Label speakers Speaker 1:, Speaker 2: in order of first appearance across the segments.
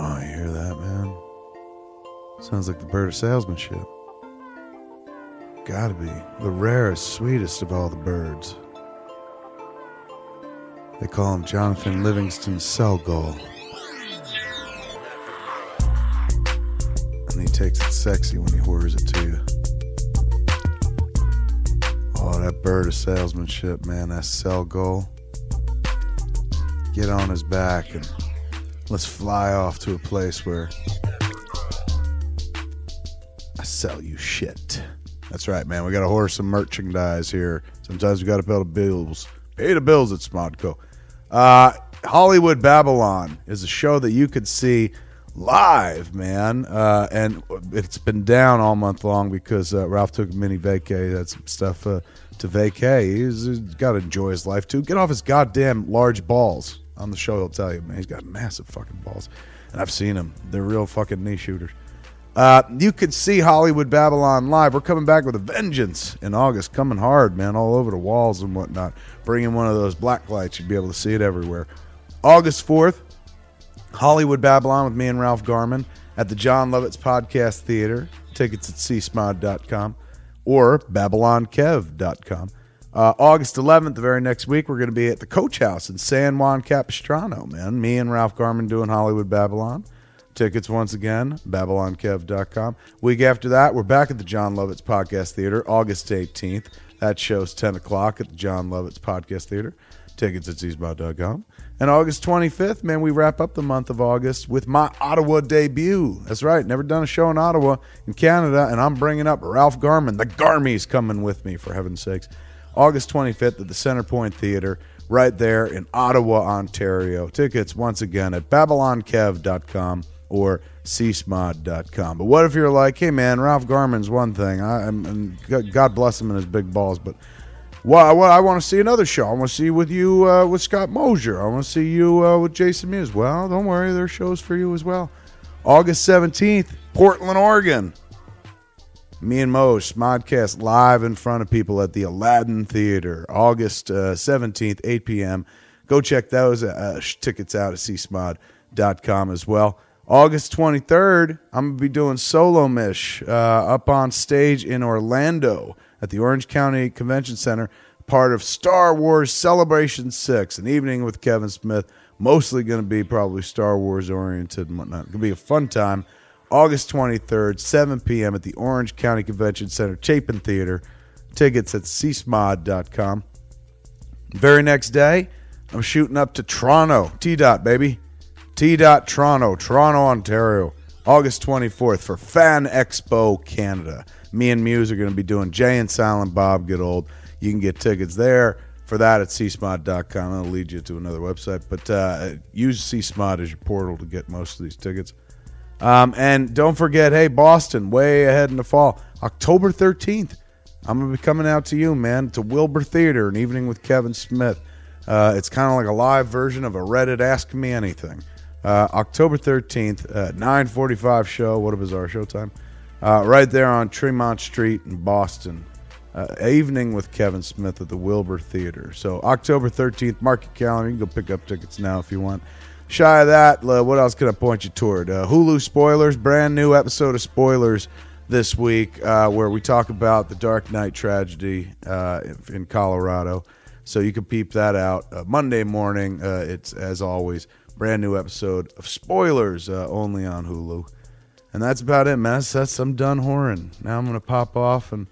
Speaker 1: Oh, you hear that, man? Sounds like the bird of salesmanship. Gotta be the rarest, sweetest of all the birds. They call him Jonathan Livingston Selgull. And he takes it sexy when he whirs it to you. Oh, that bird of salesmanship, man, that Selgull. Get on his back and let's fly off to a place where I sell you shit. That's right, man. We got to order some merchandise here. Sometimes we got to pay the bills. Pay the bills at Smodco. Uh, Hollywood Babylon is a show that you could see live, man. Uh, and it's been down all month long because uh, Ralph took a mini vacay. Had some stuff uh, to vacay. He's, he's got to enjoy his life too. Get off his goddamn large balls. On the show, he'll tell you, man, he's got massive fucking balls. And I've seen them. They're real fucking knee shooters. Uh, you can see Hollywood Babylon live. We're coming back with a vengeance in August, coming hard, man, all over the walls and whatnot. Bringing one of those black lights, you'd be able to see it everywhere. August 4th, Hollywood Babylon with me and Ralph Garman at the Jon Lovitz Podcast Theater. Tickets at csmod.com or babylonkev.com. Uh, August 11th, the very next week, we're going to be at the Coach House in San Juan Capistrano, man. Me and Ralph Garman doing Hollywood Babylon. Tickets once again, babylonkev.com. Week after that, we're back at the Jon Lovitz Podcast Theater, August 18th. That show's 10 o'clock at the Jon Lovitz Podcast Theater. Tickets at csmod.com. And August 25th, man, we wrap up the month of August with my Ottawa debut. That's right, never done a show in Ottawa, in Canada, and I'm bringing up Ralph Garman. The Garmy's coming with me, for heaven's sakes. August 25th at the Centrepointe Theater, right there in Ottawa, Ontario. Tickets, once again, at babylonkev.com or csmod.com. But what if you're like, hey, man, Ralph Garman's one thing. I, I'm, God bless him and his big balls, but well, well, I want to see another show. I want to see with you uh, with Scott Mosier. I want to see you uh, with Jason Mewes. Well, don't worry, there's shows for you as well. August 17th, Portland, Oregon. Me and Moj, Smodcast live in front of people at the Aladdin Theater. August uh, 17th, 8 p.m. Go check those uh, tickets out at csmod.com as well. August 23rd, I'm going to be doing Solo Mish uh, up on stage in Orlando at the Orange County Convention Center, part of Star Wars Celebration 6, an evening with Kevin Smith. Mostly going to be probably Star Wars oriented and whatnot. Going to be a fun time. August 23rd, 7 p.m. at the Orange County Convention Center, Chapin Theater. Tickets at csmod.com. Very next day, I'm shooting up to Toronto. T dot, baby. T dot Toronto, Toronto, Ontario. August 24th for Fan Expo Canada. Me and Mewes are going to be doing Jay and Silent Bob Get Old. You can get tickets there for that at csmod.com. It'll lead you to another website, but uh, use csmod as your portal to get most of these tickets. Um, and don't forget, hey, Boston, way ahead in the fall. October 13th, I'm going to be coming out to you, man, to Wilbur Theater, an evening with Kevin Smith. Uh, it's kind of like a live version of a Reddit Ask Me Anything. Uh, October 13th, uh, 9.45 show. What a bizarre showtime. Uh, right there on Tremont Street in Boston. Uh, evening with Kevin Smith at the Wilbur Theater. So October 13th, mark your calendar. You can go pick up tickets now if you want. Shy of that, uh, what else can I point you toward? Uh, Hulu spoilers, brand new episode of spoilers this week uh, where we talk about the Dark Knight tragedy uh, in Colorado. So you can peep that out uh, Monday morning. It's as always brand new episode of spoilers only on Hulu. And that's about it, man. That's, that's I'm done whoring. Now I'm gonna pop off and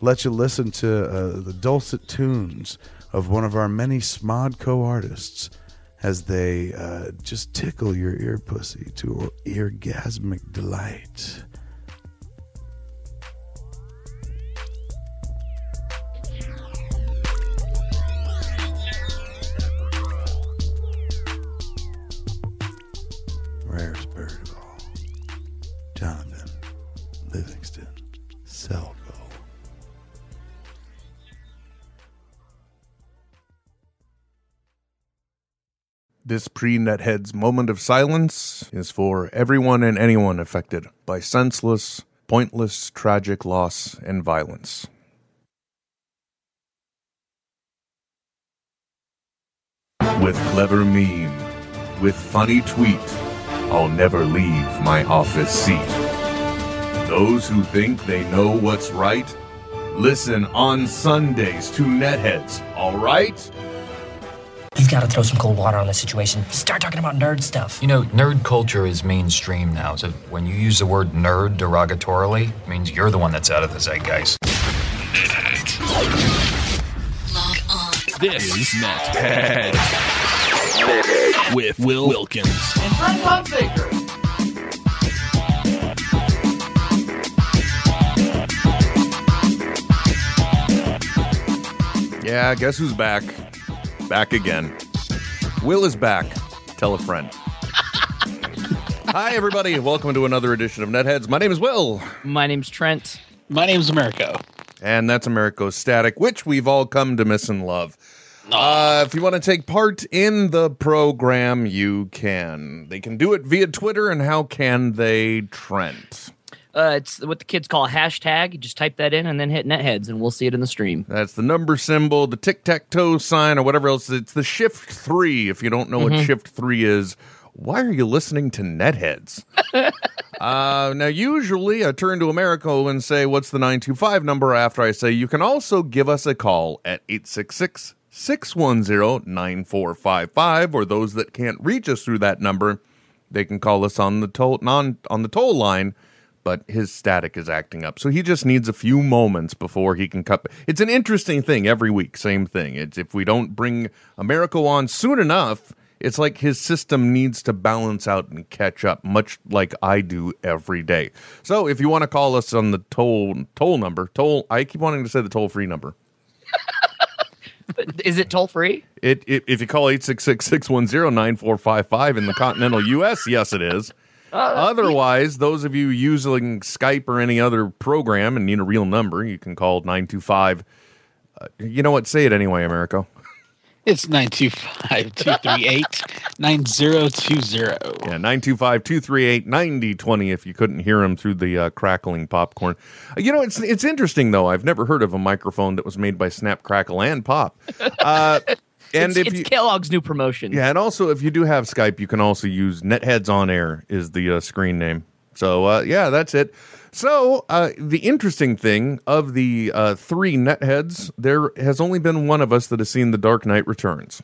Speaker 1: let you listen to the dulcet tunes of one of our many Smodco artists as they uh, just tickle your ear pussy to orgasmic delight. Rarest bird of all, Jonathan Livingston
Speaker 2: This pre Netheads moment of silence is for everyone and anyone affected by senseless, pointless, tragic loss and violence. With clever meme, with funny tweet, I'll never leave my office seat. Those who think they know what's right, listen on Sundays to Netheads, alright?
Speaker 3: You've got to throw some cold water on this situation. Start talking about nerd stuff.
Speaker 4: You know, nerd culture is mainstream now, so when you use the word nerd derogatorily, it means you're the one that's out of the zeitgeist.
Speaker 5: Log on.
Speaker 6: This is Nethead with Will Wilkins. And Fred Ludbaker.
Speaker 2: Yeah, guess who's back? Back again. Will is back. Tell a friend. Hi, everybody. Welcome to another edition of Netheads. My name is Will,
Speaker 7: My name's Trent.
Speaker 6: My name's Americo.
Speaker 2: and that's Americo's Static, which we've all come to miss and love. Uh, if you want to take part in the program, you can. They can do it via Twitter, and how can they, Trent?
Speaker 7: Uh, it's what the kids call a hashtag. You just type that in and then hit netheads, and we'll see it in the stream.
Speaker 2: That's the number symbol, the tic tac toe sign, or whatever else. It's the shift three. If you don't know what shift three is, why are you listening to netheads? uh, now, usually I turn to Americo and say, What's the 925 number? After I say, You can also give us a call at 866 610 9455, or those that can't reach us through that number, they can call us on the toll, non, on the toll line but his static is acting up. So he just needs a few moments before he can cut. It's an interesting thing every week, same thing. It's if we don't bring Americo on soon enough, it's like his system needs to balance out and catch up, much like I do every day. So if you want to call us on the toll toll number, toll I keep wanting to say the toll free number.
Speaker 7: Is it toll free?
Speaker 2: It, it if you call 866-610-9455 in the continental US, yes it is. Otherwise, those of you using Skype or any other program and need a real number, you can call 925 uh, You know what? Say it anyway, Americo.
Speaker 6: It's 925-238-9020.
Speaker 2: Yeah, 925-238-9020 if you couldn't hear him through the uh, crackling popcorn. Uh, You know, it's it's interesting though. I've never heard of a microphone that was made by Snap Crackle and Pop. Uh, and
Speaker 7: it's,
Speaker 2: if
Speaker 7: it's
Speaker 2: you
Speaker 7: Kellogg's new promotion.
Speaker 2: Yeah, and also if you do have Skype, you can also use Netheads on Air is the uh, screen name. So uh, yeah, that's it. So uh, the interesting thing of the uh, three Netheads, there has only been one of us that has seen The Dark Knight Returns.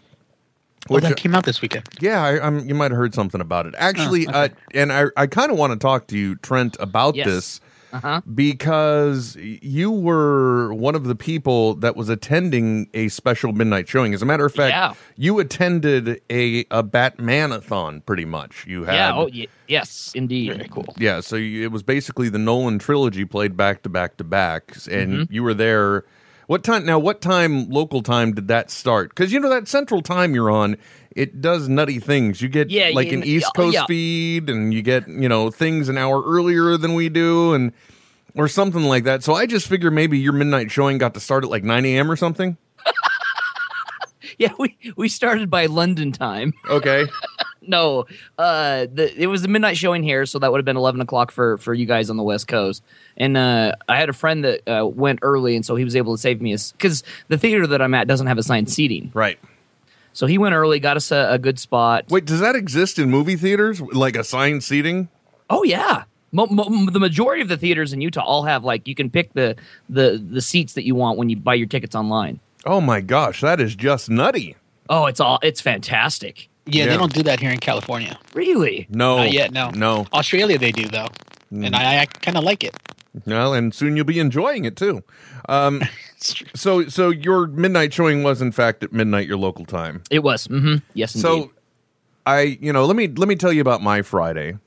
Speaker 6: Well,
Speaker 2: Which-
Speaker 6: that came out this weekend.
Speaker 2: Yeah, I, I'm, you might have heard something about it. Actually,
Speaker 6: Oh,
Speaker 2: uh, and I, I kind of want to talk to you, Trent, about
Speaker 7: Yes.
Speaker 2: this
Speaker 7: Uh-huh.
Speaker 2: because you were one of the people that was attending a special midnight showing. As a matter of fact,
Speaker 7: Yeah.
Speaker 2: you attended a a Batmanathon, pretty much. You had
Speaker 7: Yeah. Oh, y- yes, indeed.
Speaker 6: Very cool.
Speaker 2: yeah, so you, it was basically the Nolan trilogy played back to back to back, and
Speaker 7: Mm-hmm.
Speaker 2: you were there. What time? Now, what time? Local time did that start? Because you know that Central Time you're on, it does nutty things. You get
Speaker 7: Yeah,
Speaker 2: like
Speaker 7: you
Speaker 2: an East Coast
Speaker 7: yeah.
Speaker 2: feed, and you get you know things an hour earlier than we do, and or something like that. So I just figure maybe your midnight showing got to start at like 9 a.m. or something.
Speaker 7: Yeah, we we started by London time.
Speaker 2: Okay,
Speaker 7: No, uh, the it was the midnight showing here, so that would have been eleven o'clock for for you guys on the West Coast. And uh, I had a friend that uh, went early, and so he was able to save me because the theater that I'm at doesn't have assigned seating.
Speaker 2: right.
Speaker 7: So he went early, got us a, a good spot.
Speaker 2: Wait, does that exist in movie theaters? Like assigned seating?
Speaker 7: Oh yeah. Mo- mo- the majority of the theaters in Utah all have like you can pick the the the seats that you want when you buy your tickets online.
Speaker 2: Oh my gosh, that is just nutty.
Speaker 7: Oh, it's all it's fantastic.
Speaker 6: Yeah,
Speaker 2: Yeah.
Speaker 6: they don't do that here in California.
Speaker 7: Really?
Speaker 2: No,
Speaker 6: Not yet, no.
Speaker 2: no.
Speaker 6: Australia, they do, though. And I, I kind of like it.
Speaker 2: Well, and soon you'll be enjoying it too. Um, so, so your midnight showing was in fact at midnight your local time.
Speaker 7: It was. Mm-hmm. Yes, indeed.
Speaker 2: So, I, you know, let me let me tell you about my Friday.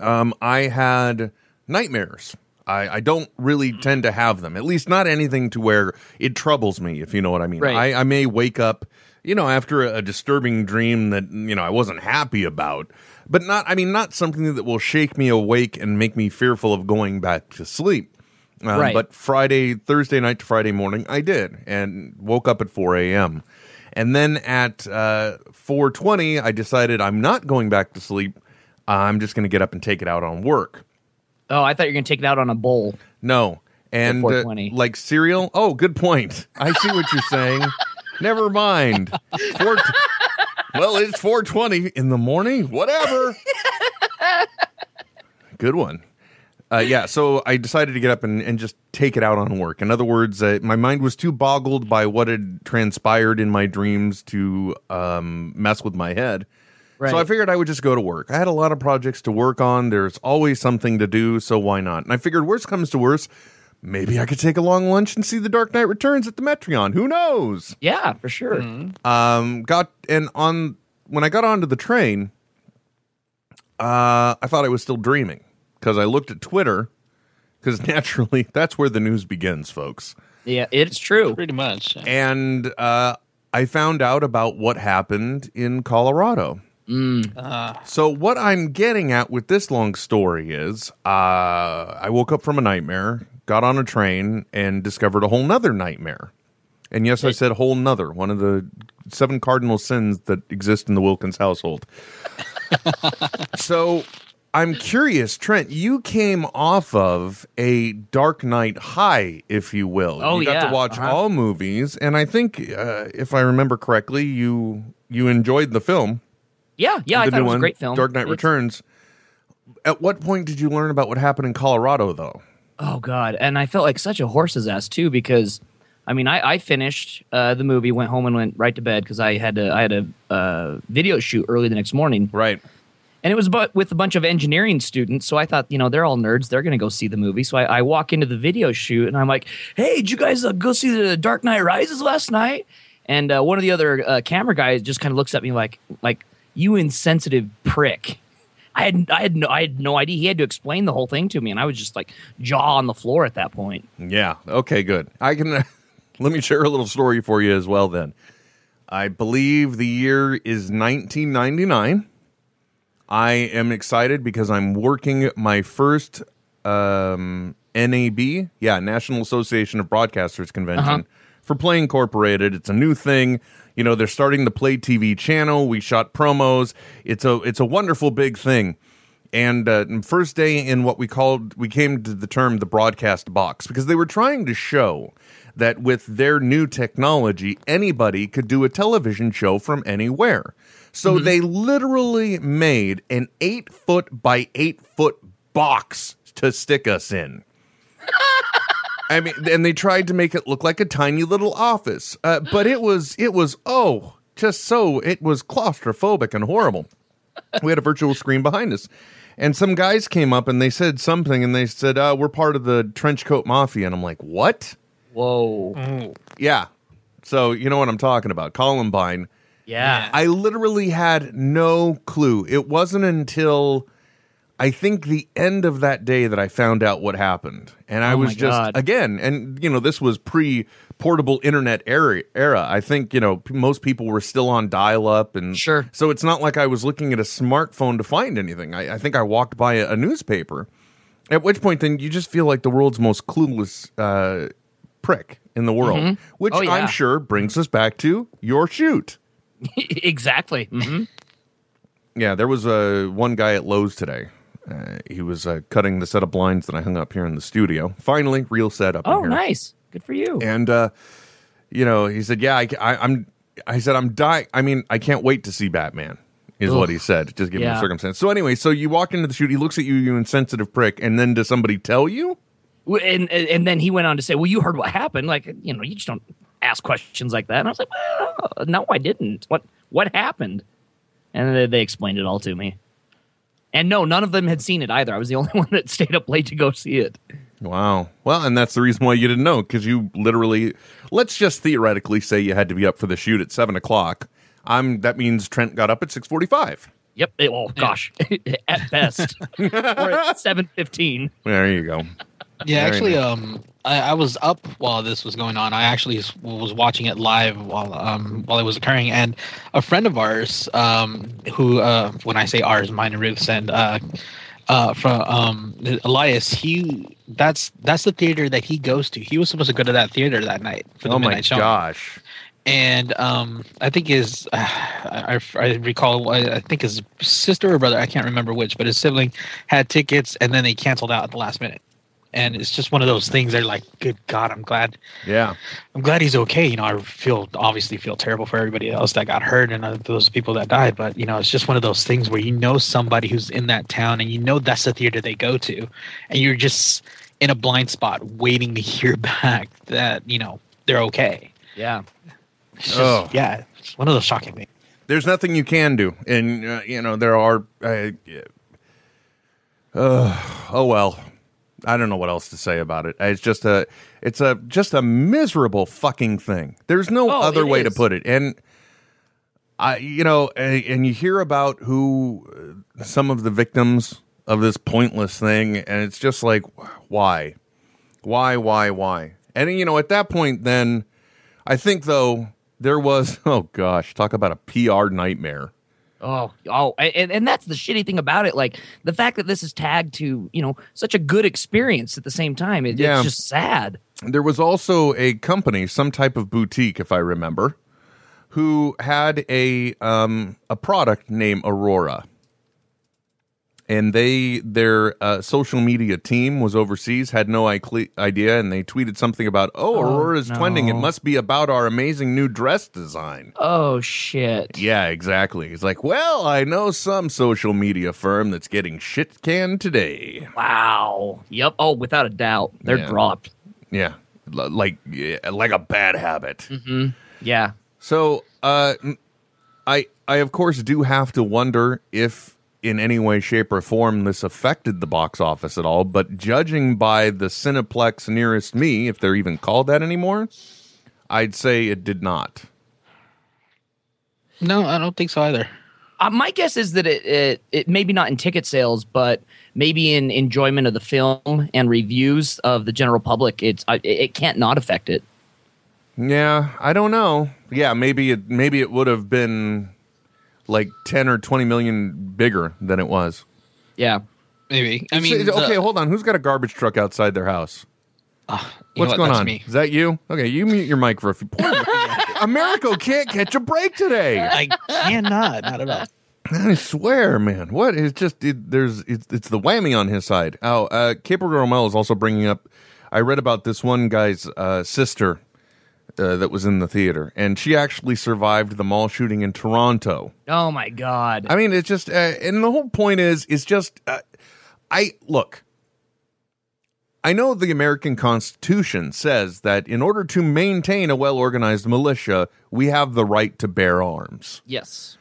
Speaker 2: Um, I had nightmares. I, I don't really tend to have them, at least not anything to where it troubles me, if you know what I mean.
Speaker 7: Right.
Speaker 2: I, I may wake up, you know, after a, a disturbing dream that, you know, I wasn't happy about, but not, I mean, not something that will shake me awake and make me fearful of going back to sleep. Um,
Speaker 7: Right.
Speaker 2: But Friday, Thursday night to Friday morning, I did and woke up at 4 a.m. And then at uh, 4:20, I decided I'm not going back to sleep. I'm just going to get up and take it out on work.
Speaker 7: oh, I thought you were gonna take it out on a bowl.
Speaker 2: No, and uh, like cereal. Oh, good point. I see what you're saying. Never mind. Four well, it's 4:20 in the morning. Whatever. good one. Uh, yeah, so I decided to get up and, and just take it out on work. In other words, uh, my mind was too boggled by what had transpired in my dreams to um, mess with my head. So I figured I would just go to work. I had a lot of projects to work on. There's always something to do, so why not? And I figured, worst comes to worst, maybe I could take a long lunch and see The Dark Knight Returns at the Metreon. Who knows?
Speaker 7: Yeah, for sure.
Speaker 2: um got and on when i got onto the train uh i thought i was still dreaming because i looked at twitter because naturally that's where the news begins folks
Speaker 7: Yeah, it's true.
Speaker 6: Pretty much.
Speaker 2: and uh i found out about what happened in colorado
Speaker 6: Uh,
Speaker 2: so what i'm getting at with this long story is uh i woke up from a nightmare got on a train and discovered a whole nother nightmare and yes i said whole nother one of the seven cardinal sins that exist in the wilkins household so i'm curious trent you came off of a dark knight high if you will
Speaker 7: Oh,
Speaker 2: you got
Speaker 7: yeah.
Speaker 2: to watch
Speaker 7: Uh-huh.
Speaker 2: all movies and i think uh, if i remember correctly you you enjoyed the film
Speaker 7: Yeah, yeah, I
Speaker 2: the
Speaker 7: thought it was
Speaker 2: one,
Speaker 7: a great film.
Speaker 2: Dark Knight
Speaker 7: It's-
Speaker 2: Returns. At what point did you learn about what happened in Colorado, though?
Speaker 7: Oh god, and I felt like such a horse's ass too because, I mean, I, I finished uh, the movie, went home and went right to bed because I had to I had a uh, video shoot early the next morning,
Speaker 2: Right.
Speaker 7: and it was but with a bunch of engineering students. So I thought, you know, they're all nerds, they're gonna go see the movie. So I, I walk into the video shoot and I'm like, hey, did you guys uh, go see the Dark Knight Rises last night? And uh, one of the other uh, camera guys just kind of looks at me like, like you insensitive prick. I had I had no I had no idea. He had to explain the whole thing to me, and I was just like jaw on the floor at that point.
Speaker 2: Yeah. Okay. Good. I can. let me share a little story for you as well. Then, I believe the year is 1999. I am excited because I'm working my first um, NAB, yeah, National Association of Broadcasters convention for Play Incorporated. It's a new thing. You know, they're starting the Play TV channel. We shot promos. It's a it's a wonderful big thing. And uh, first day in what we called, we came to the term the broadcast box because they were trying to show that with their new technology, anybody could do a television show from anywhere. So they literally made an eight foot by eight foot box to stick us in. I mean, and they tried to make it look like a tiny little office, uh, but it was it was oh, just so it was claustrophobic and horrible. We had a virtual screen behind us, and some guys came up and they said something, and they said, uh, "We're part of the trench coat mafia," and I'm like, "What?"
Speaker 7: Whoa.
Speaker 2: Yeah, so you know what I'm talking about, Columbine.
Speaker 7: Yeah.
Speaker 2: I literally had no clue. It wasn't until I think the end of that day that I found out what happened. And I
Speaker 7: Oh
Speaker 2: was just
Speaker 7: God.
Speaker 2: again, and you know, this was pre portable internet era era. I think, you know, p- most people were still on dial up and
Speaker 7: Sure.
Speaker 2: so it's not like I was looking at a smartphone to find anything. I, I think I walked by a, a newspaper. At which point then you just feel like the world's most clueless uh prick in the world. Which
Speaker 7: Oh, yeah.
Speaker 2: I'm sure brings us back to your shoot.
Speaker 7: exactly. hmm
Speaker 2: Yeah, there was uh, one guy at Lowe's today. Uh, he was uh, cutting the set of blinds that I hung up here in the studio. Finally, real setup.
Speaker 7: Oh,
Speaker 2: here.
Speaker 7: nice. Good for you.
Speaker 2: And uh, you know, he said, "Yeah, I, I, am I said, "I'm dying. I mean, I can't wait to see Batman." Is what he said. Just given the
Speaker 7: Yeah.
Speaker 2: circumstance. So anyway, so you walk into the shoot. He looks at you, you insensitive prick, and then does somebody tell you?
Speaker 7: And and then he went on to say, "Well, you heard what happened. Like, you know, you just don't ask questions like that." And I was like, well, "No, I didn't. What what happened?" And they, they explained it all to me. And no, none of them had seen it either. I was the only one that stayed up late to go see it.
Speaker 2: Wow. Well, and that's the reason why you didn't know because you literally, let's just theoretically say you had to be up for the shoot at seven o'clock. I'm. That means Trent got up at six forty-five.
Speaker 7: Yep. It, oh gosh, at best, or at seven fifteen.
Speaker 2: There you go.
Speaker 6: Yeah,
Speaker 2: Very
Speaker 6: actually,
Speaker 2: nice.
Speaker 6: um, I, I was up while this was going on. I actually was watching it live while um while it was occurring, and a friend of ours, um, who uh, when I say ours, mine and Ruth's, and uh, uh, from um Elias, he that's that's the theater that he goes to. He was supposed to go to that theater that night for the
Speaker 2: Oh my
Speaker 6: midnight showing
Speaker 2: gosh.
Speaker 6: and um, I think his, uh, I, I recall, I, I think his sister or brother, I can't remember which, but his sibling had tickets, and then they canceled out at the last minute. And it's just one of those things. They're like, "Good God, I'm glad,
Speaker 2: Yeah.
Speaker 6: I'm glad he's okay." You know, I feel obviously feel terrible for everybody else that got hurt and those people that died, but you know, it's just one of those things where you know somebody who's in that town, and you know that's the theater they go to, and you're just in a blind spot waiting to hear back that you know they're okay.
Speaker 7: Yeah.
Speaker 6: It's just,
Speaker 2: Oh.
Speaker 6: yeah, it's one of those shocking things.
Speaker 2: There's nothing you can do, and uh, you know there are. Uh, uh, oh well, I don't know what else to say about it. It's just a, it's a just a miserable fucking thing. There's no
Speaker 7: Oh,
Speaker 2: other way to put it, and I, you know, and, and you hear about who uh, some of the victims of this pointless thing, and it's just like, why, why, why, why? And you know, at that point, then I think though there was, oh gosh, talk about a PR nightmare.
Speaker 7: Oh, oh, and, and that's the shitty thing about it. Like the fact that this is tagged to, you know, such a good experience at the same time. It,
Speaker 2: Yeah.
Speaker 7: It's just sad.
Speaker 2: There was also a company, some type of boutique, if I remember, who had a um, a product named Aurora, and they their uh, social media team was overseas, had no i- idea, and they tweeted something about, "Oh, Aurora's trending. It must be about our amazing new dress design."
Speaker 7: Oh shit.
Speaker 2: Yeah, exactly. It's like, well, I know some social media firm that's getting shit canned today.
Speaker 7: Wow. Yep. Oh, without a doubt, they're
Speaker 2: Yeah.
Speaker 7: dropped.
Speaker 2: Yeah, L- like yeah, like a bad habit.
Speaker 7: Yeah.
Speaker 2: So, uh, I I of course do have to wonder if in any way, shape, or form this affected the box office at all. But judging by the Cineplex nearest me, if they're even called that anymore, I'd say it did not.
Speaker 6: No, I don't think so either.
Speaker 7: Uh, my guess is that it, it it maybe not in ticket sales, but maybe in enjoyment of the film and reviews of the general public. It's I, it, it can't not affect it.
Speaker 2: Yeah, I don't know. Yeah, maybe it maybe it would have been like ten or twenty million bigger than it was.
Speaker 7: Yeah.
Speaker 6: Maybe. I mean,
Speaker 2: So-
Speaker 6: the-
Speaker 2: okay, hold on. Who's got a garbage truck outside their house?
Speaker 6: you know
Speaker 2: What's
Speaker 6: what,
Speaker 2: going
Speaker 6: that's
Speaker 2: on?
Speaker 6: Me.
Speaker 2: Is that you? Okay, you mute your mic for a few. America can't catch a break today.
Speaker 6: I cannot. Not at all.
Speaker 2: I swear, man. What is just it, there's it's, it's the whammy on his side. Oh, uh, Capo Romel is also bringing up. I read about this one guy's uh, sister uh, that was in the theater, and she actually survived the mall shooting in Toronto.
Speaker 7: Oh my god.
Speaker 2: I mean, it's just, uh, and the whole point is, is just, uh, I look. I know the American Constitution says that in order to maintain a well organized militia, we have the right to bear arms.
Speaker 7: yes.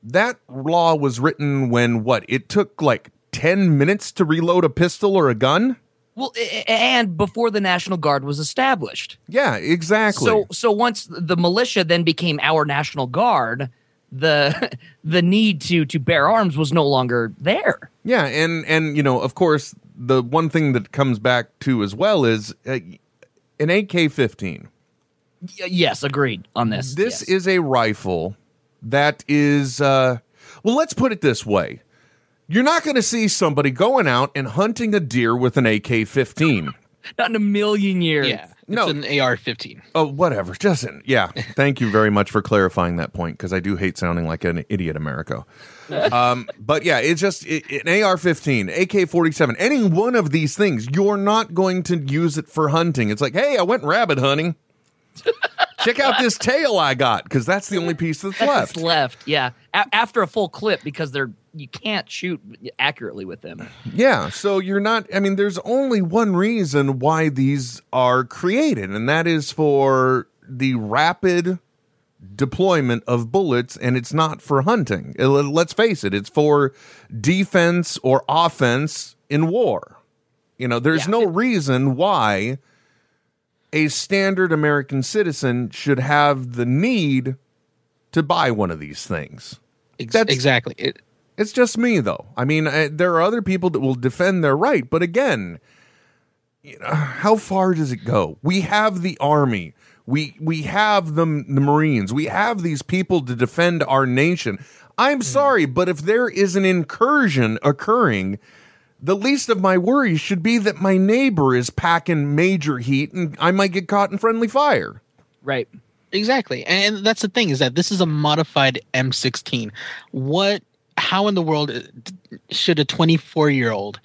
Speaker 2: That law was written when what? It took like 10 minutes to reload a pistol or a gun?
Speaker 7: Well, and before the National Guard was established.
Speaker 2: Yeah, exactly.
Speaker 7: So so once the militia then became our National Guard, the the need to to bear arms was no longer there.
Speaker 2: yeah, and and you know, of course, the one thing that comes back to as well is uh, an AK-15.
Speaker 7: Y- yes, agreed on this.
Speaker 2: This
Speaker 7: yes.
Speaker 2: is a rifle that is uh well let's put it this way you're not going to see somebody going out and hunting a deer with an AK-15
Speaker 7: not in a million years.
Speaker 6: Yeah. It's
Speaker 2: No.
Speaker 6: an AR-15.
Speaker 2: oh whatever just yeah thank you very much for clarifying that point because i do hate sounding like an idiot America. um but yeah it's just it, an ar-15 ak-47 any one of these things you're not going to use it for hunting it's like hey i went rabbit hunting check out this tail i got because that's the only piece that's
Speaker 7: That's
Speaker 2: left
Speaker 7: what's left. Yeah, a- after a full clip because they're you can't shoot accurately with them.
Speaker 2: Yeah, so you're not I mean there's only one reason why these are created and that is for the rapid deployment of bullets and it's not for hunting. Uh, let- Let's face it, it's for defense or offense in war. You know, there's
Speaker 7: Yeah.
Speaker 2: no reason why a standard American citizen should have the need to buy one of these things. That's-
Speaker 6: exactly. It,
Speaker 2: It's just me, though. I mean, I, there are other people that will defend their right, but again, you know, how far does it go? We have the army. We we have the, the Marines. We have these people to defend our nation. I'm hmm. sorry, but if there is an incursion occurring, the least of my worries should be that my neighbor is packing major heat and I might get caught in friendly fire.
Speaker 7: Right.
Speaker 6: Exactly. And that's the thing is that this is a modified M16. What how in the world should a 24-year-old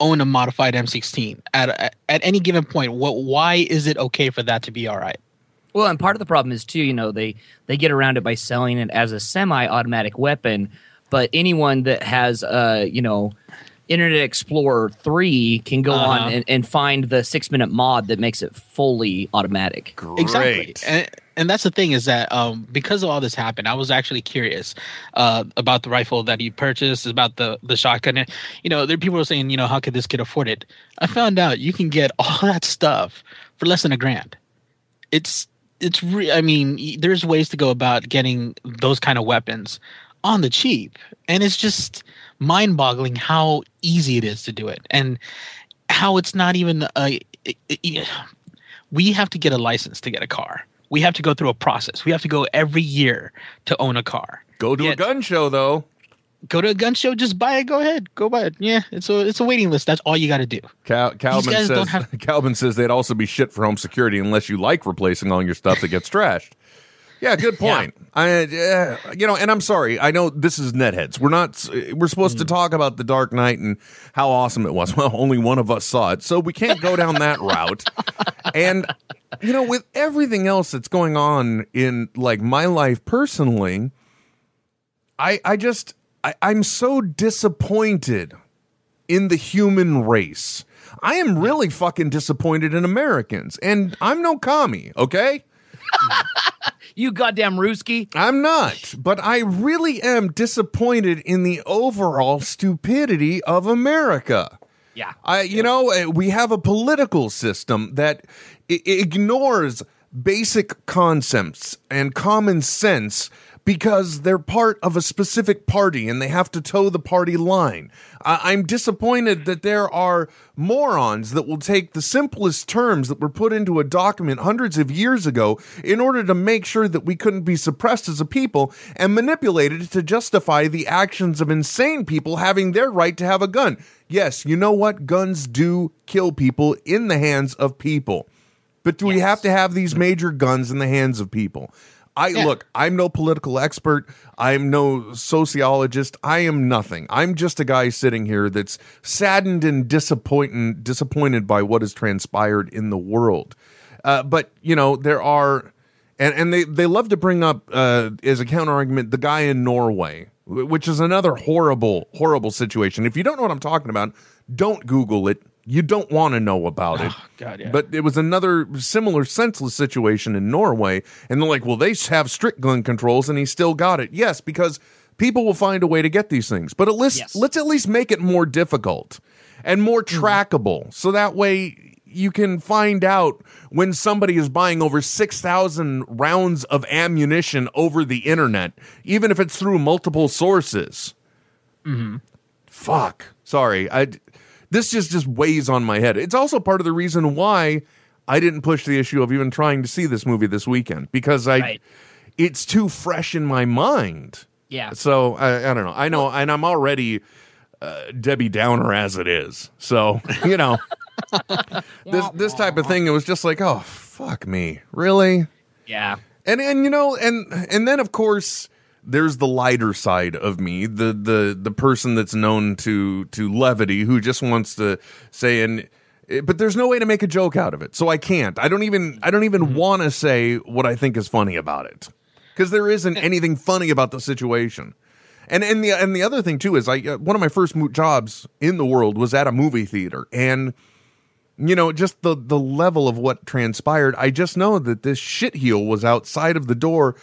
Speaker 6: own a modified M16 at at any given point? What why is it okay for that to be all right?
Speaker 7: Well, and part of the problem is too, you know, they they get around it by selling it as a semi-automatic weapon, but anyone that has uh, you know, Internet Explorer 3 can go
Speaker 6: Uh-huh.
Speaker 7: on and, and find the 6-minute mod that makes it fully automatic.
Speaker 6: Exactly. And and that's the thing is that um, because of all this happened, I was actually curious uh, about the rifle that he purchased, about the the shotgun. You know, there people were saying, you know, how could this kid afford it? I found out you can get all that stuff for less than a grand. It's it's re- I mean, there's ways to go about getting those kind of weapons on the cheap, and it's just mind-boggling how easy it is to do it, and how it's not even a. it- it- we have to get a license to get a car. We have to go through a process. We have to go every year to own a car.
Speaker 2: Go to a gun show though.
Speaker 6: Go to a gun show, just buy it. Go ahead, go buy it. Yeah, it's a it's a waiting list. That's all you got to do.
Speaker 2: Cal- Calvin says
Speaker 6: have-
Speaker 2: Calvin says they'd also be shit for home security unless you like replacing all your stuff that gets trashed. Yeah, good point. I, uh, you know, and I'm sorry. I know this is netheads. We're not. We're supposed to
Speaker 6: Mm.
Speaker 2: talk about the Dark Knight and how awesome it was. Well, only one of us saw it, so we can't go down that route. And you know, with everything else that's going on in like my life personally, I I just I, I'm so disappointed in the human race. I am really fucking disappointed in Americans, and I'm no commie, okay?
Speaker 7: You goddamn Ruski.
Speaker 2: I'm not, but I really am disappointed in the overall stupidity of America.
Speaker 7: Yeah.
Speaker 2: I, you know, uh, we have a political system that ignores basic concepts and common sense because they're part of a specific party and they have to toe the party line. I- I'm disappointed that there are morons that will take the simplest terms that were put into a document hundreds of years ago in order to make sure that we couldn't be suppressed as a people and manipulated to justify the actions of insane people having their right to have a gun. Yes, you know what? Guns do kill people in the hands of people. But do we have to have these major guns in the hands of people? I look, I'm no political expert. I'm no sociologist. I am nothing. I'm just a guy sitting here that's saddened and disappointed disappointed by what has transpired in the world. Uh, but you know, there are and and they they love to bring up uh, as a counter argument the guy in Norway, which is another horrible horrible situation. If you don't know what I'm talking about, don't Google it. You don't want to know about it.
Speaker 6: God, yeah.
Speaker 2: But it was another similar senseless situation in Norway, and they're like, "Well, they have strict gun controls, and he still got it." Yes, because people will find a way to get these things, but at least
Speaker 7: Yes.
Speaker 2: let's at least make it more difficult and more
Speaker 6: Mm-hmm.
Speaker 2: trackable, so that way you can find out when somebody is buying over 6,000 rounds of ammunition over the internet, even if it's through multiple sources. Fuck. Sorry. I, this just, just weighs on my head. It's also part of the reason why I didn't push the issue of even trying to see this movie this weekend because I,
Speaker 7: Right.
Speaker 2: it's too fresh in my mind.
Speaker 7: Yeah.
Speaker 2: So I, I don't know. I know, and I'm already uh, Debbie Downer as it is. So you know, this this type of thing. It was just like, oh fuck me, really.
Speaker 7: Yeah.
Speaker 2: And and you know, and and then of course there's the lighter side of me, the the the person that's known to to levity who just wants to say and eh, but there's no way to make a joke out of it. So I can't. I don't even I don't even mm-hmm. want to say what I think is funny about it. Cuz there isn't eh. anything funny about the situation. And and the and the other thing too is I uh, one of my first mo- jobs in the world was at a movie theater and you know, just the the level of what transpired, I just know that this shitheel was outside of the door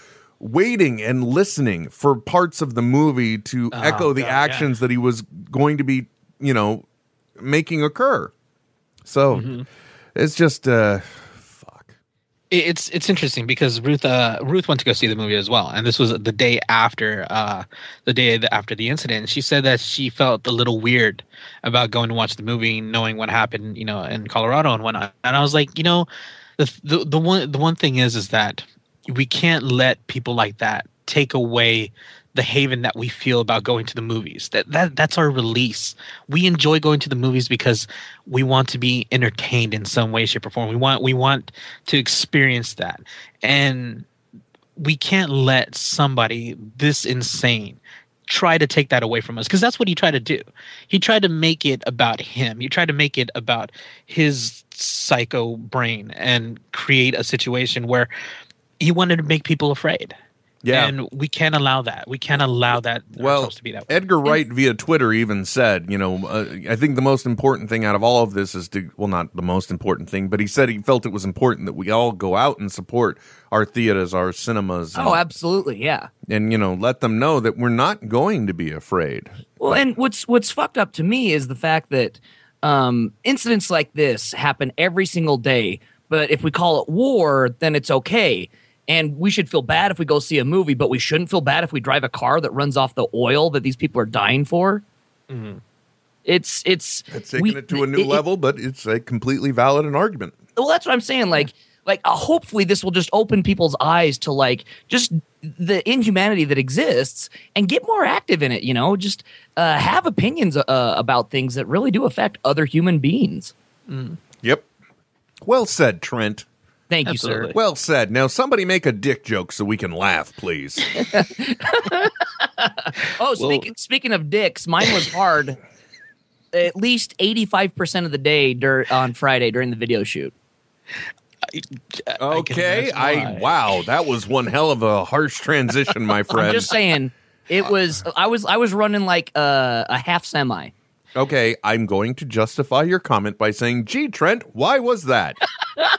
Speaker 2: waiting and listening for parts of the movie to echo the
Speaker 6: God, yeah.
Speaker 2: actions that he was going to be, you know, making occur. So it's just uh fuck.
Speaker 6: It's it's interesting because Ruth uh, Ruth went to go see the movie as well, and this was the day after uh, the day after the incident. She said that she felt a little weird about going to watch the movie, knowing what happened, you know, in Colorado and whatnot. And I was like, you know, the the, the one the one thing is is that we can't let people like that take away the haven that we feel about going to the movies. That that that's our release. We enjoy going to the movies because we want to be entertained in some way, shape, or form. We want we want to experience that, and we can't let somebody this insane try to take that away from us because that's what he tried to do. He tried to make it about him. He tried to make it about his psycho brain and create a situation where he wanted to make people afraid.
Speaker 2: Yeah.
Speaker 6: And we can't allow that. We can't allow that
Speaker 2: well,
Speaker 6: ourselves to be that way.
Speaker 2: Edgar Wright via Twitter even said, you know, uh, I think the most important thing out of all of this is to, well, not the most important thing, but he said he felt it was important that we all go out and support our theaters, our cinemas, and,
Speaker 7: Oh, absolutely, yeah.
Speaker 2: and you know, let them know that we're not going to be afraid.
Speaker 7: Well, and what's what's fucked up to me is the fact that um, incidents like this happen every single day. But if we call it war, then it's okay. And we should feel bad if we go see a movie, but we shouldn't feel bad if we drive a car that runs off the oil that these people are dying for. It's it's
Speaker 2: It's taking
Speaker 7: we-
Speaker 2: it to a new
Speaker 7: it-
Speaker 2: level, but it's a completely valid an argument.
Speaker 7: well that's what i'm saying like like uh, hopefully this will just open people's eyes to like just the inhumanity that exists and get more active in it you know just uh, have opinions uh, about things that really do affect other human beings
Speaker 2: Yep. Well said, Trent.
Speaker 7: Thank you sir
Speaker 2: Well said. Now, somebody make a dick joke so we can laugh, please.
Speaker 7: oh speaking, speaking of dicks mine was hard at least 85% of the day dur- on friday during the video shoot
Speaker 2: Okay.
Speaker 6: guess
Speaker 2: I, wow, that was one hell of a harsh transition, my friend.
Speaker 7: i'm just saying it was i was i was running like uh, a half semi
Speaker 2: Okay, I'm going to justify your comment by saying, "Gee, Trent, why was that?"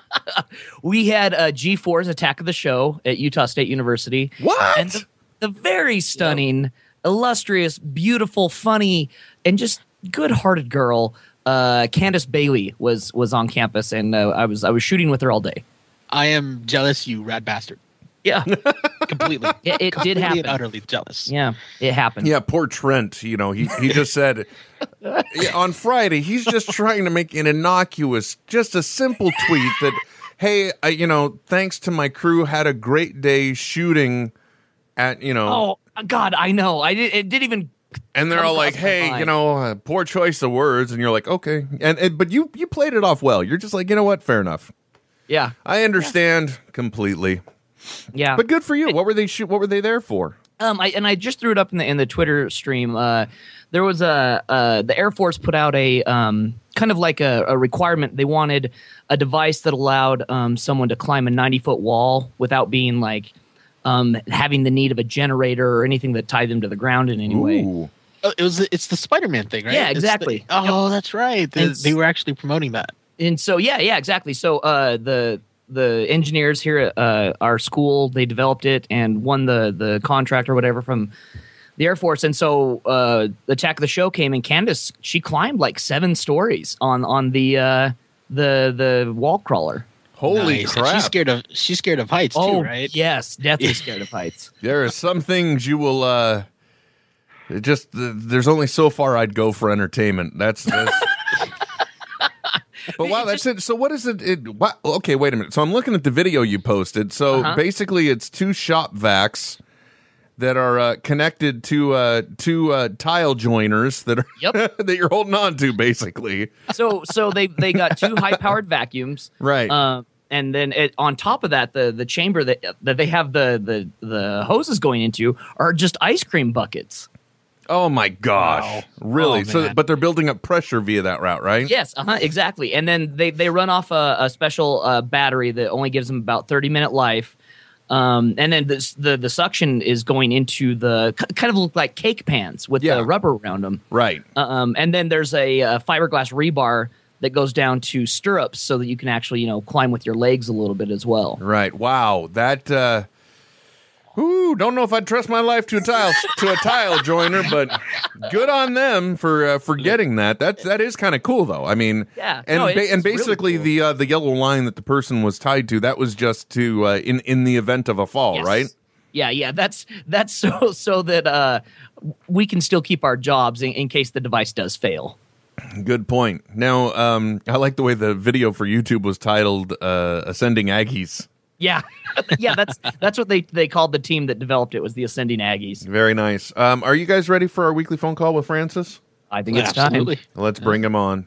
Speaker 7: we had a G4's Attack of the Show at Utah State University.
Speaker 2: What?
Speaker 7: And the, the very stunning, illustrious, beautiful, funny, and just good-hearted girl, uh, Candace Bailey was was on campus, and uh, I was I was shooting with her all day.
Speaker 6: I am jealous, you rat bastard.
Speaker 7: Yeah,
Speaker 6: Completely.
Speaker 7: it, it did happen.
Speaker 6: and utterly jealous.
Speaker 7: Yeah, it happened.
Speaker 2: yeah, poor Trent. You know, he he just said on Friday he's just trying to make an innocuous, just a simple tweet that, "Hey, I, you know, thanks to my crew, had a great day shooting at you know."
Speaker 7: Oh God, I know. I did. It didn't even.
Speaker 2: And they're all like, "Hey,
Speaker 7: mind.
Speaker 2: you know, uh, poor choice of words," and you're like, "Okay," and, and but you you played it off well. You're just like, you know what? Fair enough.
Speaker 7: Yeah,
Speaker 2: I understand completely.
Speaker 7: Yeah.
Speaker 2: But good for you. What were they shoot? What were they there for?
Speaker 7: Um, I, and I just threw it up in the in the Twitter stream. Uh, there was a uh, the Air Force put out a um, kind of like a, a requirement. They wanted a device that allowed um, someone to climb a ninety foot wall without being like um, having the need of a generator or anything that tied them to the ground in any way.
Speaker 6: Oh, it was it's the Spider-Man thing, right?
Speaker 7: Yeah,
Speaker 6: It's the-
Speaker 7: exactly.
Speaker 6: oh, that's right. They, they were actually promoting that.
Speaker 7: And so yeah, yeah, exactly. So uh, the the engineers here at uh, our school they developed it and won the the contract or whatever from the Air Force. And so uh, the Attack of the Show came and Candace she climbed like seven stories on on the uh, the the wall crawler.
Speaker 2: Holy
Speaker 6: Nice. And
Speaker 2: crap!
Speaker 6: She's scared of she's scared of heights
Speaker 7: oh
Speaker 6: too, right?
Speaker 7: yes, deathly scared of heights.
Speaker 2: There are some things you will. uh it Just there's only so far I'd go for entertainment. That's. that's But wow, that's it. So what is it? it okay, wait a minute. So I'm looking at the video you posted. So
Speaker 7: Uh-huh.
Speaker 2: basically, it's two shop vacs that are uh, connected to uh, two uh, tile joiners that are
Speaker 7: Yep.
Speaker 2: that you're holding on to, basically.
Speaker 7: So so they they got two high powered vacuums.
Speaker 2: Right.
Speaker 7: Uh, and then it, on top of that, the the chamber that that they have the the the hoses going into are just ice cream buckets.
Speaker 2: Oh my gosh!
Speaker 6: Wow.
Speaker 2: Really?
Speaker 6: Oh,
Speaker 2: so, but they're building up pressure via that route, right?
Speaker 7: Yes, uh-huh, exactly. And then they they run off a, a special uh, battery that only gives them about thirty minute life. Um, and then this, the the suction is going into the kind of look like cake pans with
Speaker 2: Yeah.
Speaker 7: the rubber around them.
Speaker 2: Right.
Speaker 7: Um, and then there's a, uh fiberglass rebar that goes down to stirrups so that you can actually you know climb with your legs a little bit as well.
Speaker 2: Right. Wow. That. uh Ooh, don't know if I'd trust my life to a tile to a tile joiner, but good on them for uh, for getting that. That that is kind of cool, though. I mean,
Speaker 7: Yeah.
Speaker 2: and
Speaker 7: No,
Speaker 2: ba- and
Speaker 7: it's really
Speaker 2: basically
Speaker 7: cool.
Speaker 2: the uh, the yellow line that the person was tied to that was just to uh, in in the event of a fall,
Speaker 7: Yes.
Speaker 2: right?
Speaker 7: Yeah, yeah. That's that's so so that uh, we can still keep our jobs in, in case the device does fail.
Speaker 2: Good point. Now, um, I like the way the video for YouTube was titled uh, "Ascending Aggies."
Speaker 7: Yeah, yeah. That's that's what they they called the team that developed it was the Ascending Aggies.
Speaker 2: Very nice. Um, are you guys ready for our weekly phone call with Francis?
Speaker 7: I think it's time.
Speaker 6: Absolutely.
Speaker 2: Let's bring him on.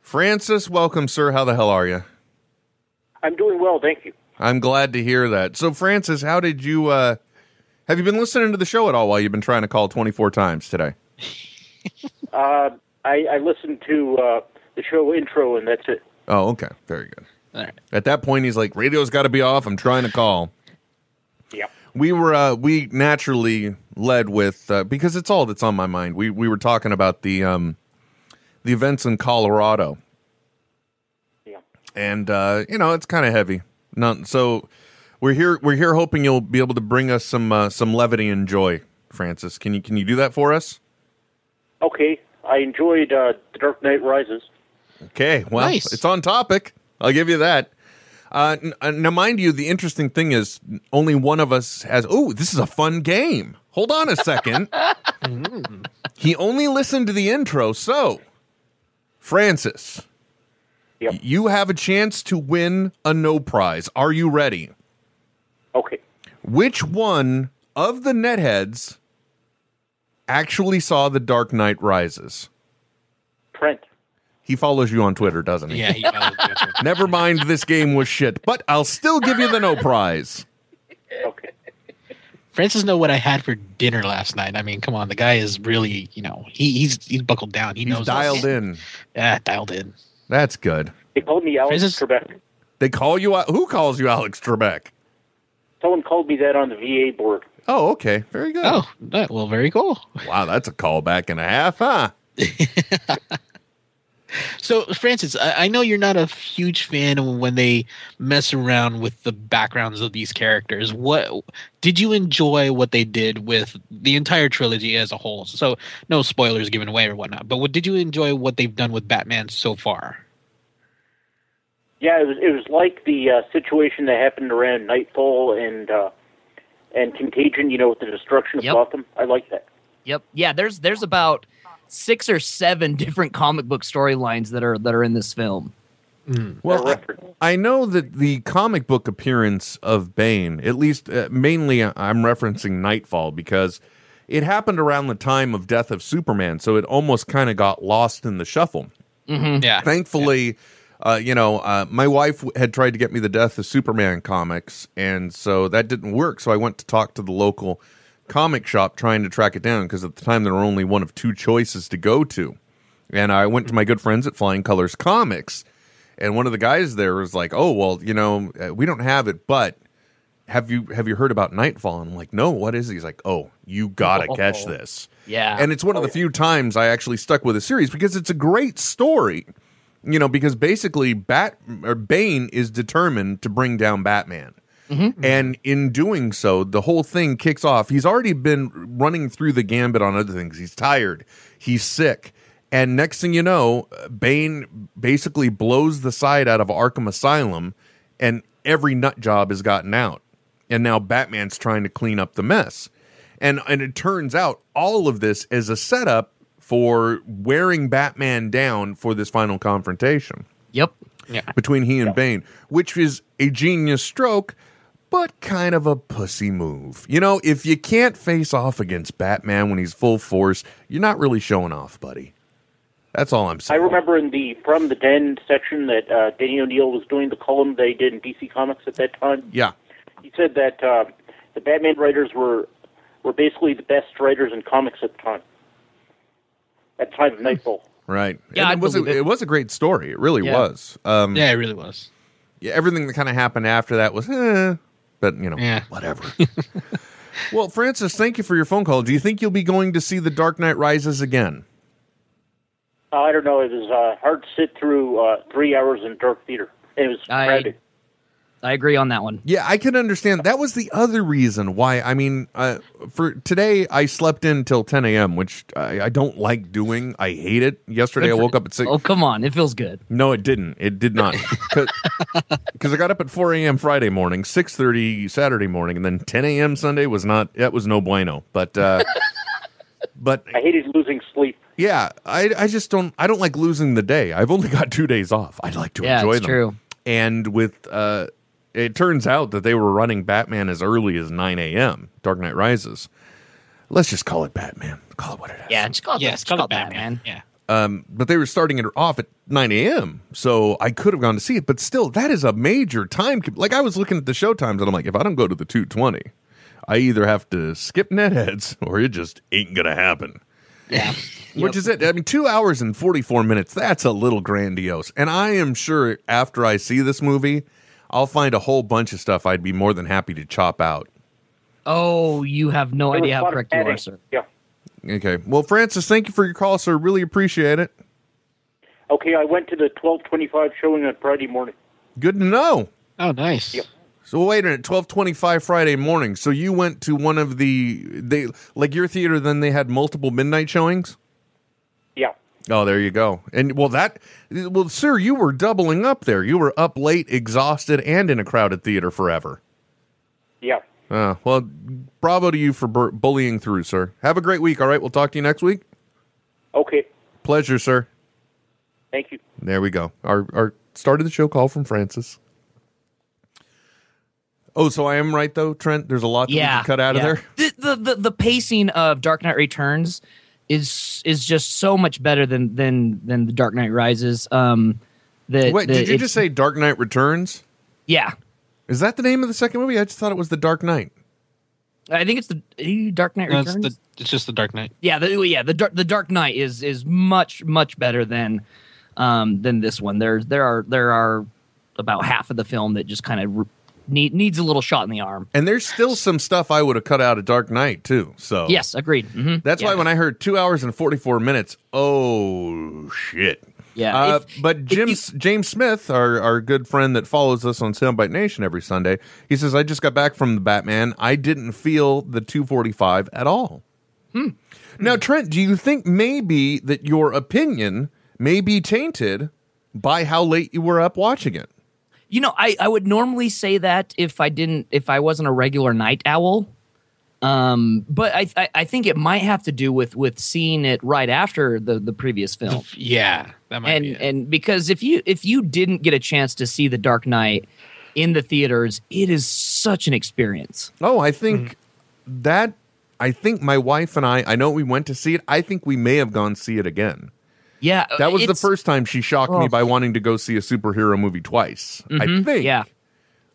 Speaker 2: Francis, welcome, sir. How the hell are you?
Speaker 8: I'm doing well, thank you.
Speaker 2: I'm glad to hear that. So, Francis, how did you uh, Have you been listening to the show at all while you've been trying to call 24 times today?
Speaker 8: Uh, I, I listened to uh, the show intro, and that's it.
Speaker 2: Oh, okay. Very good.
Speaker 6: All right.
Speaker 2: At that point, he's like, radio's got to be off. I'm trying to call.
Speaker 8: Yep.
Speaker 2: We were, uh, we naturally led with, uh, because it's all that's on my mind. We, we were talking about the, um, the events in Colorado.
Speaker 8: Yeah.
Speaker 2: And, uh, you know, it's kind of heavy. Not, so we're here, we're here hoping you'll be able to bring us some, uh, some levity and joy, Francis. Can you, can you do that for us?
Speaker 8: Okay. I enjoyed uh, The Dark Knight Rises.
Speaker 2: Okay, well,
Speaker 6: Nice.
Speaker 2: it's on topic. I'll give you that. Uh, n- uh, now, mind you, the interesting thing is only one of us has. Oh, this is a fun game. Hold on a second. he only listened to the intro. So, Francis,
Speaker 8: Yep.
Speaker 2: you have a chance to win a no prize. Are you ready?
Speaker 8: Okay.
Speaker 2: Which one of the netheads actually saw The Dark Knight Rises?
Speaker 8: Trent.
Speaker 2: He follows you on Twitter, doesn't he?
Speaker 6: Yeah, he knows.
Speaker 2: Never mind, this game was shit, but I'll still give you the no prize.
Speaker 8: Okay.
Speaker 6: Francis know what I had for dinner last night. I mean, come on, the guy is really, you know, he, he's he's buckled down. He
Speaker 2: He's
Speaker 6: knows
Speaker 2: dialed
Speaker 6: us.
Speaker 2: in.
Speaker 6: Yeah, dialed in.
Speaker 2: That's good.
Speaker 8: They called me Alex
Speaker 6: Francis-
Speaker 8: Trebek.
Speaker 2: They call you out. Who calls you Alex Trebek?
Speaker 8: Someone called me that on the VA board.
Speaker 2: Oh, okay. Very good.
Speaker 6: Oh, that- well, very cool.
Speaker 2: Wow, that's a callback and a half, huh?
Speaker 6: So, Francis, I, I know you're not a huge fan of when they mess around with the backgrounds of these characters. What did you enjoy what they did with the entire trilogy as a whole? So, no spoilers given away or whatnot. But what did you enjoy what they've done with Batman so far?
Speaker 8: Yeah, it was it was like the uh, situation that happened around Nightfall and uh, and Contagion. You know, with the destruction of
Speaker 7: Yep.
Speaker 8: Gotham. I like that.
Speaker 7: Yep. Yeah, there's there's about six or seven different comic book storylines that are that are in this film.
Speaker 2: Well,
Speaker 8: A
Speaker 2: I,
Speaker 8: reference.
Speaker 2: I know that the comic book appearance of Bane, at least uh, mainly I'm referencing Nightfall because it happened around the time of Death of Superman, so it almost kind of got lost in the shuffle.
Speaker 6: Yeah.
Speaker 2: thankfully uh, you know uh, my wife had tried to get me the death of superman comics and so that didn't work so i went to talk to the local comic shop trying to track it down because at the time there were only one of two choices to go to and i went to my good friends at flying colors comics and one of the guys there was like oh well you know uh, we don't have it but have you have you heard about nightfall and i'm like no what is it he's like oh you gotta catch this
Speaker 7: Yeah.
Speaker 2: and it's one of the few times I actually stuck with a series because it's a great story. You know, because basically Bat or Bane is determined to bring down Batman. Mm-hmm. And in doing so, the whole thing kicks off. He's already been running through the gambit on other things. He's tired. He's sick. And next thing you know, Bane basically blows the side out of Arkham Asylum and every nut job has gotten out. And now Batman's trying to clean up the mess. And and it turns out all of this is a setup for wearing Batman down for this final confrontation
Speaker 7: yep.
Speaker 6: Yeah.
Speaker 2: between he and Bane, which is a genius stroke, but kind of a pussy move. You know, if you can't face off against Batman when he's full force, you're not really showing off, buddy. That's all I'm saying.
Speaker 8: I remember in the From the Den section that uh, Danny O'Neil was doing the column they did in DC Comics at that time.
Speaker 2: Yeah.
Speaker 8: He said that uh, the Batman writers were were basically the best writers in comics at the time. At the time of Nightfall.
Speaker 2: Right.
Speaker 7: Yeah,
Speaker 2: And it was a,
Speaker 7: it.
Speaker 2: it was a great story. It really
Speaker 7: Yeah.
Speaker 2: was. Um,
Speaker 6: Yeah, it really was.
Speaker 2: yeah, everything that kind of happened after that was, eh, but you know,
Speaker 6: Yeah.
Speaker 2: whatever. well, Francis, thank you for your phone call. Do you think you'll be going to see The Dark Knight Rises again?
Speaker 8: Uh, I don't know. It was uh, hard to sit through uh, three hours in dark theater. It was
Speaker 7: I-
Speaker 8: crowded.
Speaker 7: I agree on that one.
Speaker 2: Yeah, I can understand. That was the other reason why. I mean, uh, for today, I slept in till 10 a.m., which I, I don't like doing. I hate it. Yesterday, I woke up at six.
Speaker 7: Oh come on, it feels good.
Speaker 2: No, it didn't. It did not. Because I got up at 4 a.m. Friday morning, 6:30 Saturday morning, and then 10 a.m. Sunday was not. That was no bueno. But, uh, but
Speaker 8: I hated losing sleep.
Speaker 2: yeah, I I just don't. I don't like losing the day. I've only got two days off. I'd like to
Speaker 7: Yeah,
Speaker 2: enjoy
Speaker 7: it's
Speaker 2: them.
Speaker 7: true.
Speaker 2: And with uh, it turns out that they were running Batman as early as 9 a.m. Dark Knight Rises. Let's just call it Batman. Call it what it is.
Speaker 7: Yeah, just call it,
Speaker 6: Yeah,
Speaker 7: just
Speaker 6: it's called
Speaker 7: call it
Speaker 6: Batman.
Speaker 7: Batman.
Speaker 6: Yeah.
Speaker 2: Um, but they were starting it off at 9 a.m. So I could have gone to see it, but still, that is a major time. Like I was looking at the show times, and I'm like, if I don't go to the 220, I either have to skip netheads or it just ain't gonna happen.
Speaker 6: Yeah.
Speaker 2: Which is it? I mean, two hours and forty four minutes. That's a little grandiose. And I am sure after I see this movie, I'll find a whole bunch of stuff I'd be more than happy to chop out.
Speaker 7: Oh, you have no idea how
Speaker 8: lot
Speaker 7: correct you are, sir.
Speaker 8: Yeah.
Speaker 2: Okay. Well, Francis, thank you for your call, sir. Really appreciate it.
Speaker 8: Okay, I went to the 1225 showing on Friday morning.
Speaker 2: Good to know.
Speaker 6: Oh, nice.
Speaker 8: Yep.
Speaker 2: So wait a minute, twelve twenty five Friday morning. So you went to one of the they like your theater. Then they had multiple midnight showings.
Speaker 8: Yeah.
Speaker 2: Oh, there you go. And well, that well, sir, you were doubling up there. You were up late, exhausted, and in a crowded theater forever.
Speaker 8: Yeah.
Speaker 2: Uh, well, bravo to you for bur- bullying through, sir. Have a great week. All right, we'll talk to you next week.
Speaker 8: Okay.
Speaker 2: Pleasure, sir.
Speaker 8: Thank you.
Speaker 2: There we go. Our our start of the show call from Francis. Oh, so I am right though, Trent. There's a lot that we
Speaker 7: Yeah,
Speaker 2: can cut out
Speaker 7: yeah.
Speaker 2: of there.
Speaker 7: The, the the the pacing of Dark Knight Returns is is just so much better than than than the Dark Knight Rises. Um, that
Speaker 2: Wait,
Speaker 7: that
Speaker 2: did you just say Dark Knight Returns?
Speaker 7: Yeah,
Speaker 2: Is that the name of the second movie? I just thought it was The Dark Knight.
Speaker 7: I think it's the Dark Knight
Speaker 6: No, it's,
Speaker 7: Returns.
Speaker 6: the, it's just the Dark Knight.
Speaker 7: yeah, the, yeah, the Dark the Dark Knight is is much much better than um than this one. There there are there are about half of the film that just kind of re- need needs a little shot in the arm.
Speaker 2: And there's still some stuff I would have cut out of Dark Knight too. So
Speaker 7: Yes, agreed. hmm
Speaker 2: that's
Speaker 7: yeah.
Speaker 2: why when I heard two hours and forty four minutes, oh shit.
Speaker 7: Yeah,
Speaker 2: Uh,
Speaker 7: if-
Speaker 2: but Jim
Speaker 7: you-
Speaker 2: James Smith, our our good friend that follows us on Soundbite Nation every Sunday, he says I just got back from the Batman. I didn't feel the 245 at all.
Speaker 7: Hmm.
Speaker 2: Now, Trent, do you think maybe that your opinion may be tainted by how late you were up watching it?
Speaker 7: You know, I, I would normally say that if I didn't if I wasn't a regular night owl. Um, but I, I I think it might have to do with with seeing it right after the the previous film.
Speaker 6: Yeah, that might
Speaker 7: and
Speaker 6: be it.
Speaker 7: and because if you if you didn't get a chance to see the Dark Knight in the theaters, it is such an experience.
Speaker 2: Oh, I think that I think my wife and I, I know we went to see it. I think we may have gone see it again.
Speaker 7: Yeah,
Speaker 2: That was the first time she shocked me
Speaker 7: Oh.
Speaker 2: by wanting to go see a superhero movie twice. I
Speaker 7: Mhm,
Speaker 2: think.
Speaker 7: Yeah,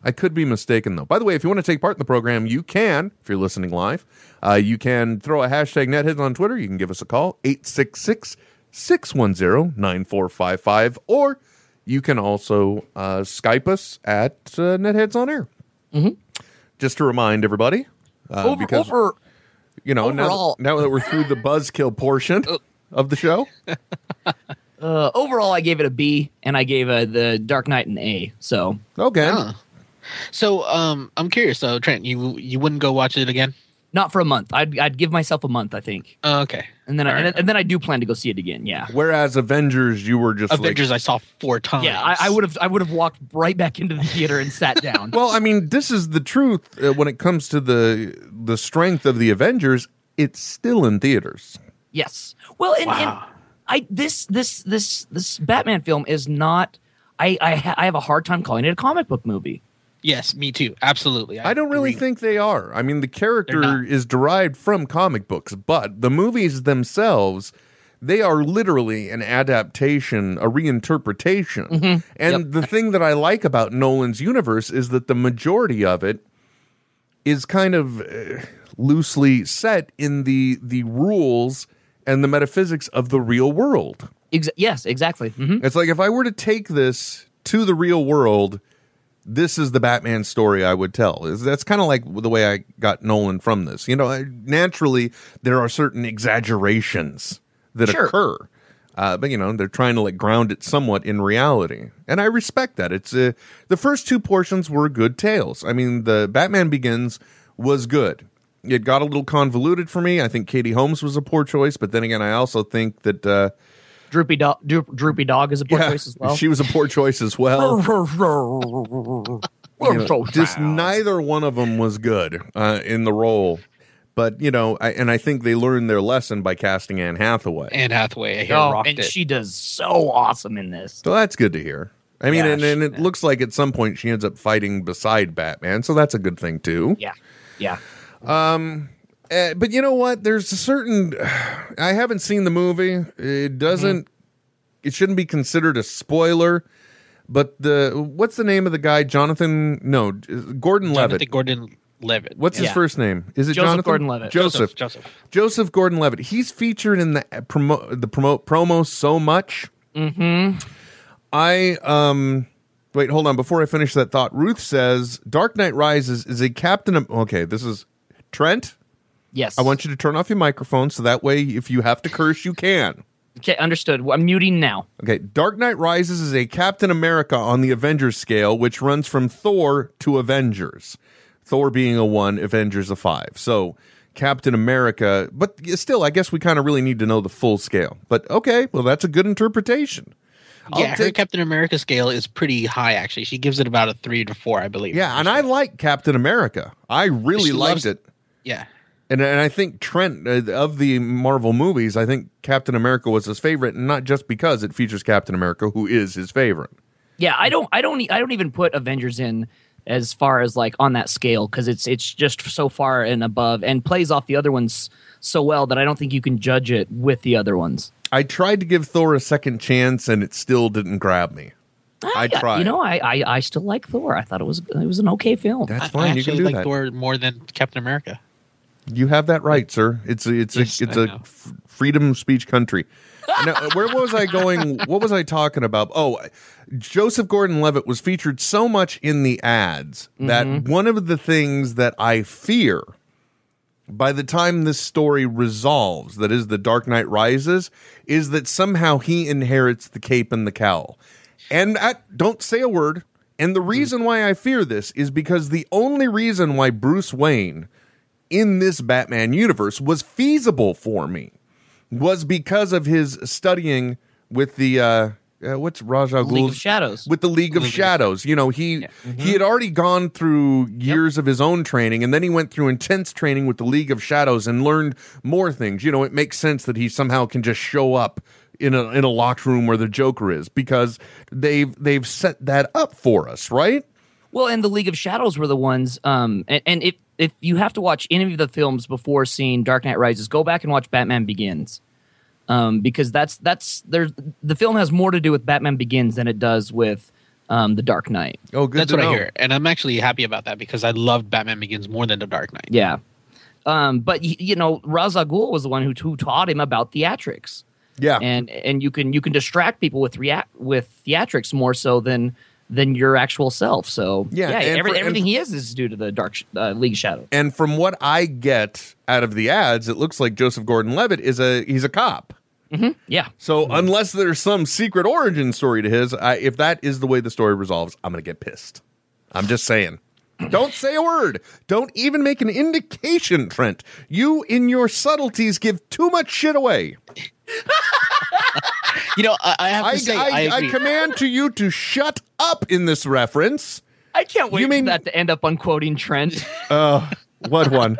Speaker 2: I could be mistaken though. By the way, if you want to take part in the program, you can. If you're listening live, uh, you can throw a hashtag netheads on Twitter. You can give us a call 866 610 9455 or you can also uh, Skype us at uh, Netheads on Air. Mm-hmm. Just to remind everybody, uh,
Speaker 7: over
Speaker 2: because
Speaker 7: over
Speaker 2: you know now, now that we're through the buzzkill portion of the show,
Speaker 7: uh, overall, I gave it a B, and I gave uh, the Dark Knight an A. So
Speaker 2: okay.
Speaker 6: Huh. So, um, I'm curious though, Trent. You you wouldn't go watch it again?
Speaker 7: not for a month. I'd I'd give myself a month, I think,
Speaker 6: Oh, okay.
Speaker 7: and then I,
Speaker 6: All
Speaker 7: and,
Speaker 6: right.
Speaker 7: then- and then I do plan to go see it again. Yeah.
Speaker 2: Whereas Avengers, you were just like-
Speaker 6: Avengers, I saw four times.
Speaker 7: Yeah, I, I would have I would have walked right back into the theater and sat down.
Speaker 2: Well, I mean, this is the truth uh, when it comes to the the strength of the Avengers. It's still in theaters.
Speaker 7: Yes. Well, and, and I this this this this Batman film is not. I I, I have a hard time calling it a comic book movie.
Speaker 6: Yes, me too. Absolutely.
Speaker 2: I don't really
Speaker 6: agree.
Speaker 2: think they are. I mean, the character is derived from comic books, but the movies themselves, they are literally an adaptation, a reinterpretation. And the thing that I like about Nolan's universe is that the majority of it is kind of uh, loosely set in the the rules and the metaphysics of the real world.
Speaker 7: Exa- yes, exactly. hmm
Speaker 2: It's like if I were to take this to the real world, this is the Batman story I would tell. That's kind of like the way I got Nolan from this. You know, I- naturally there are certain exaggerations that
Speaker 7: Sure.
Speaker 2: occur. Uh, but you know they're trying to like ground it somewhat in reality, and I respect that. It's uh, the first two portions were good tales. I mean, the Batman Begins was good. It got a little convoluted for me. I think Katie Holmes was a poor choice, but then again, I also think that uh,
Speaker 7: Droopy dog, droopy dog is a poor
Speaker 2: yeah,
Speaker 7: choice as well.
Speaker 2: she was a poor choice as well. You know,
Speaker 7: so
Speaker 2: just neither one of them was good uh, in the role. But you know, I, and I think they learned their lesson by casting Anne Hathaway.
Speaker 6: Anne Hathaway
Speaker 7: Oh,
Speaker 6: rocked
Speaker 7: and
Speaker 6: it.
Speaker 7: she does so awesome in this.
Speaker 2: so that's good to hear. I mean,
Speaker 7: Yeah,
Speaker 2: and, and it
Speaker 7: she-
Speaker 2: looks like at some point she ends up fighting beside Batman, so that's a good thing too.
Speaker 7: Yeah, yeah.
Speaker 2: Uh, but you know what? There's a certain. I haven't seen the movie. It doesn't. It shouldn't be considered a spoiler. But the what's the name of the guy? Jonathan? No, Gordon
Speaker 6: Jonathan
Speaker 2: Levitt.
Speaker 6: Gordon. Levitt.
Speaker 2: What's his first name? Is it
Speaker 7: Joseph
Speaker 2: Jonathan?
Speaker 7: Gordon-Levitt.
Speaker 2: Joseph.
Speaker 6: Joseph.
Speaker 2: Joseph Gordon-Levitt. He's featured in the promo the promote promo so much. Mm-hmm. I um wait, hold on. Before I finish that thought, Ruth says Dark Knight Rises is a Captain. Okay, this is Trent.
Speaker 7: Yes.
Speaker 2: I want you to turn off your microphone so that way, if you have to curse, you can.
Speaker 7: Okay, understood. I'm muting now.
Speaker 2: Okay, Dark Knight Rises is a Captain America on the Avengers scale, which runs from Thor to Avengers. Thor being a one, Avengers a five. So Captain America, but still, I guess we kind of really need to know the full scale. But okay, well, that's a good interpretation. I'll
Speaker 6: yeah, her
Speaker 2: take-
Speaker 6: Captain America scale is pretty high. Actually, she gives it about a three to four, I believe.
Speaker 2: yeah, and I like Captain America. I really
Speaker 6: She
Speaker 2: liked
Speaker 6: loves-
Speaker 2: it.
Speaker 6: Yeah.
Speaker 2: And, and I think Trent uh, of the Marvel movies, I think Captain America was his favorite, and not just because it features Captain America, who is his favorite.
Speaker 7: Yeah, I don't, I don't, e- I don't even put Avengers in as far as like on that scale because it's it's just so far and above and plays off the other ones so well that I don't think you can judge it with the other ones.
Speaker 2: I tried to give Thor a second chance, and it still didn't grab me. I
Speaker 7: Yeah,
Speaker 2: tried.
Speaker 7: You know, I, I I still like Thor. I thought it was it was an okay film.
Speaker 2: That's fine.
Speaker 6: I
Speaker 2: you can
Speaker 6: actually
Speaker 2: do
Speaker 6: like
Speaker 2: that.
Speaker 6: Thor more than Captain America.
Speaker 2: You have that right, sir. It's a, it's
Speaker 6: Yes,
Speaker 2: a it's
Speaker 6: I
Speaker 2: a
Speaker 6: know.
Speaker 2: freedom of speech country. now, where was I going? What was I talking about? Oh, Joseph Gordon-Levitt was featured so much in the ads that mm-hmm. one of the things that I fear by the time this story resolves, that is, the Dark Knight Rises, is that somehow he inherits the cape and the cowl. And I, don't say a word. And the mm-hmm. reason why I fear this is because the only reason why Bruce Wayne in this Batman universe was feasible for me was because of his studying with the uh, uh what's Raja
Speaker 7: League of Shadows.
Speaker 2: with the League of Shadows. You know, he he had already gone through years of his own training, and then he went through intense training with the League of Shadows and learned more things. You know, it makes sense that he somehow can just show up in a in a locked room where the Joker is because they've they've set that up for us, right?
Speaker 7: Well, and the League of Shadows were the ones. Um, and, and if if you have to watch any of the films before seeing Dark Knight Rises, go back and watch Batman Begins. Um, because that's that's there's the film has more to do with Batman Begins than it does with um, the Dark Knight.
Speaker 2: Oh, good.
Speaker 6: That's
Speaker 2: to
Speaker 6: what
Speaker 2: know.
Speaker 6: I hear, and I'm actually happy about that because I loved Batman Begins more than The Dark Knight.
Speaker 7: Yeah. Um, but you know, Ra's al Ghul was the one who, who taught him about theatrics.
Speaker 2: Yeah,
Speaker 7: and and you can you can distract people with rea- with theatrics more so than than your actual self. So
Speaker 2: Yeah,
Speaker 7: yeah, every,
Speaker 2: for-
Speaker 7: everything he is is due to the Dark uh, League Shadow.
Speaker 2: And from what I get out of the ads, it looks like Joseph Gordon-Levitt is a he's a cop.
Speaker 7: Yeah,
Speaker 2: So unless there's some secret origin story to his, I, if that is the way the story resolves, I'm gonna get pissed. I'm just saying. Don't say a word. Don't even make an indication, Trent. You, in your subtleties, give too much shit away.
Speaker 6: You know, I, I have to
Speaker 2: I,
Speaker 6: say,
Speaker 2: I,
Speaker 6: I,
Speaker 2: I command to you to shut up in this reference.
Speaker 7: I can't wait
Speaker 2: You mean-
Speaker 7: for that to end up unquoting Trent.
Speaker 2: Uh, what one?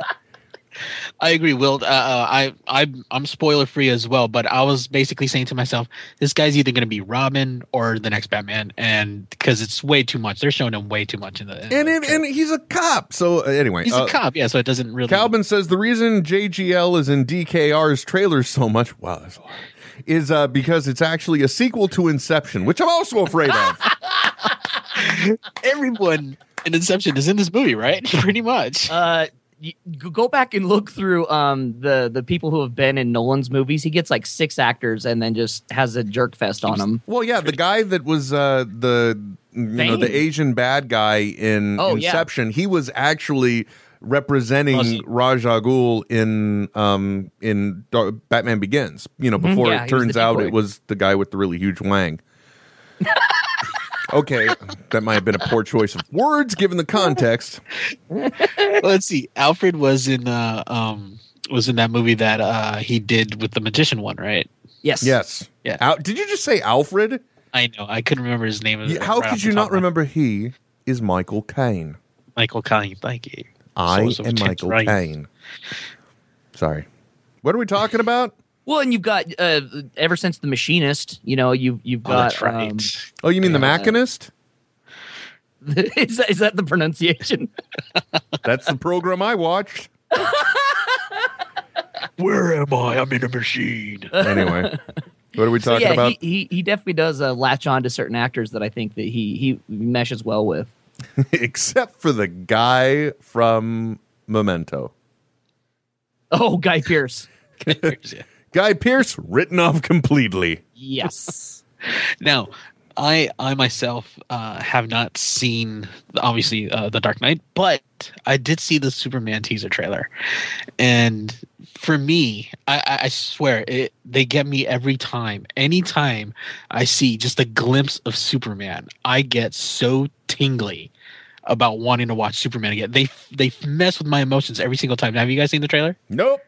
Speaker 6: I agree, Will. Uh, uh, I, I, I'm spoiler free as well, but I was basically saying to myself, this guy's either going to be Robin or the next Batman, and because it's way too much, they're showing him way too much in the. in
Speaker 2: And
Speaker 6: the
Speaker 2: and, and he's a cop. So uh, anyway,
Speaker 6: he's
Speaker 2: uh,
Speaker 6: a cop, yeah. So it doesn't really.
Speaker 2: Calvin says the reason JGL is in DKR's trailer so much, wow, that's a lot, is uh, because it's actually a sequel to Inception, which I'm also afraid of.
Speaker 6: everyone in Inception is in this movie, right? Pretty much.
Speaker 7: uh, go back and look through um, the the people who have been in Nolan's movies. He gets like six actors and then just has a jerk fest on them.
Speaker 2: well, yeah, the guy that was uh, the you know the Asian bad guy in
Speaker 7: Oh, yeah.
Speaker 2: Inception, he was actually representing
Speaker 6: Was he?
Speaker 2: Ra's al Ghul in um in Dar- Batman Begins. You know, before
Speaker 7: Mm-hmm. Yeah,
Speaker 2: it
Speaker 7: he was the
Speaker 2: turns out it was the guy with the really huge wang. okay, that might have been a poor choice of words given the context.
Speaker 6: Let's see. Alfred was in uh, um was in that movie that uh he did with the magician one, right?
Speaker 7: Yes.
Speaker 2: Yes.
Speaker 6: Yeah.
Speaker 2: Al- did you just say Alfred?
Speaker 6: I know. I couldn't remember his name.
Speaker 2: Yeah, How
Speaker 6: right
Speaker 2: could you not remember he is Michael Caine?
Speaker 6: Michael Caine? Thank you.
Speaker 2: I
Speaker 6: Source
Speaker 2: am Michael
Speaker 6: right.
Speaker 2: Caine. Sorry. What are we talking about?
Speaker 7: Well, and you've got uh, ever since the Machinist, you know, you've you've
Speaker 6: Oh,
Speaker 7: got.
Speaker 6: that's right.
Speaker 7: um,
Speaker 2: Oh, you mean the Machinist?
Speaker 7: is that is that the pronunciation?
Speaker 2: That's the program I watched.
Speaker 6: Where am I? I'm in a machine.
Speaker 2: Anyway, what are we
Speaker 7: So
Speaker 2: talking
Speaker 7: yeah,
Speaker 2: about?
Speaker 7: he, he he definitely does uh, latch on to certain actors that I think that he he meshes well with.
Speaker 2: except for the guy from Memento.
Speaker 7: Oh, Guy Pearce.
Speaker 2: Guy Pearce written off completely.
Speaker 7: Yes.
Speaker 6: Now, I I myself uh, have not seen obviously uh, the Dark Knight, but I did see the Superman teaser trailer, and for me, I, I- I swear it, they get me every time. Anytime I see just a glimpse of Superman, I get so tingly about wanting to watch Superman again. They they mess with my emotions every single time. Now, Have you guys seen the trailer?
Speaker 2: Nope.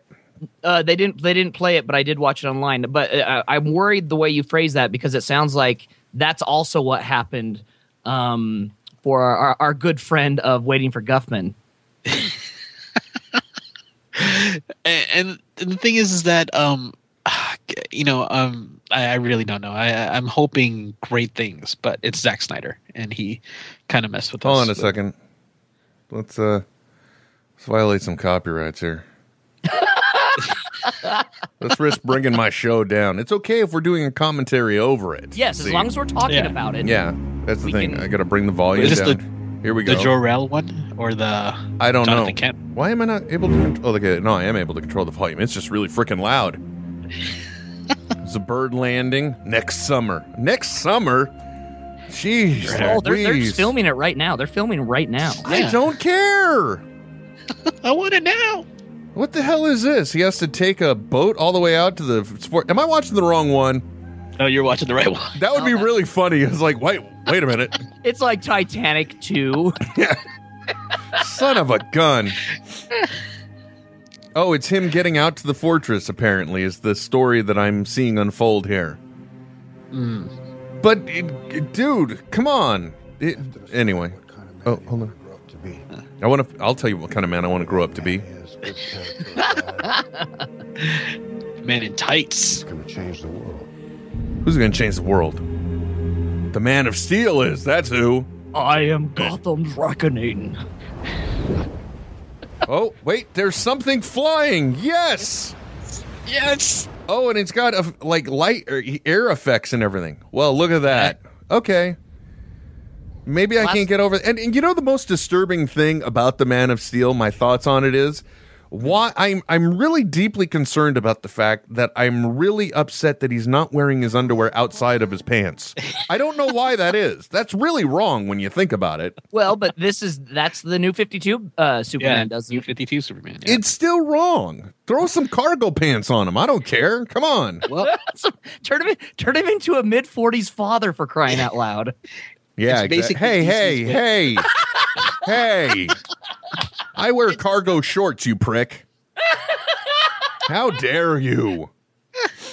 Speaker 7: Uh, they didn't. They didn't play it, but I did watch it online. But uh, I'm worried the way you phrase that because it sounds like that's also what happened um, for our, our, our good friend of waiting for Guffman.
Speaker 6: and, and the thing is, is that um, you know, um, I, I really don't know. I, I- I'm hoping great things, but it's Zack Snyder, and he kind of messed with
Speaker 2: Hold
Speaker 6: us.
Speaker 2: on a second. Let's uh let's violate some copyrights here. let's risk bringing my show down. It's okay if we're doing a commentary over it.
Speaker 7: Yes, as long as we're talking
Speaker 6: Yeah.
Speaker 7: about it.
Speaker 2: Yeah, that's the
Speaker 7: We
Speaker 2: thing.
Speaker 7: can-
Speaker 2: I got to bring the volume down.
Speaker 6: the-
Speaker 2: Here we
Speaker 6: The
Speaker 2: go.
Speaker 6: Jor-El one or the
Speaker 2: I don't
Speaker 6: Jonathan
Speaker 2: know.
Speaker 6: Kent?
Speaker 2: Why am I not able to? Control, oh, okay. No, I am able to control the volume. It's just really freaking loud. it's a bird landing next summer. Next summer. Jeez,
Speaker 7: Oh, they're, they're just filming it right now. They're filming right now.
Speaker 2: I
Speaker 6: Yeah.
Speaker 2: don't care.
Speaker 6: I want it now.
Speaker 2: What the hell is this? He has to take a boat all the way out to the sport. Am I watching the wrong one?
Speaker 6: No, you're watching the right one.
Speaker 2: That would be oh, really funny. It's like, wait, wait a minute,
Speaker 7: It's like Titanic 2.
Speaker 2: son of a gun. Oh, it's him getting out to the fortress. Apparently, is the story that I'm seeing unfold here. Hmm. But, it, dude, come on. It, anyway, oh, hold on. I want to. I'll tell you what kind of man I want to grow up to be.
Speaker 6: Man in tights.
Speaker 2: Who's going to change the world? The Man of Steel is. That's who.
Speaker 7: I am Gotham's reckoning.
Speaker 2: Oh, wait, there's something flying. Yes.
Speaker 6: Yes.
Speaker 2: Oh, and it's got a, like light or air effects and everything. Well, look at that. Okay. Maybe I
Speaker 7: Last-
Speaker 2: can't get over and, and you know the most disturbing thing about the Man of Steel, my thoughts on it is why I'm I'm really deeply concerned about the fact that I'm really upset that he's not wearing his underwear outside of his pants. I don't know why that is. That's really wrong when you think about it.
Speaker 7: Well, but this is that's the new 52 uh, Superman
Speaker 6: Yeah,
Speaker 7: does.
Speaker 6: New 52 Superman. Yeah.
Speaker 2: It's still wrong. Throw some cargo pants on him. I don't care. Come on.
Speaker 6: well,
Speaker 7: turn him turn him into a mid 40s father for crying out loud.
Speaker 2: Yeah,
Speaker 6: It's
Speaker 2: exactly.
Speaker 6: basically
Speaker 2: Hey, hey, hey, hey! I wear cargo shorts, you prick. How dare you?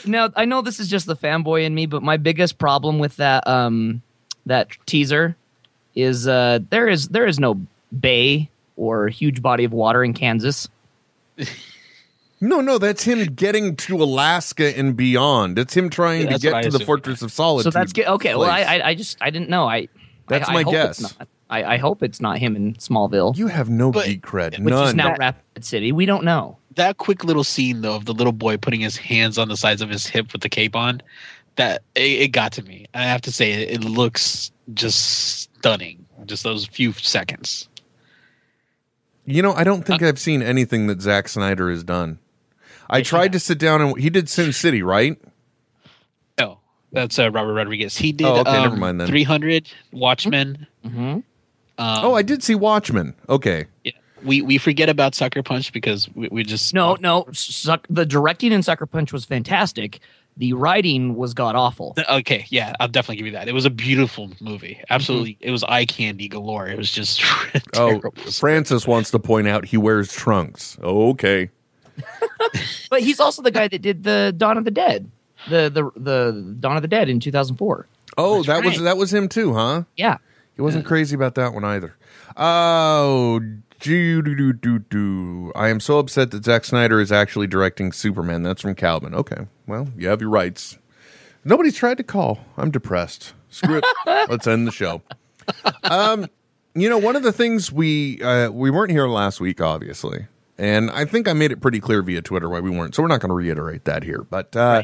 Speaker 7: Now, I know this is just the fanboy in me, but my biggest problem with that um that teaser is uh there is there is no bay or huge body of water in Kansas.
Speaker 2: No, no, that's him getting to Alaska and beyond. It's him trying
Speaker 6: Yeah,
Speaker 2: to get to the. Fortress of Solitude.
Speaker 7: So that's good. Okay, well, I. I I just I didn't know. I
Speaker 2: That's
Speaker 7: I, I
Speaker 2: my
Speaker 7: it's
Speaker 2: guess.
Speaker 7: Not. I, I hope it's not him in Smallville,
Speaker 2: You have no
Speaker 6: But-
Speaker 2: geek cred.
Speaker 7: which
Speaker 2: None.
Speaker 7: is now
Speaker 6: That-
Speaker 7: Rapid City. We don't know.
Speaker 6: that quick little scene though of the little boy putting his hands on the sides of his hip with the cape on, that it, it got to me. I have to say, it, it looks just stunning. Just those few seconds.
Speaker 2: You know, I don't think I've seen anything that Zack Snyder has done. I
Speaker 7: Yes,
Speaker 2: tried
Speaker 7: have.
Speaker 2: to sit down and he did Sin City, right?
Speaker 6: No, that's uh, Robert Rodriguez. He did.
Speaker 2: Oh, okay,
Speaker 6: um,
Speaker 2: never mind then.
Speaker 6: 300 Watchmen.
Speaker 7: Mm-hmm.
Speaker 6: Um,
Speaker 2: oh, I did see Watchmen. Okay.
Speaker 6: yeah. we we forget about Sucker Punch because we, we just
Speaker 7: No, no. Suck, the directing in Sucker Punch was fantastic. The writing was god awful.
Speaker 6: Okay, yeah, I'll definitely give you that. It was a beautiful movie. Absolutely, it was eye candy galore. It was just
Speaker 2: Oh. Francis wants to point out he wears trunks. Okay.
Speaker 7: But he's also the guy that did the Dawn of the Dead, the the the Dawn of the Dead in 2004.
Speaker 2: Oh,
Speaker 7: That's
Speaker 2: that was that was him too, huh?
Speaker 7: Yeah.
Speaker 2: He wasn't crazy about that one either. Oh, doo doo doo doo. I am so upset that Zack Snyder is actually directing Superman. That's from Calvin. Okay, well, you have your rights. Nobody's tried to call. I'm depressed. Screw it. Let's end the show. Um, you know, one of the things we uh, we weren't here last week, obviously, and I think I made it pretty clear via Twitter why we weren't. So we're not going to reiterate that here, but uh,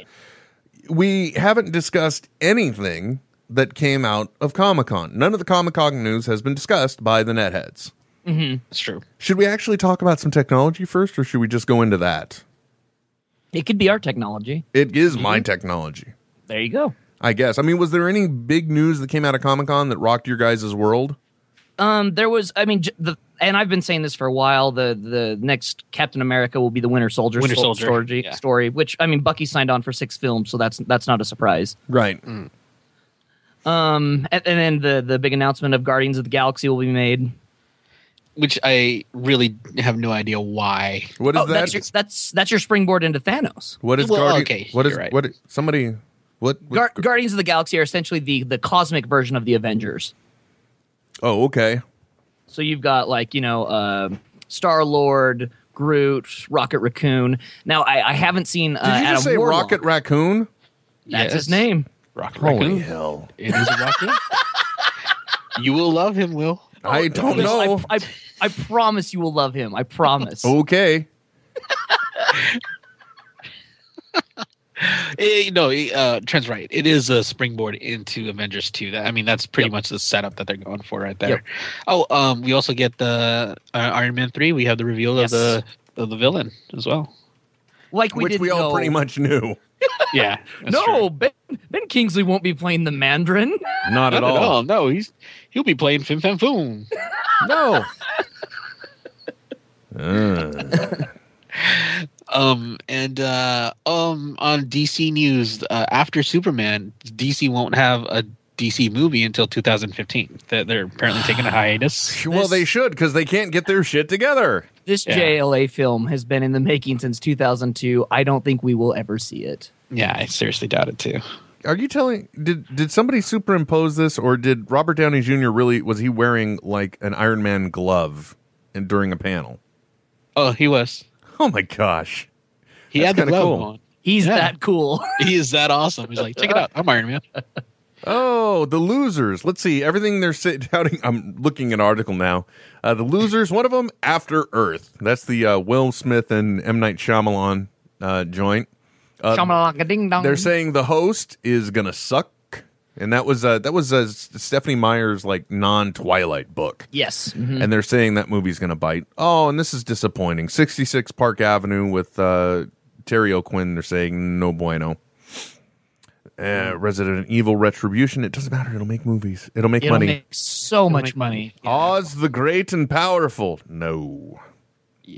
Speaker 2: we haven't discussed anything that came out of Comic Con. None of the Comic Con news has been discussed by the netheads. Mm-hmm.
Speaker 6: That's true.
Speaker 2: Should we actually talk about some technology first, or should we just go into that?
Speaker 7: It could be our technology.
Speaker 2: It is my mm-hmm. technology,
Speaker 7: There you go.
Speaker 2: I guess. I mean, was there any big news that came out of Comic Con that rocked your guys' world?
Speaker 7: Um, there was, I mean, the and I've been saying this for a while. The the next Captain America will be the Winter Soldier,
Speaker 6: Winter Soldier,
Speaker 7: story,
Speaker 6: yeah.
Speaker 7: story. Which I mean, Bucky signed on for six films, so that's that's not a surprise.
Speaker 2: Right. Mm.
Speaker 7: Um, and, and then the the big announcement of Guardians of the Galaxy will be made.
Speaker 6: Which I really have no idea why.
Speaker 2: What is
Speaker 7: Oh,
Speaker 2: that?
Speaker 7: that's your, that's that's your springboard into Thanos.
Speaker 2: what is
Speaker 6: Well,
Speaker 2: Guardian-
Speaker 6: okay,
Speaker 2: What is
Speaker 6: you're right.
Speaker 2: what? Somebody. What? what-
Speaker 7: Gar- Guardians of the Galaxy are essentially the the cosmic version of the Avengers.
Speaker 2: oh, okay.
Speaker 7: So you've got like you know uh, Star Lord, Groot, Rocket Raccoon. Now I, I haven't seen. Uh,
Speaker 2: Did you
Speaker 7: Adam
Speaker 2: say
Speaker 7: Warlock.
Speaker 2: Rocket Raccoon?
Speaker 7: That's
Speaker 6: Yes.
Speaker 7: his name.
Speaker 6: Rocket
Speaker 2: Holy
Speaker 6: Raccoon.
Speaker 2: hell!
Speaker 6: It is a raccoon. you will love him, Will.
Speaker 2: I don't
Speaker 7: Listen,
Speaker 2: know.
Speaker 7: I, I, I promise you will love him. I promise.
Speaker 2: okay.
Speaker 6: Eh, no, eh, uh, Trent's right. It is a springboard into Avengers 2. That I mean, that's pretty much the setup that they're going for right there.
Speaker 7: Yep.
Speaker 6: Oh, um, we also get the uh, Iron Man 3. We have the reveal
Speaker 7: Yes.
Speaker 6: of the of the villain as well.
Speaker 7: like we
Speaker 2: Which
Speaker 7: didn't
Speaker 2: we all
Speaker 7: know.
Speaker 2: pretty much knew.
Speaker 6: Yeah. that's
Speaker 7: No,
Speaker 6: true.
Speaker 7: ben, ben Kingsley won't be playing the Mandarin.
Speaker 2: Not at
Speaker 6: Not
Speaker 2: all.
Speaker 6: No, he's he'll be playing Fin Fang Foom.
Speaker 2: No. Uh,
Speaker 6: Um, and uh, um, on DC News, uh, after Superman, DC won't have a DC movie until 2015. That they're apparently taking a hiatus.
Speaker 2: well,
Speaker 7: This-
Speaker 2: they should because they can't get their shit together.
Speaker 7: This
Speaker 6: Yeah.
Speaker 7: JLA film has been in the making since 2002. I don't think we will ever see it.
Speaker 6: Yeah, I seriously doubt it too.
Speaker 2: Are you telling? Did did somebody superimpose this, or did Robert Downey Jr. really was he wearing like an Iron Man glove and during a panel?
Speaker 6: Oh, he was.
Speaker 2: Oh my gosh!
Speaker 6: He
Speaker 2: That's
Speaker 6: had the glove
Speaker 2: cool.
Speaker 6: on.
Speaker 7: He's
Speaker 6: Yeah.
Speaker 7: that cool.
Speaker 6: He is that awesome. He's like, check it out. I'm Iron Man.
Speaker 2: Oh, the losers. Let's see. Everything they're touting. I'm looking at an article now. Uh, the losers. One of them, After Earth. That's the uh, Will Smith and M Night Shyamalan uh, joint. Uh, They're saying the host is gonna suck, and that was uh, that was uh, Stephenie Meyer's like non Twilight book.
Speaker 7: yes. Mhm.
Speaker 2: and they're saying that movie's going to bite. Oh, and this is disappointing. 66 Park Avenue with uh, Terry O'Quinn. They're saying no bueno. Uh, Resident Evil Retribution. It doesn't matter. It'll make movies. It'll make
Speaker 7: It'll
Speaker 2: money.
Speaker 7: make so much
Speaker 6: make
Speaker 7: money.
Speaker 2: Oz the Great and Powerful. No. Yeah.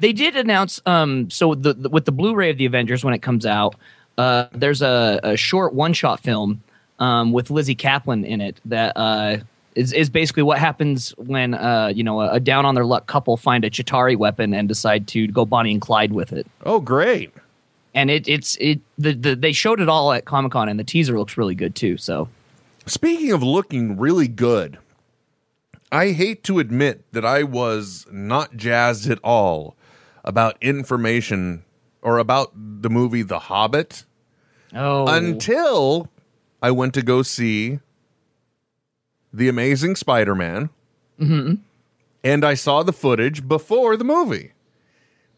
Speaker 7: They did announce um so the, the with the Blu-ray of the Avengers when it comes out, uh there's a, a short one-shot film um with Lizzy Caplan in it that uh is, is basically what happens when uh you know a, a down on their luck couple find a Chitauri weapon and decide to go Bonnie and Clyde with it.
Speaker 2: Oh, great.
Speaker 7: And it it's it the, the they showed it all at Comic-Con and the teaser looks really good too. So
Speaker 2: Speaking of looking really good, I hate to admit that I was not jazzed at all about information or about the movie The Hobbit.
Speaker 7: oh
Speaker 2: until I went to go see The Amazing Spider Man. Mm-hmm. And I saw the footage before the movie,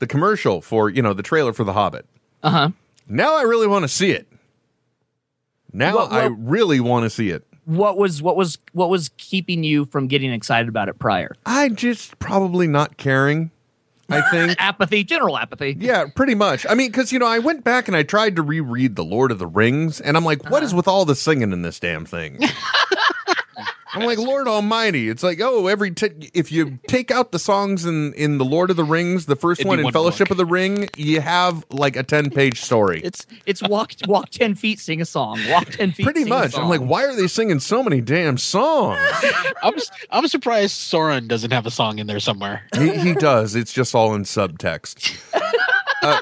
Speaker 2: the commercial for, you know, the trailer for The Hobbit.
Speaker 7: Uh-huh.
Speaker 2: Now I really want to see it. Now I really want to see it.
Speaker 7: What was what was what was keeping you from getting excited about it prior?
Speaker 2: I just probably not caring, I think.
Speaker 7: Apathy, general apathy.
Speaker 2: Yeah, pretty much. I mean, because, you know, I went back and I tried to reread The Lord of the Rings, and I'm like, what is with all the singing in this damn thing? I'm like, Lord Almighty. It's like, oh, every t- if you take out the songs in in the Lord of the Rings, the first
Speaker 6: It'd
Speaker 2: one in
Speaker 6: one
Speaker 2: Fellowship
Speaker 6: book.
Speaker 2: of the Ring, you have like a ten page story.
Speaker 7: It's it's walk walk ten feet, sing a song. Walk ten feet,
Speaker 2: Pretty
Speaker 7: sing a
Speaker 2: much. I'm like, why are they singing so many damn songs?
Speaker 6: I'm I'm surprised Sauron doesn't have a song in there somewhere.
Speaker 2: he, he does. It's just all in subtext. Uh,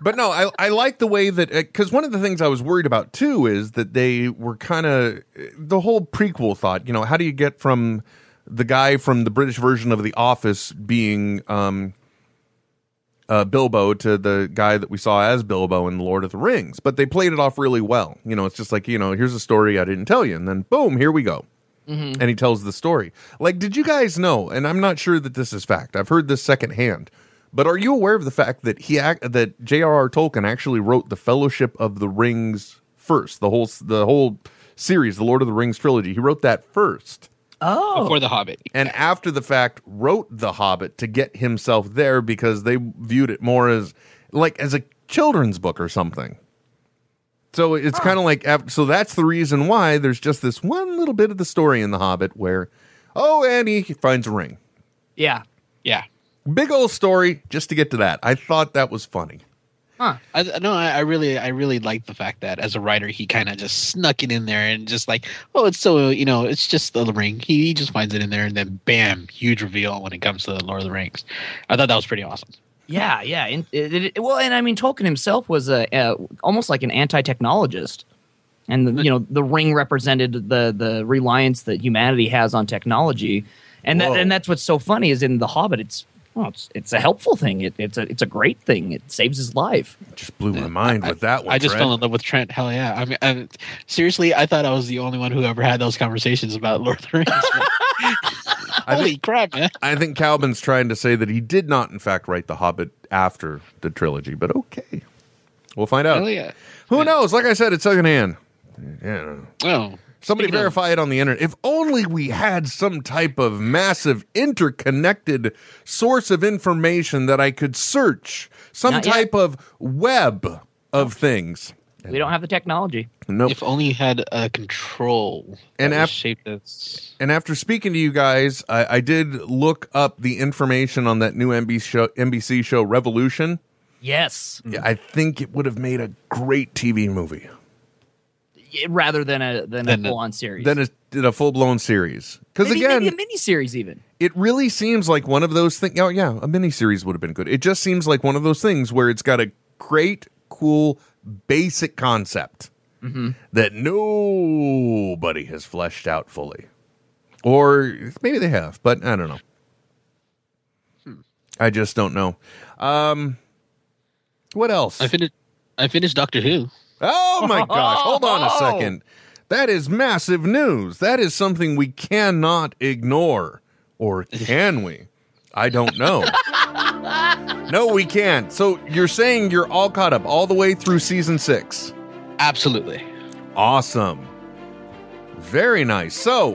Speaker 2: but no, I, I like the way that because one of the things I was worried about too is that they were kind of the whole prequel thought. You know, how do you get from the guy from the British version of The Office being um, uh, Bilbo to the guy that we saw as Bilbo in Lord of the Rings? But they played it off really well. You know, it's just like you know, here's a story I didn't tell you, and then boom, here we go and he tells the story. Like, did you guys know? And I'm not sure that this is fact. I've heard this secondhand. But are you aware of the fact that he act, that J.R.R. Tolkien actually wrote the Fellowship of the Rings first, the whole the whole series, the Lord of the Rings trilogy. He wrote that first.
Speaker 7: Oh,
Speaker 6: Before The Hobbit.
Speaker 2: and after the fact wrote the hobbit to get himself there because they viewed it more as like as a children's book or something so it's kind of like so that's the reason why there's just this one little bit of the story in the hobbit where oh and he finds a ring
Speaker 7: yeah.
Speaker 6: Yeah.
Speaker 2: Big old story just to get to that i thought that was funny
Speaker 6: I no, I, I really, I really like the fact that as a writer, he kind of just snuck it in there and just like, oh, it's so you know, it's just the ring. He, he just finds it in there, and then bam, huge reveal when it comes to the Lord of the Rings. I thought that was pretty awesome.
Speaker 7: Yeah, yeah. And it, it, well, and I mean, Tolkien himself was a, uh almost like an anti-technologist, and the, you know, the ring represented the the reliance that humanity has on technology, and that, and that's what's so funny is in the Hobbit, it's well, it's it's a helpful thing. It, it's a it's a great thing. It saves his life.
Speaker 2: just blew my mind with that one
Speaker 6: I just
Speaker 2: Trent.
Speaker 6: fell in love with Trent. Hell yeah! I mean, I, seriously, I thought I was the only one who ever had those conversations about Lord of the Rings.
Speaker 2: I
Speaker 6: Holy
Speaker 2: think,
Speaker 6: crap, man!
Speaker 2: I think calvin's trying to say that he did not in fact write the hobbit after the trilogy but okay we'll find out
Speaker 6: Hell yeah!
Speaker 2: who knows like i said it's secondhand yeah
Speaker 6: Oh,
Speaker 2: Somebody
Speaker 6: Speaking of-
Speaker 2: verify it on the internet. If only we had some type of massive interconnected source of information that I could search, some
Speaker 7: Not yet.
Speaker 2: type of web of things.
Speaker 7: We don't have the technology.
Speaker 2: Nope.
Speaker 6: If only you had a control
Speaker 2: And
Speaker 6: that was
Speaker 2: af-
Speaker 6: shaped as
Speaker 2: and after speaking to you guys, I, I did look up the information on that new NBC show, NBC show Revolution.
Speaker 7: Yes,
Speaker 2: Yeah, I think it would have made a great TV movie.
Speaker 7: Yeah, rather than a than a
Speaker 6: Than a-
Speaker 7: full on series.
Speaker 2: Then it did a full blown series. Because
Speaker 7: maybe,
Speaker 2: again,
Speaker 7: maybe a mini series even.
Speaker 2: it really seems like one of those things. Oh, yeah, a miniseries would have been good. It just seems like one of those things where it's got a great, cool, basic concept mm-hmm. that nobody has fleshed out fully. Or maybe they have, but I don't know. Hmm. I just don't know. Um, what else?
Speaker 6: I finished. I finished Doctor Who.
Speaker 2: Oh my gosh, hold on a oh. second. That is massive news. That is something we cannot ignore. Or can we? I don't know. no, we can't. So you're saying you're all caught up all the way through season six.
Speaker 6: Absolutely.
Speaker 2: Awesome. Very nice. So,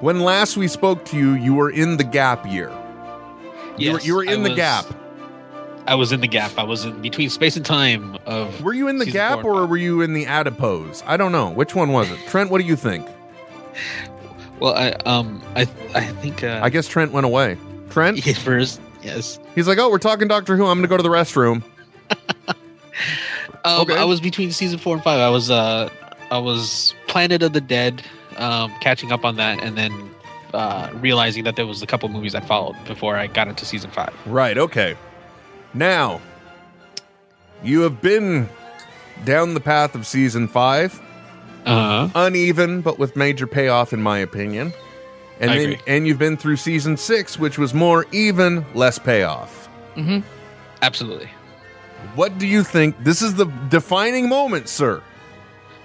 Speaker 2: when last we spoke to you, you were in the gap year. You were,
Speaker 6: Yes,
Speaker 2: you were
Speaker 6: I
Speaker 2: in the
Speaker 6: was-
Speaker 2: gap.
Speaker 6: I was in the gap. I was in between space and time. Of
Speaker 2: Were you in the gap or were you in the adipose? I don't know. Which one was it? Trent, what do you think?
Speaker 6: Well, I um, I I think uh,
Speaker 2: I guess Trent went away. Trent?
Speaker 6: yeah, first yes.
Speaker 2: He's like, oh, we're talking Doctor Who. I'm going to go to the restroom.
Speaker 6: Um,
Speaker 2: Okay.
Speaker 6: I was between season four and five. I was uh, I was Planet of the Dead, um, catching up on that, and then uh, realizing that there was a couple movies I followed before I got into season five.
Speaker 2: Right. Okay. Now, you have been down the path of season five,
Speaker 6: Uh huh.
Speaker 2: uneven, but with major payoff, in my opinion. And
Speaker 6: I
Speaker 2: then,
Speaker 6: agree.
Speaker 2: and you've been through season six, which was more even, less payoff.
Speaker 6: Absolutely.
Speaker 2: What do you think? This is the defining moment, sir.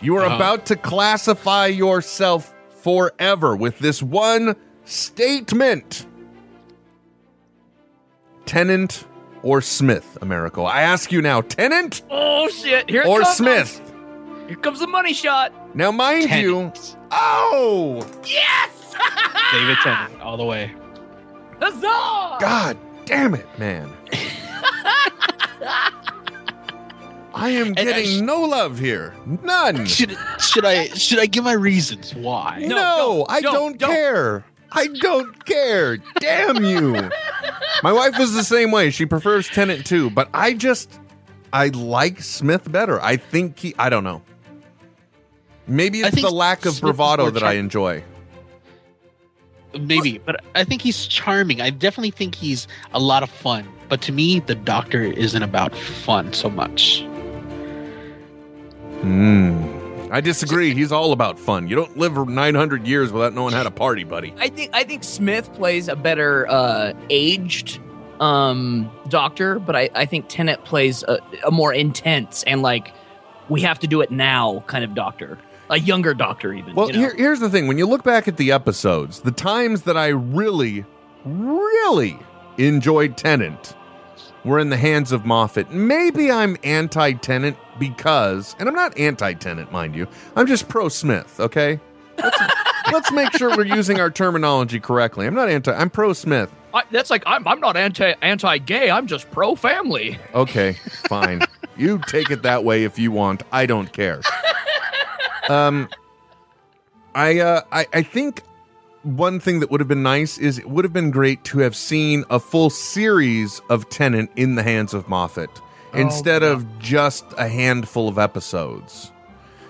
Speaker 2: You are
Speaker 6: Uh-huh.
Speaker 2: about to classify yourself forever with this one statement. Tennant or Smith, Americo? I ask you now, Tennant
Speaker 7: Oh shit! Here it
Speaker 2: or
Speaker 7: comes.
Speaker 2: Smith?
Speaker 7: Here comes the money shot.
Speaker 2: Now, mind you, oh,
Speaker 7: Yes!
Speaker 6: David Tennant, all the way.
Speaker 7: Huzzah!
Speaker 2: God damn it, man. I am
Speaker 6: I
Speaker 2: getting
Speaker 6: sh-
Speaker 2: no love here. None.
Speaker 6: Should should I should I give my reasons why?
Speaker 2: No,
Speaker 7: don't,
Speaker 2: I don't,
Speaker 7: don't, don't.
Speaker 2: care. I don't care. Damn you. My wife is the same way. She prefers Tennant too, but I just I like Smith better. I think he I don't know. Maybe it's the lack of
Speaker 6: Smith
Speaker 2: bravado that I enjoy.
Speaker 6: Maybe, but I think he's charming. I definitely think he's a lot of fun. But to me, the Doctor isn't about fun so much.
Speaker 2: Hmm. I disagree. He's all about fun. You don't live 900 years without knowing how to party, buddy.
Speaker 7: I think I think Smith plays a better uh, aged um, Doctor, but I, I think Tennant plays a, a more intense and like we have to do it now kind of Doctor, a younger Doctor even.
Speaker 2: Well,
Speaker 7: you know?
Speaker 2: here, here's the thing. When you look back at the episodes, the times that I really, really enjoyed Tennant were in the hands of Moffat. Maybe I'm anti Tennant because, and I'm not anti Tennant, mind you, I'm just pro Smith, okay? Let's, let's make sure we're using our terminology correctly. I'm not anti, I'm pro Smith.
Speaker 7: I, that's like I'm, I'm not anti anti gay. I'm just pro family.
Speaker 2: Okay, fine. you take it that way if you want. I don't care. Um, I uh, I I think one thing that would have been nice is it would have been great to have seen a full series of Tennant in the hands of Moffat instead of just a handful of episodes.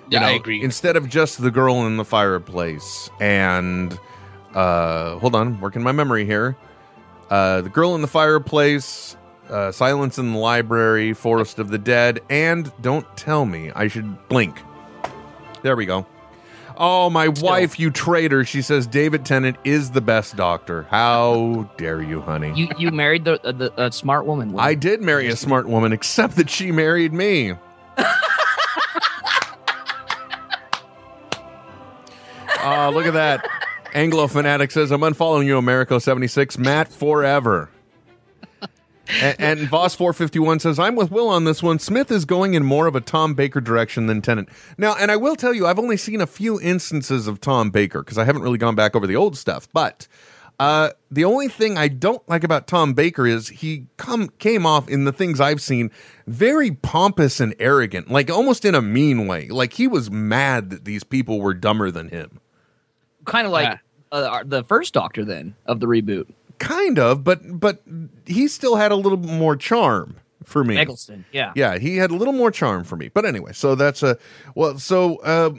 Speaker 2: You
Speaker 6: Yeah, I agree.
Speaker 2: Instead of just the girl in the fireplace and uh, hold on, working my memory here. Uh, the girl in the fireplace, uh, Silence in the Library, Forest of the Dead, and Don't Tell Me I Should Blink. There we go. Oh, my wife, you traitor. She says David Tennant is the best doctor. How dare you, honey?
Speaker 7: You you married the the, the smart woman.
Speaker 2: I did marry a smart woman, except that she married me. uh, look at that. Anglo Fanatic says, I'm unfollowing you, Americo76. Matt forever. And, and Voss451 says, I'm with Will on this one. Smith is going in more of a Tom Baker direction than Tennant. Now, and I will tell you, I've only seen a few instances of Tom Baker because I haven't really gone back over the old stuff. But uh, the only thing I don't like about Tom Baker is he come came off in the things I've seen very pompous and arrogant, like almost in a mean way. Like he was mad that these people were dumber than him.
Speaker 7: kind of like uh, the first Doctor then of the reboot.
Speaker 2: Kind of, but but he still had a little more charm for me.
Speaker 7: Eccleston, yeah.
Speaker 2: Yeah, he had a little more charm for me. But anyway, so that's a well. So, uh,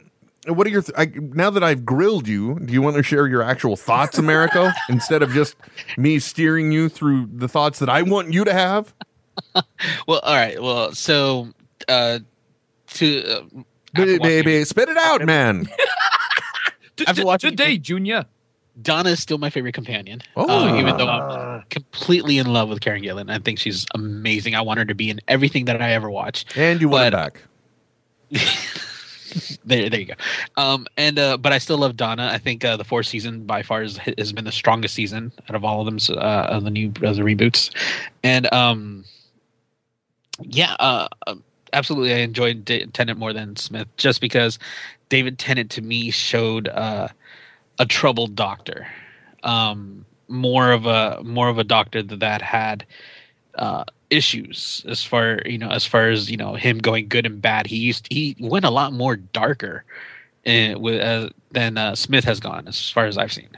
Speaker 2: what are your? Th- I, now that I've grilled you, do you want to share your actual thoughts, Americo, instead of just me steering you through the thoughts that I want you to have?
Speaker 6: Well, all right. Well, so uh, to uh,
Speaker 2: Baby,
Speaker 6: watching-
Speaker 2: baby, spit it out, man.
Speaker 6: After watching
Speaker 7: today, Junior.
Speaker 6: Donna is still my favorite companion.
Speaker 2: Oh.
Speaker 6: uh, even though I'm completely in love with Karen Gillan. I think she's amazing. I want her to be in everything that I ever watch.
Speaker 2: And you want it
Speaker 6: But-
Speaker 2: back.
Speaker 6: There, there you go. Um, and uh, but I still love Donna. I think uh, the fourth season by far has, has been the strongest season out of all of them. Uh, of the new of the reboots, and um, yeah, uh, um, absolutely. I enjoyed D- Tennant more than Smith, just because David Tennant to me showed uh, a troubled doctor, um, more of a more of a doctor that, that had uh, issues as far you know as far as you know him going good and bad. He used he went a lot more darker uh, with uh, than uh, Smith has gone as far as I've seen.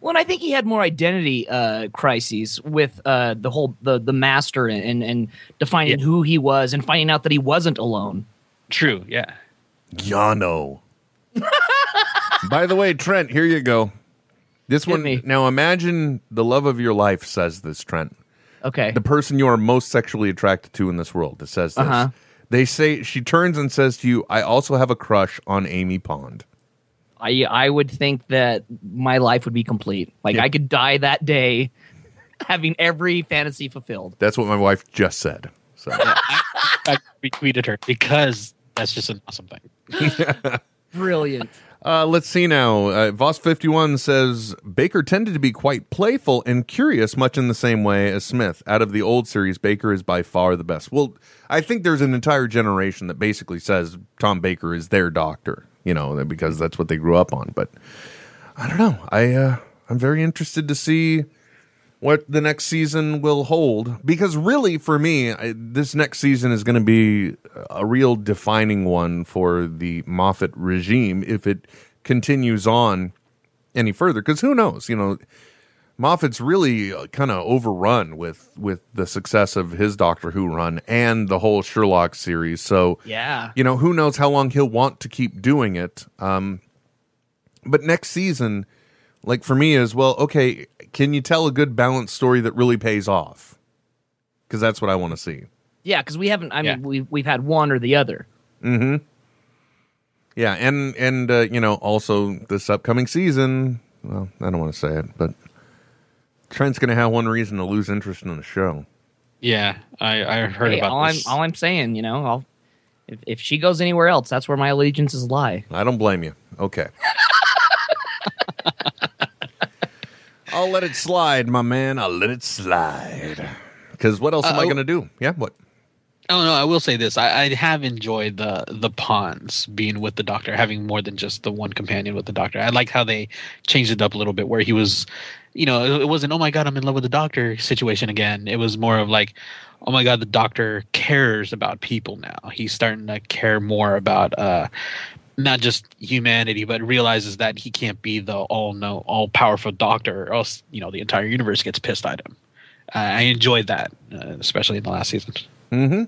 Speaker 7: Well, and I think he had more identity uh, crises with uh, the whole the the master and and defining
Speaker 6: Yeah.
Speaker 7: who he was and finding out that he wasn't alone.
Speaker 6: True, yeah.
Speaker 2: Yano. By the way, Trent, here you go. This
Speaker 7: Hit
Speaker 2: one.
Speaker 7: me.
Speaker 2: Now imagine the love of your life says this, Trent.
Speaker 7: Okay.
Speaker 2: the person you are most sexually attracted to in this world that says this.
Speaker 7: Uh-huh.
Speaker 2: They say she turns and says to you, "I also have a crush on Amy Pond."
Speaker 7: I I would think that my life would be complete. Like
Speaker 2: Yeah.
Speaker 7: I could die that day, having every fantasy fulfilled.
Speaker 2: That's what my wife just said. So
Speaker 6: I retweeted her because that's just an awesome thing.
Speaker 7: Brilliant.
Speaker 2: Uh, let's see now. Uh, Voss fifty one says Baker tended to be quite playful and curious, much in the same way as Smith. Out of the old series, Baker is by far the best. Well, I think there's an entire generation that basically says Tom Baker is their doctor. You know, because that's what they grew up on. But I don't know. I uh, I'm very interested to see what the next season will hold. Because really for me I, this next season is going to be a real defining one for the Moffat regime if it continues on any further. Because who knows you know Moffat's really kind of overrun with with the success of his Doctor Who run and the whole Sherlock series. So
Speaker 7: Yeah.
Speaker 2: you know who knows how long he'll want to keep doing it. Um but next season like for me is well okay can you tell a good balanced story that really pays off because that's what i want to see
Speaker 7: Yeah, because we haven't. I mean, we've we've had one or the other.
Speaker 2: yeah and and uh, you know also this upcoming season well i don't want to say it but trent's gonna have one reason to lose interest in the show
Speaker 6: Yeah, I, I heard
Speaker 7: Hey,
Speaker 6: about
Speaker 7: all
Speaker 6: this.
Speaker 7: I'm all I'm saying, you know, I'll if if she goes anywhere else, that's where my allegiances lie.
Speaker 2: i don't blame you okay i'll let it slide my man i'll let it slide Because what else am
Speaker 6: Uh,
Speaker 2: I
Speaker 6: oh.
Speaker 2: going to do? Yeah, what?
Speaker 6: Oh no, I will say this: I, I have enjoyed the the Ponds being with the Doctor, having more than just the one companion with the Doctor. I liked how they changed it up a little bit, where he was, you know, it, it wasn't "Oh my God, I'm in love with the Doctor" situation again. It was more of like, "Oh my God, the Doctor cares about people now. He's starting to care more about uh, not just humanity, but realizes that he can't be the all know all powerful Doctor, or else you know the entire universe gets pissed at him." Uh, I enjoyed that, uh, especially in the last season.
Speaker 2: Mm-hmm.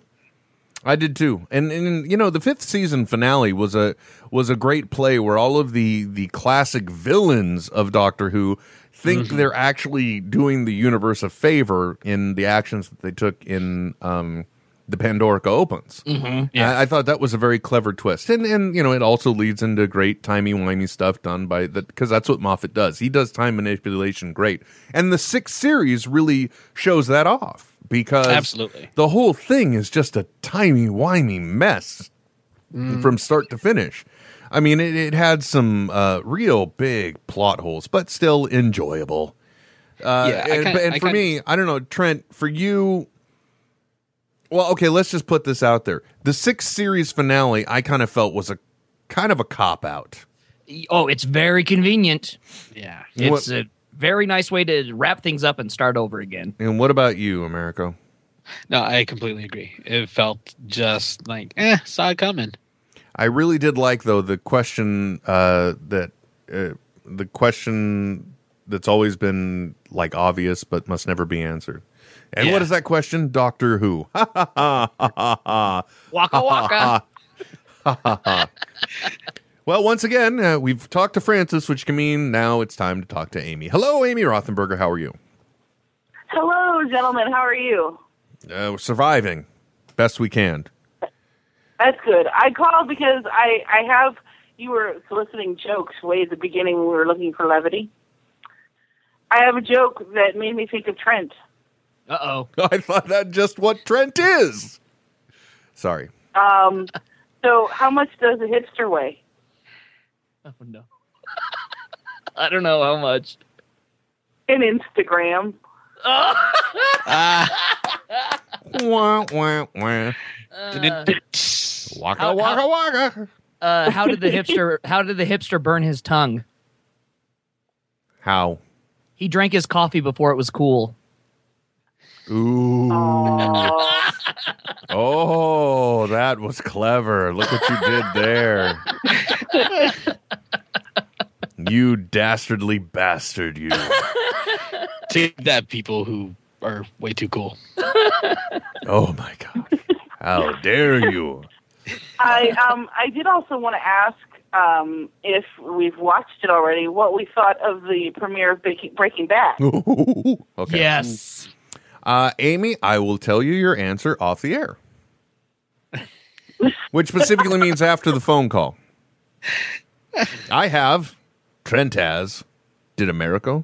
Speaker 2: I did too, and and you know the fifth season finale was a was a great play where all of the the classic villains of Doctor Who think they're actually doing the universe a favor in the actions that they took in um, the Pandorica opens.
Speaker 6: Mm-hmm.
Speaker 2: I, I thought that was a very clever twist, and and you know it also leads into great timey wimey stuff done by the because that's what Moffat does. He does time manipulation great, and the sixth series really shows that off because
Speaker 6: Absolutely.
Speaker 2: the whole thing is just a timey wimey mess from start to finish. I mean, it, it had some uh, real big plot holes, but still enjoyable. Uh,
Speaker 6: Yeah,
Speaker 2: and,
Speaker 6: kinda-
Speaker 2: and
Speaker 6: I
Speaker 2: for
Speaker 6: kinda-
Speaker 2: me, I don't know, Trent. For you, well, okay, let's just put this out there. The sixth series finale, I kind of felt was a kind of a cop out.
Speaker 7: Oh, it's very convenient.
Speaker 6: Yeah.
Speaker 7: It's a very nice way to wrap things up and start over again.
Speaker 2: And what about you, Americo?
Speaker 6: No, I completely agree. It felt just like, eh, saw it coming.
Speaker 2: I really did like though the question uh, that uh, the question that's always been like obvious but must never be answered. And
Speaker 6: Yeah.
Speaker 2: what is that question? Doctor Who. Ha ha ha ha ha.
Speaker 7: Waka waka.
Speaker 2: Well, once again, uh, we've talked to Francis, which can mean now it's time to talk to Amy. Hello, Amy Rothenberger. How are you?
Speaker 9: Hello, gentlemen. How are you?
Speaker 2: Uh, we're surviving best we can.
Speaker 9: That's good. I called because I I have you were soliciting jokes way at the beginning when we were looking for levity. I have a joke that made me think of Trent.
Speaker 7: Uh oh.
Speaker 2: I thought that just what Trent is. Sorry.
Speaker 9: Um, so how much does a hipster weigh?
Speaker 7: Oh no. I don't know how much.
Speaker 9: An Instagram.
Speaker 2: Wah, wah, wah. Waka
Speaker 7: How-
Speaker 2: waka
Speaker 7: how-
Speaker 2: waka.
Speaker 7: Uh, how did the hipster? How did the hipster burn his tongue?
Speaker 2: How?
Speaker 7: He drank his coffee before it was cool.
Speaker 2: Ooh.
Speaker 9: Oh,
Speaker 2: Oh, that was clever. Look what you did there. you dastardly bastard, you.
Speaker 6: Take that, people who are way too cool.
Speaker 2: Oh my god. How dare you?
Speaker 9: I um I did also want to ask um if we've watched it already, what we thought of the premiere of Breaking, Breaking Bad.
Speaker 2: okay.
Speaker 7: Yes.
Speaker 2: Uh, Amy, I will tell you your answer off the air. Which specifically means after the phone call. I have. Trent has. Did Americo?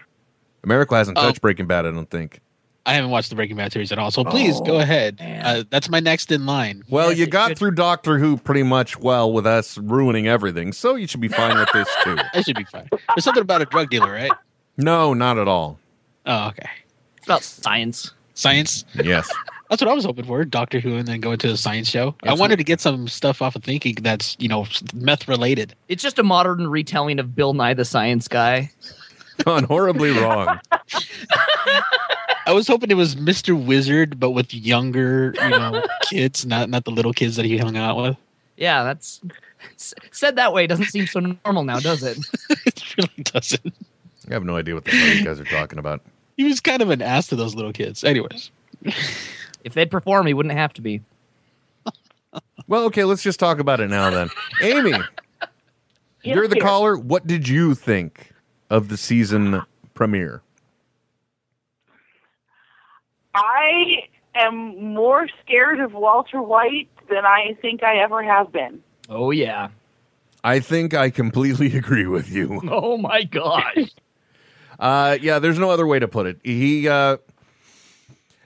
Speaker 2: Americo hasn't
Speaker 6: Oh.
Speaker 2: touched Breaking Bad, I don't think.
Speaker 6: I haven't watched the Breaking Bad series at all, so please go ahead. Uh, that's my next in line.
Speaker 2: Well,
Speaker 7: Yes,
Speaker 2: you got
Speaker 7: should-
Speaker 2: through Doctor Who pretty much well with us ruining everything, so you should be fine with this too.
Speaker 6: I should be fine. There's something about a drug dealer, right?
Speaker 2: No, not at all.
Speaker 6: Oh, okay.
Speaker 7: It's about science.
Speaker 6: Science.
Speaker 2: Yes.
Speaker 6: That's what I was hoping for. Doctor Who, and then go into the science show. I wanted to get some stuff off of thinking that's you know meth related.
Speaker 7: It's just a modern retelling of Bill Nye the Science Guy.
Speaker 2: Gone horribly wrong.
Speaker 6: I was hoping it was Mister Wizard, but with younger, you know, kids, not not the little kids that he hung out with.
Speaker 7: Yeah, that's said that way. Doesn't seem so normal now, does it?
Speaker 6: it really doesn't.
Speaker 2: I have no idea what the hell you guys are talking about.
Speaker 6: He was kind of an ass to those little kids. Anyways,
Speaker 7: If they'd perform, he wouldn't have to be.
Speaker 2: Well, okay, let's just talk about it now then. Amy,
Speaker 9: Yes,
Speaker 2: you're the
Speaker 9: dear.
Speaker 2: caller. What did you think of the season premiere?
Speaker 9: I am more scared of Walter White than I think I ever have been.
Speaker 7: Oh yeah.
Speaker 2: I think I completely agree with you.
Speaker 7: Oh my gosh.
Speaker 2: Uh, yeah, there's no other way to put it. He, uh,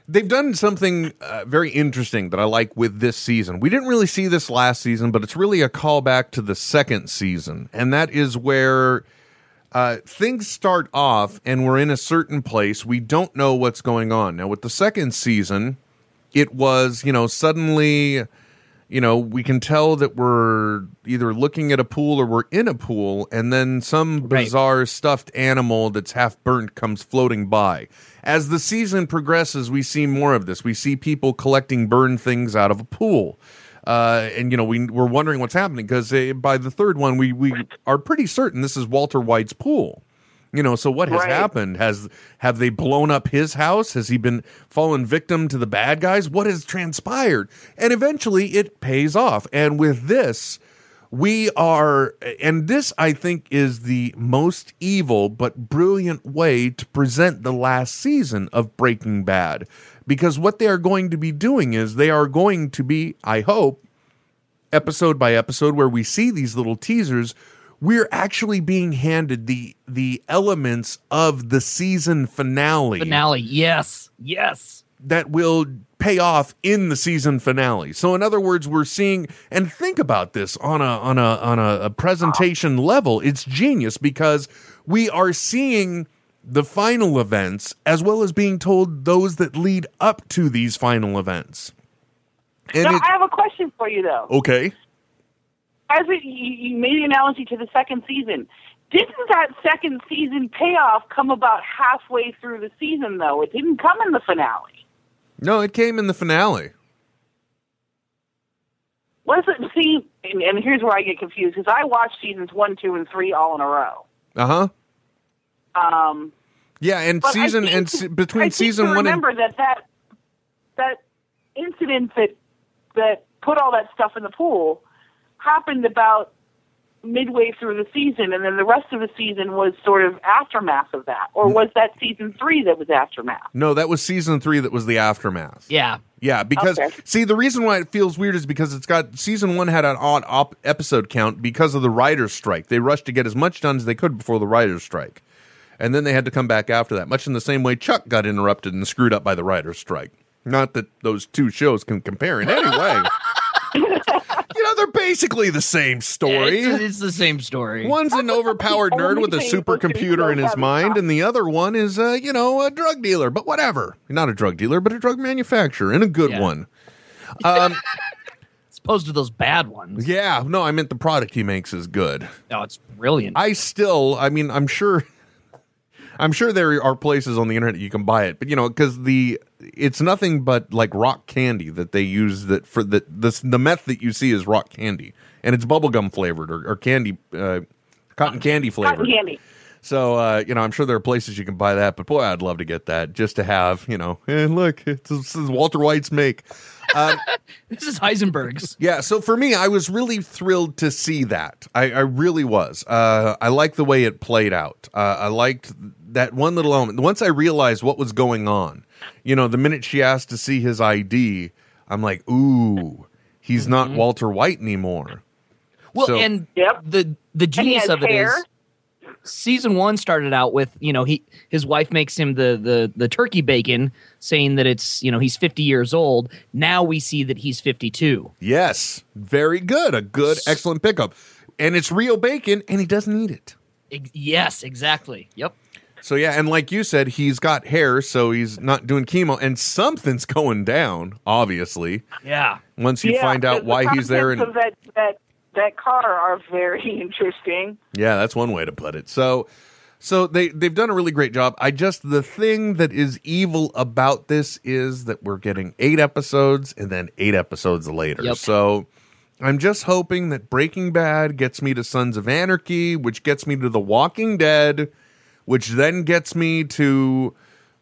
Speaker 2: they've done something uh, very interesting that I like with this season. We didn't really see this last season, but it's really a callback to the second season, and that is where uh, things start off and we're in a certain place. We don't know what's going on. Now, with the second season, it was, you know, suddenly, you know, we can tell that we're either looking at a pool or we're in a pool, and then some
Speaker 7: Right.
Speaker 2: bizarre stuffed animal that's half burnt comes floating by. As the season progresses, we see more of this. We see people collecting burned things out of a pool. Uh, and you know we we're wondering what's happening because uh, by the third one we we are pretty certain this is Walter White's pool. You know, so what has
Speaker 9: Right.
Speaker 2: happened? Has have they blown up his house? Has he been fallen victim to the bad guys? What has transpired? And eventually it pays off. And with this, we are and this I think is the most evil but brilliant way to present the last season of Breaking Bad. Because what they are going to be doing is they are going to be, I hope, episode by episode where we see these little teasers we're actually being handed the the elements of the season finale,
Speaker 7: Finale. Yes. Yes.
Speaker 2: that will pay off in the season finale. So in other words, we're seeing and think about this on a on a on a, a presentation level. It's genius because we are seeing the final events as well as being told those that lead up to these final events. And
Speaker 9: Now,
Speaker 2: it,
Speaker 9: I have a question for you though.
Speaker 2: okay.
Speaker 9: As it, you, made the analogy to the second season, didn't that second season payoff come about halfway through the season though? It didn't come in the finale.
Speaker 2: No, it came in the finale.
Speaker 9: Was it? See, and, and here's where I get confused because I watched seasons one, two, and three all in a row.
Speaker 2: Uh-huh.
Speaker 9: Um,
Speaker 2: Yeah, and season
Speaker 9: think-
Speaker 2: and se- between
Speaker 9: I
Speaker 2: season one and
Speaker 9: remember that that that incident that that put all that stuff in the pool happened about midway through the season, and then the rest of the season was sort of aftermath of that, or mm. was that season three that was aftermath?
Speaker 2: no, that was season three. That was the aftermath.
Speaker 7: Yeah.
Speaker 2: Yeah, because
Speaker 9: Okay.
Speaker 2: see, the reason why it feels weird is because it's got season one had an odd op- episode count because of the writers' strike. They rushed to get as much done as they could before the writers' strike, and then they had to come back after that. Much in the same way, Chuck got interrupted and screwed up by the writers' strike. Not that those two shows can compare in any way. you they're basically the same story.
Speaker 7: It's, it's the same story.
Speaker 2: One's an overpowered nerd with a supercomputer in his mind, and the other one is, uh, you know, a drug dealer. But whatever, not a drug dealer, but a drug manufacturer, and a good
Speaker 7: Yeah.
Speaker 2: one. Um,
Speaker 7: As opposed to those bad ones.
Speaker 2: yeah, no, I meant the product he makes is good.
Speaker 7: No, it's brilliant.
Speaker 2: I still, I mean, I'm sure, I'm sure there are places on the internet you can buy it, but you know, because the it's nothing but like rock candy that they use that for the this the meth that you see is rock candy, and it's bubblegum flavored or, or candy, uh, cotton candy flavored.
Speaker 9: Cotton candy.
Speaker 2: So uh, you know, I'm sure there are places you can buy that, but boy, I'd love to get that just to have, you know, hey, look, it's, this is Walter White's make. Um,
Speaker 7: this is Heisenberg's.
Speaker 2: yeah, so for me, I was really thrilled to see that. I, I really was. Uh, I liked the way it played out. Uh, I liked that one little element. Once I realized what was going on, you know, the minute she asked to see his ID, I'm like, ooh, he's not mm-hmm. Walter White anymore.
Speaker 7: Well,
Speaker 2: So-
Speaker 7: and
Speaker 9: Yep.
Speaker 7: the the genius
Speaker 9: has
Speaker 7: of it is
Speaker 9: hair.
Speaker 7: season one started out with you know he his wife makes him the the the turkey bacon, saying that it's you know he's fifty years old. Now we see that he's fifty two.
Speaker 2: Yes, very good. A good, excellent pickup. And it's real bacon, and he doesn't eat it.
Speaker 7: yes, exactly. Yep.
Speaker 2: So yeah, and like you said, he's got hair, so he's not doing chemo, and something's going down. Obviously,
Speaker 7: Yeah.
Speaker 2: once you
Speaker 9: Yeah,
Speaker 2: find out why
Speaker 9: the
Speaker 2: he's there,
Speaker 9: contents
Speaker 2: and
Speaker 9: of that that that car are very interesting.
Speaker 2: yeah, that's one way to put it. So, so they they've done a really great job. I just the thing that is evil about this is that we're getting eight episodes and then eight episodes later.
Speaker 7: Yep.
Speaker 2: So. I'm just hoping that Breaking Bad gets me to Sons of Anarchy, which gets me to The Walking Dead, which then gets me to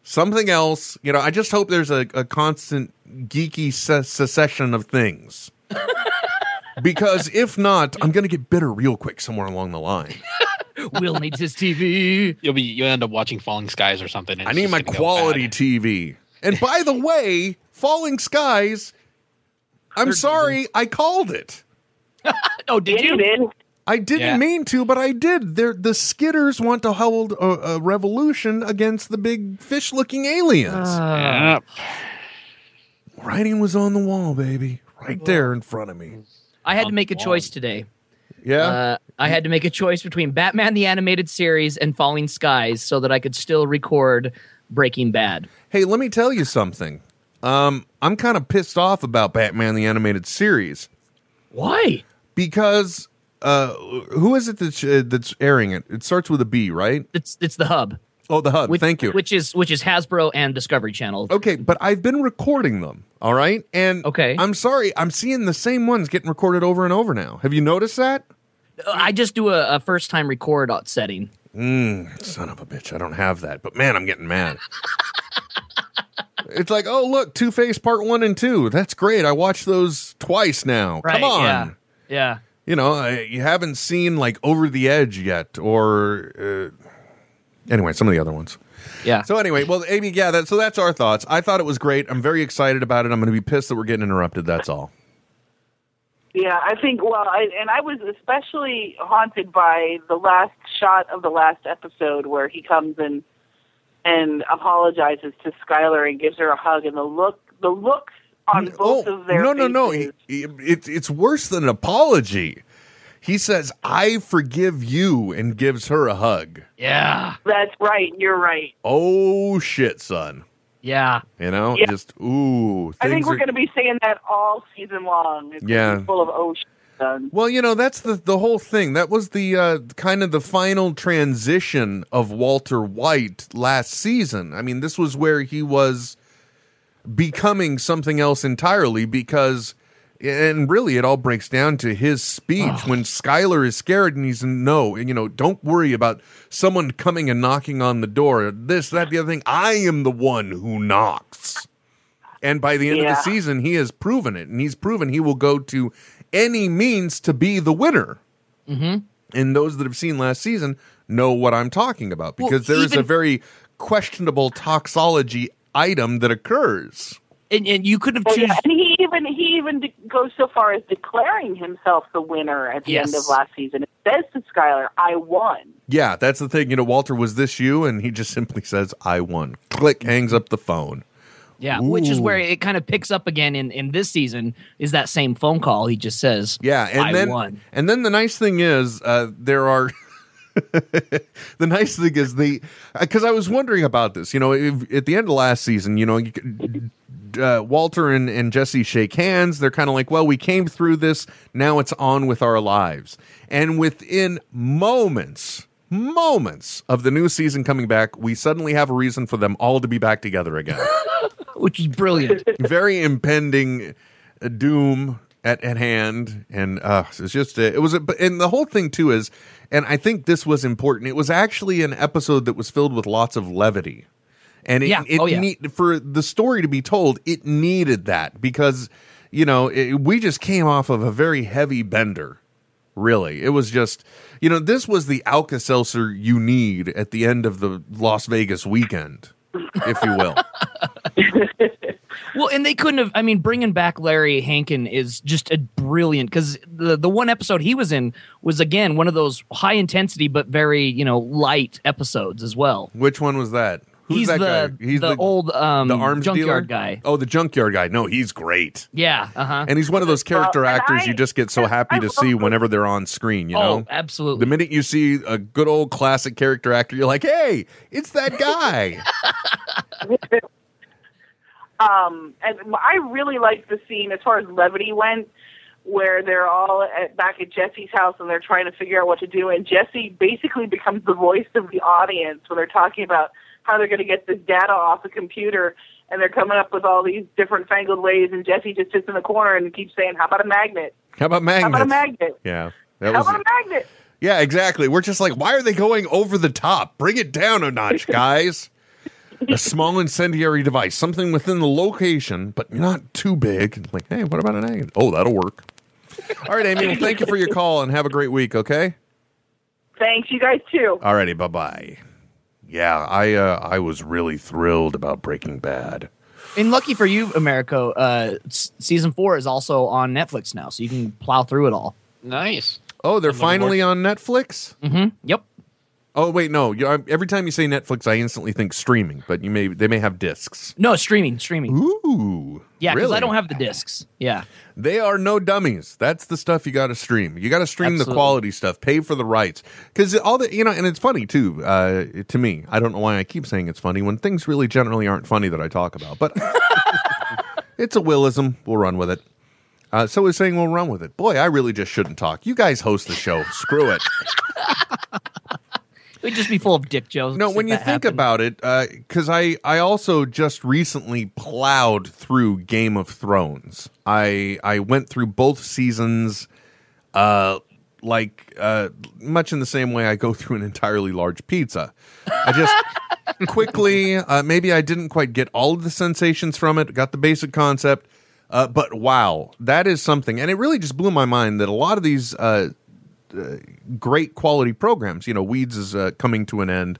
Speaker 2: something else. You know, I just hope there's a, a constant geeky se- secession of things. because if not, I'm going to get bitter real quick somewhere along the line.
Speaker 7: Will needs his TV.
Speaker 6: You'll be you'll end up watching Falling Skies or something.
Speaker 2: I need my quality. TV. And by the way, Falling Skies, I'm sorry, I called it.
Speaker 7: Oh, did
Speaker 9: Yeah,
Speaker 7: you?
Speaker 9: you did.
Speaker 2: I didn't
Speaker 6: Yeah.
Speaker 2: mean to, but I did. They're, the Skitters want to hold a, a revolution against the big fish-looking aliens.
Speaker 6: Yeah.
Speaker 2: Writing was on the wall, baby, right there in front of me.
Speaker 7: I had to make a choice today.
Speaker 2: Yeah.
Speaker 7: Uh, I had to make a choice between Batman the Animated Series and Falling Skies so that I could still record Breaking Bad.
Speaker 2: Hey, let me tell you something. Um, I'm kind of pissed off about Batman the Animated Series
Speaker 7: Why?
Speaker 2: because uh, who is it that's, uh, that's airing it? It starts with a B, right?
Speaker 7: It's it's the hub.
Speaker 2: Oh, the hub.
Speaker 7: Which,
Speaker 2: Thank you.
Speaker 7: Which is which is Hasbro and Discovery Channel.
Speaker 2: Okay, but I've been recording them. All right, and
Speaker 7: Okay.
Speaker 2: I'm sorry, I'm seeing the same ones getting recorded over and over now. Have you noticed that?
Speaker 7: I just do a, a first time record setting.
Speaker 2: Son of a bitch, I don't have that. But man, I'm getting mad. it's like, oh look, Two Face Part One and Two. That's great. I watched those twice now.
Speaker 7: Right,
Speaker 2: Come on.
Speaker 7: yeah. Yeah.
Speaker 2: You know, uh, you haven't seen like Over the Edge yet, or uh, anyway, some of the other ones.
Speaker 7: Yeah.
Speaker 2: So anyway, well, Amy, yeah, that, so that's our thoughts. I thought it was great. I'm very excited about it. I'm going to be pissed that we're getting interrupted. That's all.
Speaker 9: Yeah, I think. Well, I, and I was especially haunted by the last shot of the last episode where he comes and and apologizes to Skyler and gives her a hug, and the look, the looks on both of their
Speaker 2: Oh, no, no, no. He- he- It's it's worse than an apology. He says, "I forgive you," and gives her a hug.
Speaker 7: Yeah.
Speaker 9: That's right. You're right.
Speaker 2: Oh shit, son.
Speaker 7: Yeah.
Speaker 2: You know,
Speaker 9: Yeah.
Speaker 2: just ooh.
Speaker 9: I think we're
Speaker 2: are-
Speaker 9: going to be saying that all season long. It's
Speaker 2: Yeah.
Speaker 9: full of oh shit. Done.
Speaker 2: Well, you know, that's the the whole thing. That was the uh, kind of the final transition of Walter White last season. I mean, this was where he was becoming something else entirely because and really it all breaks down to his speech when Skyler is scared and he's no, you know, don't worry about someone coming and knocking on the door. This, that, the other thing. I am the one who knocks. And by the end of the season, he has proven it, and he's proven he will go to any means to be the winner. Mm-hmm. And those that have seen last season know what I'm talking about
Speaker 7: Well,
Speaker 2: because there is a very questionable toxology item that occurs.
Speaker 7: And, and you could have
Speaker 9: Oh,
Speaker 7: choose.
Speaker 9: yeah. And he even he even de- goes so far as declaring himself the winner at the end of last season. It says to Skyler, "I won."
Speaker 2: Yeah, that's the thing. You know, Walter, was this you? And he just simply says, I won. Click, hangs up the phone.
Speaker 7: Yeah, which is where it kind of picks up again in, in this season is that same phone call. He just says,
Speaker 2: Yeah, and
Speaker 7: I
Speaker 2: then
Speaker 7: won.
Speaker 2: and then the nice thing is uh, there are the nice thing is the because I was wondering about this. You know, if, at the end of last season, you know, you, uh, Walter and, and Jesse shake hands. They're kind of like, well, we came through this. Now it's on with our lives. And within moments, moments of the new season coming back, we suddenly have a reason for them all to be back together again.
Speaker 7: which is brilliant.
Speaker 2: very impending uh, doom at, at hand and uh it's just uh, it was a, but- and the whole thing too is and i think this was important it was actually an episode that was filled with lots of levity and it,
Speaker 7: Yeah.
Speaker 2: it
Speaker 7: Oh, yeah.
Speaker 2: need, for the story to be told it needed that because you know it, we just came off of a very heavy bender really it was just you know this was the alka-seltzer you need at the end of the las vegas weekend if you will
Speaker 7: well, and they couldn't have. I mean, bringing back Larry Hankin is just a brilliant because the the one episode he was in was again one of those high intensity but very you know light episodes as well.
Speaker 2: Which one was that? Who's
Speaker 7: he's
Speaker 2: that
Speaker 7: the
Speaker 2: guy? He's
Speaker 7: the, old um
Speaker 2: the arms
Speaker 7: junkyard
Speaker 2: dealer?
Speaker 7: guy.
Speaker 2: Oh, the junkyard guy. No, he's great.
Speaker 7: Yeah, uh huh.
Speaker 2: And he's one of those character
Speaker 9: Well,
Speaker 2: actors
Speaker 9: I-
Speaker 2: you just get so happy
Speaker 9: I
Speaker 2: to see
Speaker 9: those-
Speaker 2: whenever they're on screen, you
Speaker 7: Oh,
Speaker 2: know?
Speaker 7: absolutely.
Speaker 2: The minute you see a good old classic character actor, you're like, hey, it's that guy.
Speaker 9: Um, and I really liked the scene as far as levity went, where they're all at, back at Jesse's house and they're trying to figure out what to do. And Jesse basically becomes the voice of the audience when they're talking about how they're going to get this data off the computer. And they're coming up with all these different fangled ways. And Jesse just sits in the corner and keeps saying, "How about a magnet?
Speaker 2: How about
Speaker 9: magnet?
Speaker 2: How
Speaker 9: about a magnet?
Speaker 2: Yeah. That
Speaker 9: How
Speaker 2: was
Speaker 9: about a magnet?"
Speaker 2: Yeah, exactly. We're just like, why are they going over the top? Bring it down a notch, guys. A small incendiary device, something within the location, but not too big. Like, hey, what about an egg? Oh, that'll work. All right, Amy. Well, thank you for your call and have a great week. Okay.
Speaker 9: Thanks, you guys too.
Speaker 2: Alrighty, bye bye. Yeah, I uh, I was really thrilled about Breaking Bad.
Speaker 7: And lucky for you, Americo, uh, s- season four is also on Netflix now, so you can plow through it all.
Speaker 6: Nice.
Speaker 2: Oh, they're
Speaker 6: I'm
Speaker 2: finally on Netflix.
Speaker 7: Mm-hmm. Yep.
Speaker 2: Oh wait, no. You, I'm- every time you say Netflix, I instantly think streaming, but you may they may have discs.
Speaker 7: No, streaming, streaming.
Speaker 2: Ooh,
Speaker 7: yeah, because
Speaker 2: really?
Speaker 7: I don't have the discs. Yeah.
Speaker 2: They are no dummies. That's the stuff you got to stream. You got to stream the quality stuff. Pay for the rights because all the you know, and it's funny too. Uh, to me, I don't know why I keep saying it's funny when things really generally aren't funny that I talk about, but it's a willism. We'll run with it. Uh, so we're saying we'll run with it. Boy, I really just shouldn't talk. You guys host the show. Screw it.
Speaker 7: We'd just be full of dick jokes.
Speaker 2: No, when you think
Speaker 7: happened.
Speaker 2: about it, because I I also just recently plowed through Game of Thrones. I I went through both seasons, uh, like uh, much in the same way I go through an entirely large pizza. I just quickly, uh, maybe I didn't quite get all of the sensations from it. Got the basic concept. Uh, but wow, that is something, and it really just blew my mind that a lot of these uh, great quality programs. You know, Weeds is uh, coming to an end.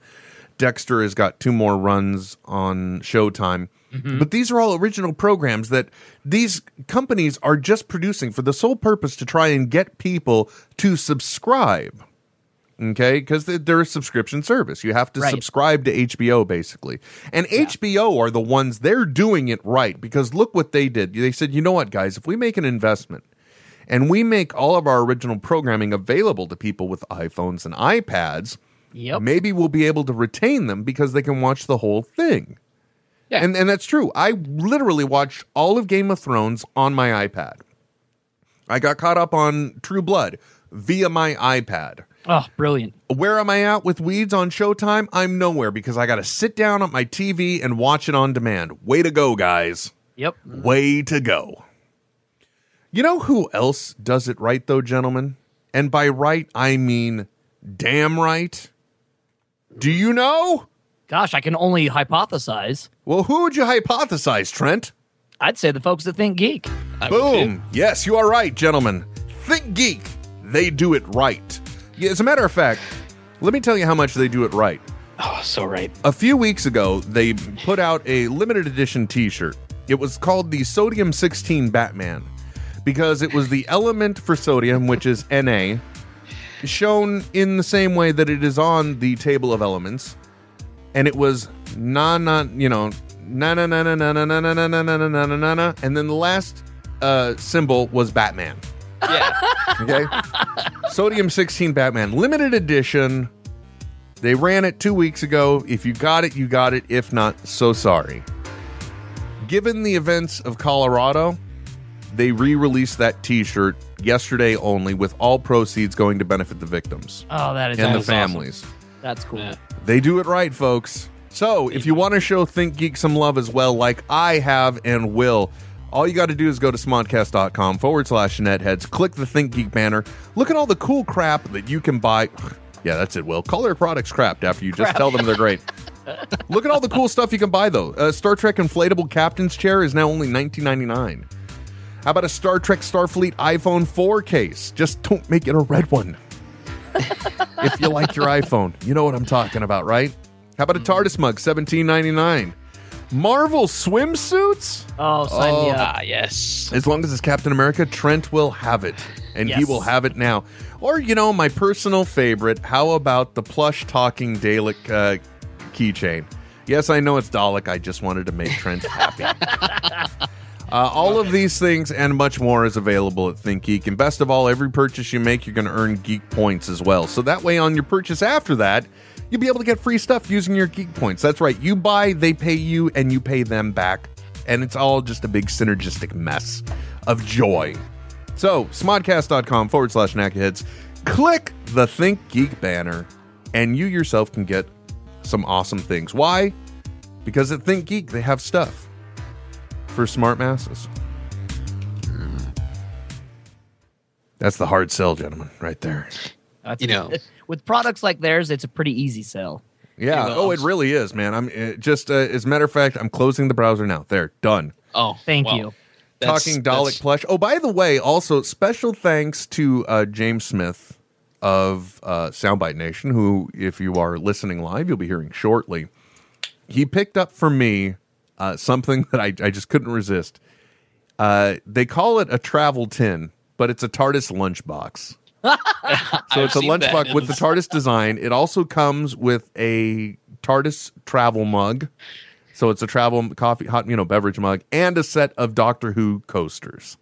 Speaker 2: Dexter has got two more runs on Showtime. But these are all original programs that these companies are just producing for the sole purpose to try and get people to subscribe. Okay, because they're a subscription service. You have to
Speaker 7: Right.
Speaker 2: subscribe to HBO basically. And HBO are the ones they're doing it right because look what they did. They said, "You know what, guys, if we make an investment and we make all of our original programming available to people with iPhones and iPads,
Speaker 7: Yep.
Speaker 2: maybe we'll be able to retain them because they can watch the whole thing.
Speaker 6: Yeah.
Speaker 2: And and that's true. I literally watched all of Game of Thrones on my iPad. I got caught up on True Blood via my iPad.
Speaker 7: Oh, brilliant.
Speaker 2: Where am I at with Weeds on Showtime? I'm nowhere because I got to sit down at my TV and watch it on demand. Way to go, guys.
Speaker 7: Yep.
Speaker 2: Way to go. You know who else does it right, though, gentlemen? And by right, I mean damn right. Do you know?
Speaker 7: Gosh, I can only hypothesize.
Speaker 2: Well, who would you hypothesize, Trent?
Speaker 7: I'd say the folks that think geek.
Speaker 6: I
Speaker 2: Boom. Yes, you are right, gentlemen. Think Geek. They do it right. Yeah, As a matter of fact, let me tell you how much they do it right.
Speaker 6: Oh, so right.
Speaker 2: A few weeks ago, they put out a limited edition t shirt. It was called the Sodium 16 Batman because it was the element for sodium, which is Na, shown in the same way that it is on the table of elements. And it was na na, you know, na na na na na na na na na na na na na na na. And then the last uh, symbol was Batman.
Speaker 6: Yeah.
Speaker 2: Okay. Sodium 16 Batman limited edition. They ran it two weeks ago. If you got it, you got it. If not, so sorry. Given the events of Colorado, they re released that t shirt yesterday only, with all proceeds going to benefit the victims
Speaker 7: Oh, that is
Speaker 2: and the
Speaker 6: is awesome.
Speaker 2: families.
Speaker 7: That's cool.
Speaker 6: Yeah.
Speaker 2: They do it right, folks. So, if you want to show Think Geek some love as well, like I have and will, all you got to do is go to smodcast.com forward slash netheads, click the Think Geek banner, look at all the cool crap that you can buy. Yeah, that's it, Will. Call their products crap after you just tell them they're great. look at all the cool stuff you can buy, though. A Star Trek inflatable captain's chair is now only $19.99. How about a Star Trek Starfleet iPhone 4 case? Just don't make it a red one if you like your iPhone. You know what I'm talking about, right? How about a TARDIS mug, seventeen ninety nine? Marvel swimsuits?
Speaker 7: Oh, sign me up.
Speaker 6: Ah, yes.
Speaker 2: As long as it's Captain America, Trent will have it. And he will have it now. Or, you know, my personal favorite, how about the plush talking Dalek uh, keychain? Yes, I know it's Dalek. I just wanted to make Trent happy. Uh, all of these things and much more is available at ThinkGeek. And best of all, every purchase you make, you're going to earn geek points as well. So that way, on your purchase after that, you'll be able to get free stuff using your geek points. That's right. You buy, they pay you, and you pay them back. And it's all just a big synergistic mess of joy. So, smodcast.com forward slash knackerheads. Click the Think Geek banner, and you yourself can get some awesome things. Why? Because at Think Geek, they have stuff for smart masses. That's the hard sell, gentlemen, right there.
Speaker 7: That's
Speaker 6: You know.
Speaker 7: with products like theirs, it's a pretty easy sell.
Speaker 2: Yeah.
Speaker 6: Yeah,
Speaker 2: oh, it really is, man. I'm just uh, as a matter of fact, I'm closing the browser now. There, done.
Speaker 6: Oh,
Speaker 7: Thank
Speaker 6: well,
Speaker 7: you.
Speaker 6: that's-
Speaker 2: Talking Dalek
Speaker 6: that's-
Speaker 2: plush. Oh, by the way, also special thanks to uh, James Smith of uh, Soundbite Nation, who, if you are listening live, you'll be hearing shortly. He picked up for me uh, something that I, I just couldn't resist. Uh, they call it a travel tin, but it's a TARDIS lunchbox. So it's a lunchbox with the TARDIS design. It also comes with a TARDIS travel mug. So it's a travel coffee, hot, you know, beverage mug, and a set of Doctor Who coasters.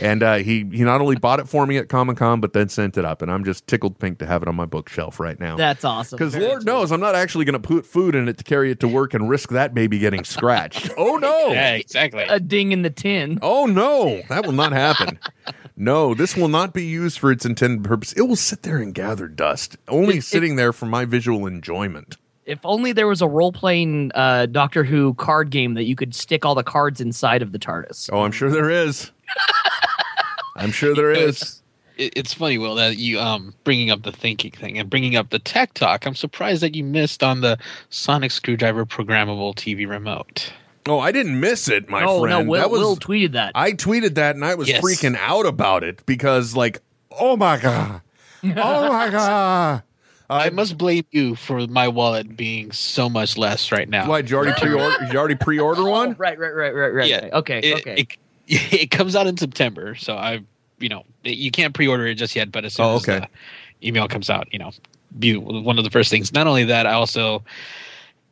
Speaker 2: And uh, he he not only bought it for me at Comic Con, but then sent it up, and I'm just tickled pink to have it on my bookshelf right now.
Speaker 7: That's awesome.
Speaker 2: Because
Speaker 7: Very
Speaker 2: Lord knows I'm not actually going to put food in it to carry it to work and risk that baby getting scratched. oh no!
Speaker 6: Yeah, exactly.
Speaker 7: a ding in the tin.
Speaker 2: Oh no, that will not happen. no, this will not be used for its intended purpose. It will sit there and gather dust, only
Speaker 7: It- it-
Speaker 2: sitting there for my visual enjoyment.
Speaker 7: If only there was a role playing uh, Doctor Who card game that you could stick all the cards inside of the TARDIS.
Speaker 2: Oh, I'm sure there is. I'm sure there
Speaker 6: You know,
Speaker 2: is.
Speaker 6: It's, it's funny, Will, that you um bringing up the thinking thing and bringing up the tech talk. I'm surprised that you missed on the sonic screwdriver programmable TV remote.
Speaker 2: Oh, I didn't miss it, my
Speaker 7: oh
Speaker 2: friend.
Speaker 7: no, Will,
Speaker 2: that was
Speaker 7: Will tweeted that.
Speaker 2: I tweeted that and I was
Speaker 6: Yes.
Speaker 2: freaking out about it because, like, oh my god, oh my god.
Speaker 6: I must blame you for my wallet being so much less right now.
Speaker 2: Why? Did you already pre-order? Did you already pre-order
Speaker 7: Oh,
Speaker 2: one?
Speaker 7: right, right, right, right, right.
Speaker 6: Yeah.
Speaker 7: Okay,
Speaker 6: it,
Speaker 7: okay.
Speaker 6: It, it comes out in September, so I, you know, you can't pre-order it just yet. But as soon
Speaker 2: Oh,
Speaker 6: as the email comes out, you know, be one of the first things. Not only that, I also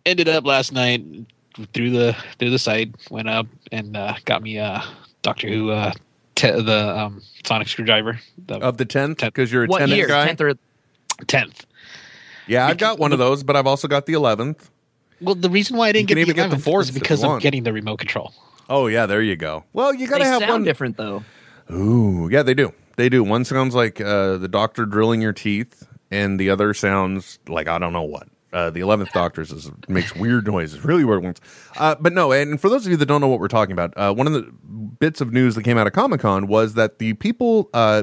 Speaker 6: ended up last night through the through the site, went up and uh, got me a Doctor Who uh, te- the um, sonic screwdriver, the
Speaker 2: Of the tenth,
Speaker 6: Tenth.
Speaker 2: because you're a tenth guy.
Speaker 7: Tenth or
Speaker 6: tenth.
Speaker 2: Yeah, I've got one of those, but I've also got the eleventh.
Speaker 6: Well, the reason why I didn't
Speaker 2: You
Speaker 6: get
Speaker 2: can
Speaker 6: the
Speaker 2: even get the fourth
Speaker 6: is because of
Speaker 2: want.
Speaker 6: getting the remote control.
Speaker 2: Oh yeah, there you go. Well, you gotta
Speaker 7: they
Speaker 2: have
Speaker 7: sound
Speaker 2: one.
Speaker 7: different though.
Speaker 2: Ooh, yeah, they do. They do. One sounds like uh, the doctor drilling your teeth, and the other sounds like I don't know what. Uh, the eleventh Doctor's is, makes weird noises, really weird ones. Uh, but no, and for those of you that don't know what we're talking about, uh, one of the bits of news that came out of Comic Con was that the people uh,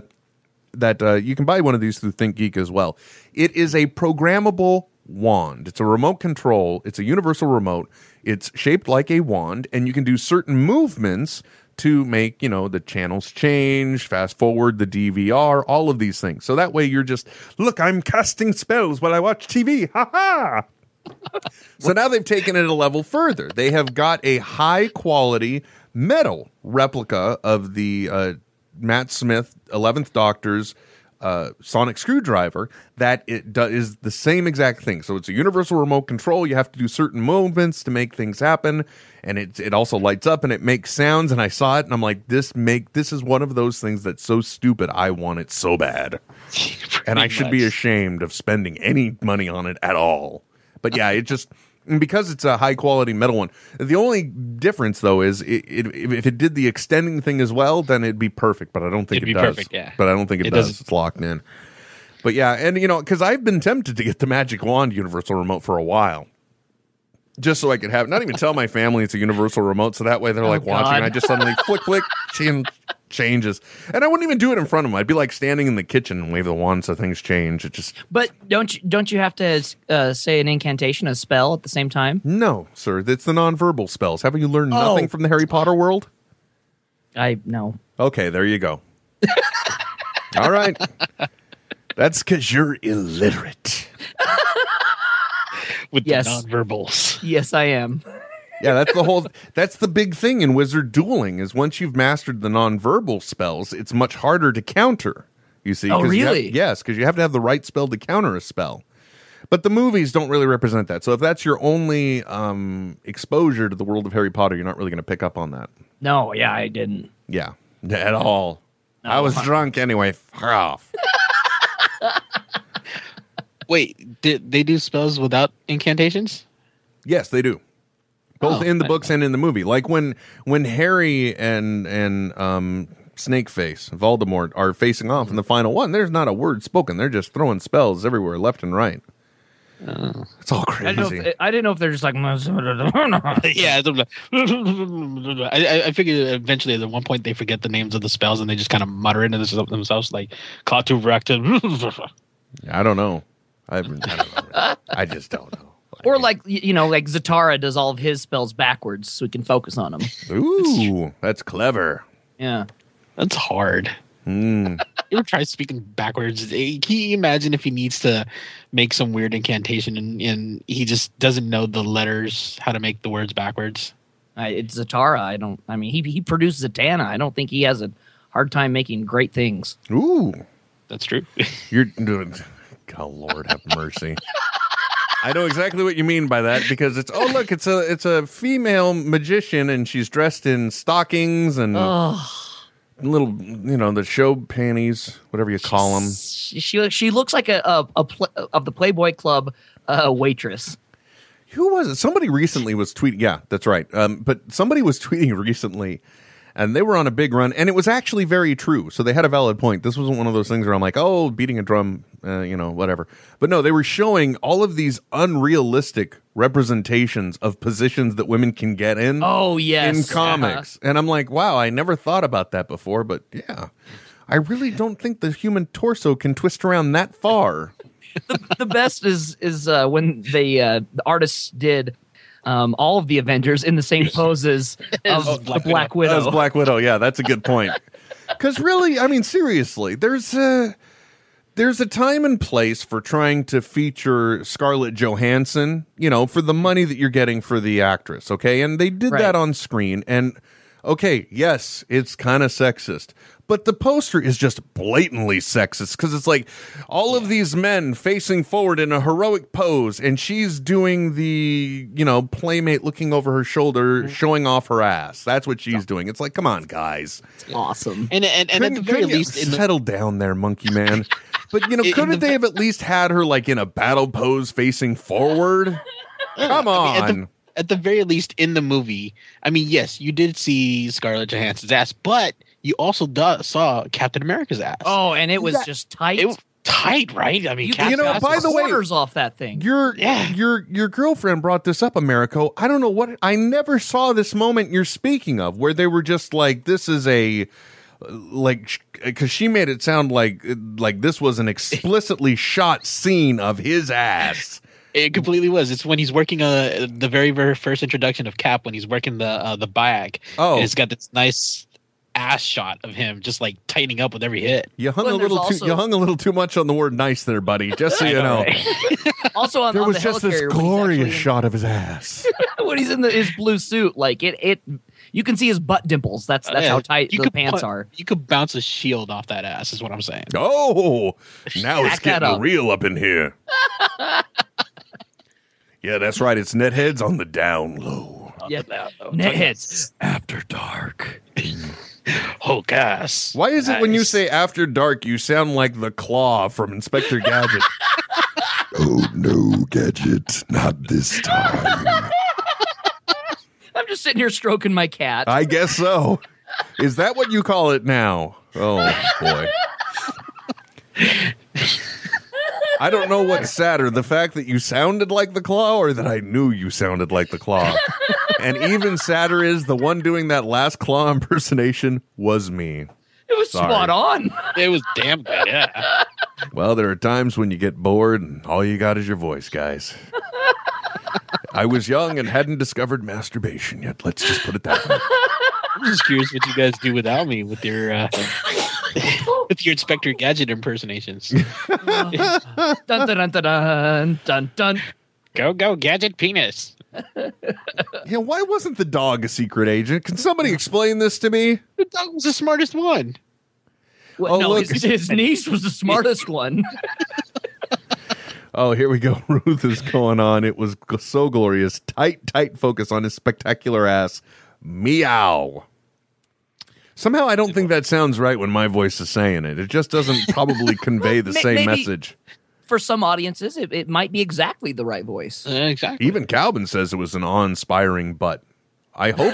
Speaker 2: that uh, you can buy one of these through ThinkGeek as well. It is a programmable wand. It's a remote control. It's a universal remote. It's shaped like a wand, and you can do certain movements to make you know the channels change, fast forward the DVR, all of these things. So that way you're just look, I'm casting spells while I watch TV. Ha ha. So now they've taken it a level further. They have got a high quality metal replica of the uh, Matt Smith 11th Doctor's uh, sonic screwdriver that it do- is the same exact thing. So it's a universal remote control. You have to do certain movements to make things happen, and it it also lights up and it makes sounds. And I saw it, and I'm like, this make this is one of those things that's so stupid. I want it so bad, and I should be ashamed of spending any money on it at all. But yeah, it just and because it's a high quality metal one. The only difference though is it, it, if it did the extending thing as well, then it'd be perfect. But I don't think
Speaker 6: It'd
Speaker 2: it does.
Speaker 6: perfect, yeah.
Speaker 2: But I don't think it,
Speaker 6: It
Speaker 2: does.
Speaker 6: doesn't-
Speaker 2: It's locked in. But yeah, and you know, because I've been tempted to get the Magic Wand Universal Remote for a while. Just so I could have not even tell my family it's a universal remote, so that way they're oh, like watching. I just suddenly flick flick chin changes, and I wouldn't even do it in front of them. I'd be like standing in the kitchen and wave the wand so things change. It just
Speaker 7: But don't you don't you have to uh, say an incantation, a spell at the same time?
Speaker 2: No, sir. It's the nonverbal spells. Haven't you learned
Speaker 7: Oh.
Speaker 2: nothing from the Harry Potter world?
Speaker 7: I no.
Speaker 2: Okay, there you go. All right. That's because you're illiterate.
Speaker 6: with
Speaker 7: Yes.
Speaker 6: the nonverbals.
Speaker 7: Yes, I am.
Speaker 2: Yeah, that's the whole. That's the big thing in wizard dueling is once you've mastered the nonverbal spells, it's much harder to counter. You see?
Speaker 7: Oh,
Speaker 2: 'cause you have-
Speaker 7: really?
Speaker 2: yes, because you have to have the right spell to counter a spell. But the movies don't really represent that. So if that's your only um, exposure to the world of Harry Potter, you're not really going to pick up on that.
Speaker 7: No, yeah, I didn't.
Speaker 2: Yeah, at all. I was drunk anyway. Fuck off.
Speaker 6: Wait, did they do spells without incantations?
Speaker 2: Yes, they do. Both
Speaker 6: Oh,
Speaker 2: in the
Speaker 6: I-
Speaker 2: books and in the movie. Like when when Harry and and um Snakeface, Voldemort are facing off in the final one, there's not a word spoken. They're just throwing spells everywhere, left and right. It's all
Speaker 7: I didn't,
Speaker 2: crazy.
Speaker 7: if, I didn't know if they're just like.
Speaker 6: yeah, I, I- I figured eventually at one point they forget the names of the spells and they just kind of mutter into this- themselves like Klaatu Vrakta.
Speaker 2: I don't know. I, I don't know. I just don't know.
Speaker 7: Or like you know, like Zatara does all of his spells backwards, so we can focus on them.
Speaker 2: Ooh, that's clever.
Speaker 7: Yeah.
Speaker 6: That's hard.
Speaker 2: Hmm.
Speaker 6: You ever try speaking backwards? Can you imagine if he needs to make some weird incantation and, and he just doesn't know the letters, how to make the words backwards?
Speaker 7: I, it's Zatara. I don't. I mean, he he produced Zatanna. I don't think he has a hard time making great things.
Speaker 2: Ooh,
Speaker 6: That's true.
Speaker 2: You're doing. God, Lord have mercy. I know exactly what you mean by that because it's oh look it's a it's a female magician and she's dressed in stockings and little you know the show panties whatever you call them.
Speaker 7: She she, she looks like a a, a pl- of the Playboy Club uh, waitress.
Speaker 2: Who was it? Somebody recently was tweeting. Yeah, that's right. Um, but somebody was tweeting recently, and they were on a big run, and it was actually very true. So they had a valid point. This wasn't one of those things where I'm like, oh, beating a drum, uh, you know, whatever. But no, they were showing all of these unrealistic representations of positions that women can get in.
Speaker 7: Oh yes,
Speaker 2: in comics, and I'm like, wow, I never thought about that before. But yeah, I really don't think the human torso can twist around that far.
Speaker 7: the best is is uh, when they uh, the artists did um, all of the Avengers in the same poses of
Speaker 6: As
Speaker 7: the
Speaker 6: Black
Speaker 7: Black
Speaker 2: That was
Speaker 7: Widow.
Speaker 2: Black Widow. Yeah, that's a good point. Because really, I mean, seriously, there's a there's a time and place for trying to feature Scarlett Johansson. You know, for the money that you're getting for the actress. Okay, and they did
Speaker 7: Right.
Speaker 2: that on screen. And okay, yes, it's kind of sexist. But the poster is just blatantly sexist because it's like all of these men facing forward in a heroic pose, and she's doing the, you know, playmate looking over her shoulder, mm-hmm. showing off her ass. That's what she's doing. It's like, come on, guys.
Speaker 7: it's awesome.
Speaker 6: and and, and at the
Speaker 2: Couldn't-
Speaker 6: very
Speaker 2: couldn't
Speaker 6: least, in the,
Speaker 2: settle down there, monkey man. But you know,
Speaker 6: In
Speaker 2: couldn't
Speaker 6: the-
Speaker 2: they have at least had her like in a battle pose facing forward? Come
Speaker 6: I mean, at
Speaker 2: on.
Speaker 6: the, at the very least in the movie, I mean, yes, you did see Scarlett Johansson's ass, but you also do- saw Captain America's ass.
Speaker 7: Oh, and it was
Speaker 6: That-
Speaker 7: just tight.
Speaker 6: it was tight, right? I mean,
Speaker 7: you,
Speaker 6: Captain
Speaker 2: you know,
Speaker 7: got
Speaker 2: by the way-
Speaker 7: quarters off that thing.
Speaker 2: Your
Speaker 6: Yeah.
Speaker 2: your your girlfriend brought this up, Americo. I don't know what I never saw this moment you're speaking of, where they were just like, "This is a like," because she made it sound like like this was an explicitly shot scene of his ass.
Speaker 6: It completely was. It's when he's working uh the very very first introduction of Cap when he's working the uh, the bag.
Speaker 2: Oh.
Speaker 6: and it's got this nice ass shot of him just like tightening up with every hit.
Speaker 2: You hung
Speaker 7: Well,
Speaker 2: a little too
Speaker 7: also-
Speaker 2: you hung a little too much on the word "nice" there, buddy. Just so you know,
Speaker 7: also on,
Speaker 2: there
Speaker 7: on
Speaker 2: was
Speaker 7: the
Speaker 2: just this
Speaker 7: helicarrier when he's
Speaker 2: glorious
Speaker 7: in-
Speaker 2: shot of his ass.
Speaker 7: when he's in the, his blue suit. Like it, it you can see his butt dimples. That's oh, that's
Speaker 6: Yeah,
Speaker 7: how tight
Speaker 6: you
Speaker 7: the pants
Speaker 6: put-
Speaker 7: are.
Speaker 6: You could bounce a shield off that ass. Is what I'm saying.
Speaker 2: Oh, now it's
Speaker 7: Stack that
Speaker 2: getting
Speaker 7: up.
Speaker 2: real up in here. yeah, that's right. It's netheads on the down low.
Speaker 7: Yeah,
Speaker 6: Oh,
Speaker 7: netheads.
Speaker 2: After dark.
Speaker 6: Oh, gas.
Speaker 2: Why is it when you say after dark, you sound like the claw from Inspector Gadget? oh no, Gadget, not this time.
Speaker 7: I'm just sitting here stroking my cat.
Speaker 2: I guess so. Is that what you call it now? Oh boy. I don't know what's sadder, the fact that you sounded like the claw or that I knew you sounded like the claw. and even sadder is the one doing that last claw impersonation was me.
Speaker 7: it was
Speaker 2: sorry.
Speaker 7: spot on.
Speaker 6: It was damn good. Yeah.
Speaker 2: Well, there are times when you get bored and all you got is your voice, guys. I was young and hadn't discovered masturbation yet. Let's just put it that way.
Speaker 6: I'm just curious what you guys do without me with your uh, with your Inspector Gadget impersonations.
Speaker 7: dun dun dun dun dun dun dun.
Speaker 6: go go Gadget penis.
Speaker 2: Yeah, why wasn't the dog a secret agent? Can somebody explain this to me?
Speaker 6: The dog was the smartest one.
Speaker 7: Well,
Speaker 2: Oh,
Speaker 7: no,
Speaker 2: look.
Speaker 7: his, his niece was the smartest one.
Speaker 2: Oh, here we go. Ruth is going on. It was so glorious. Tight, tight focus on his spectacular ass. Meow. Somehow I don't think that sounds right when my voice is saying it. It just doesn't probably convey the
Speaker 7: May-
Speaker 2: same
Speaker 7: maybe-
Speaker 2: message.
Speaker 7: For some audiences, it, it might be exactly the right voice.
Speaker 6: Uh, exactly.
Speaker 2: Even Calvin says it was an awe-inspiring butt. I hope.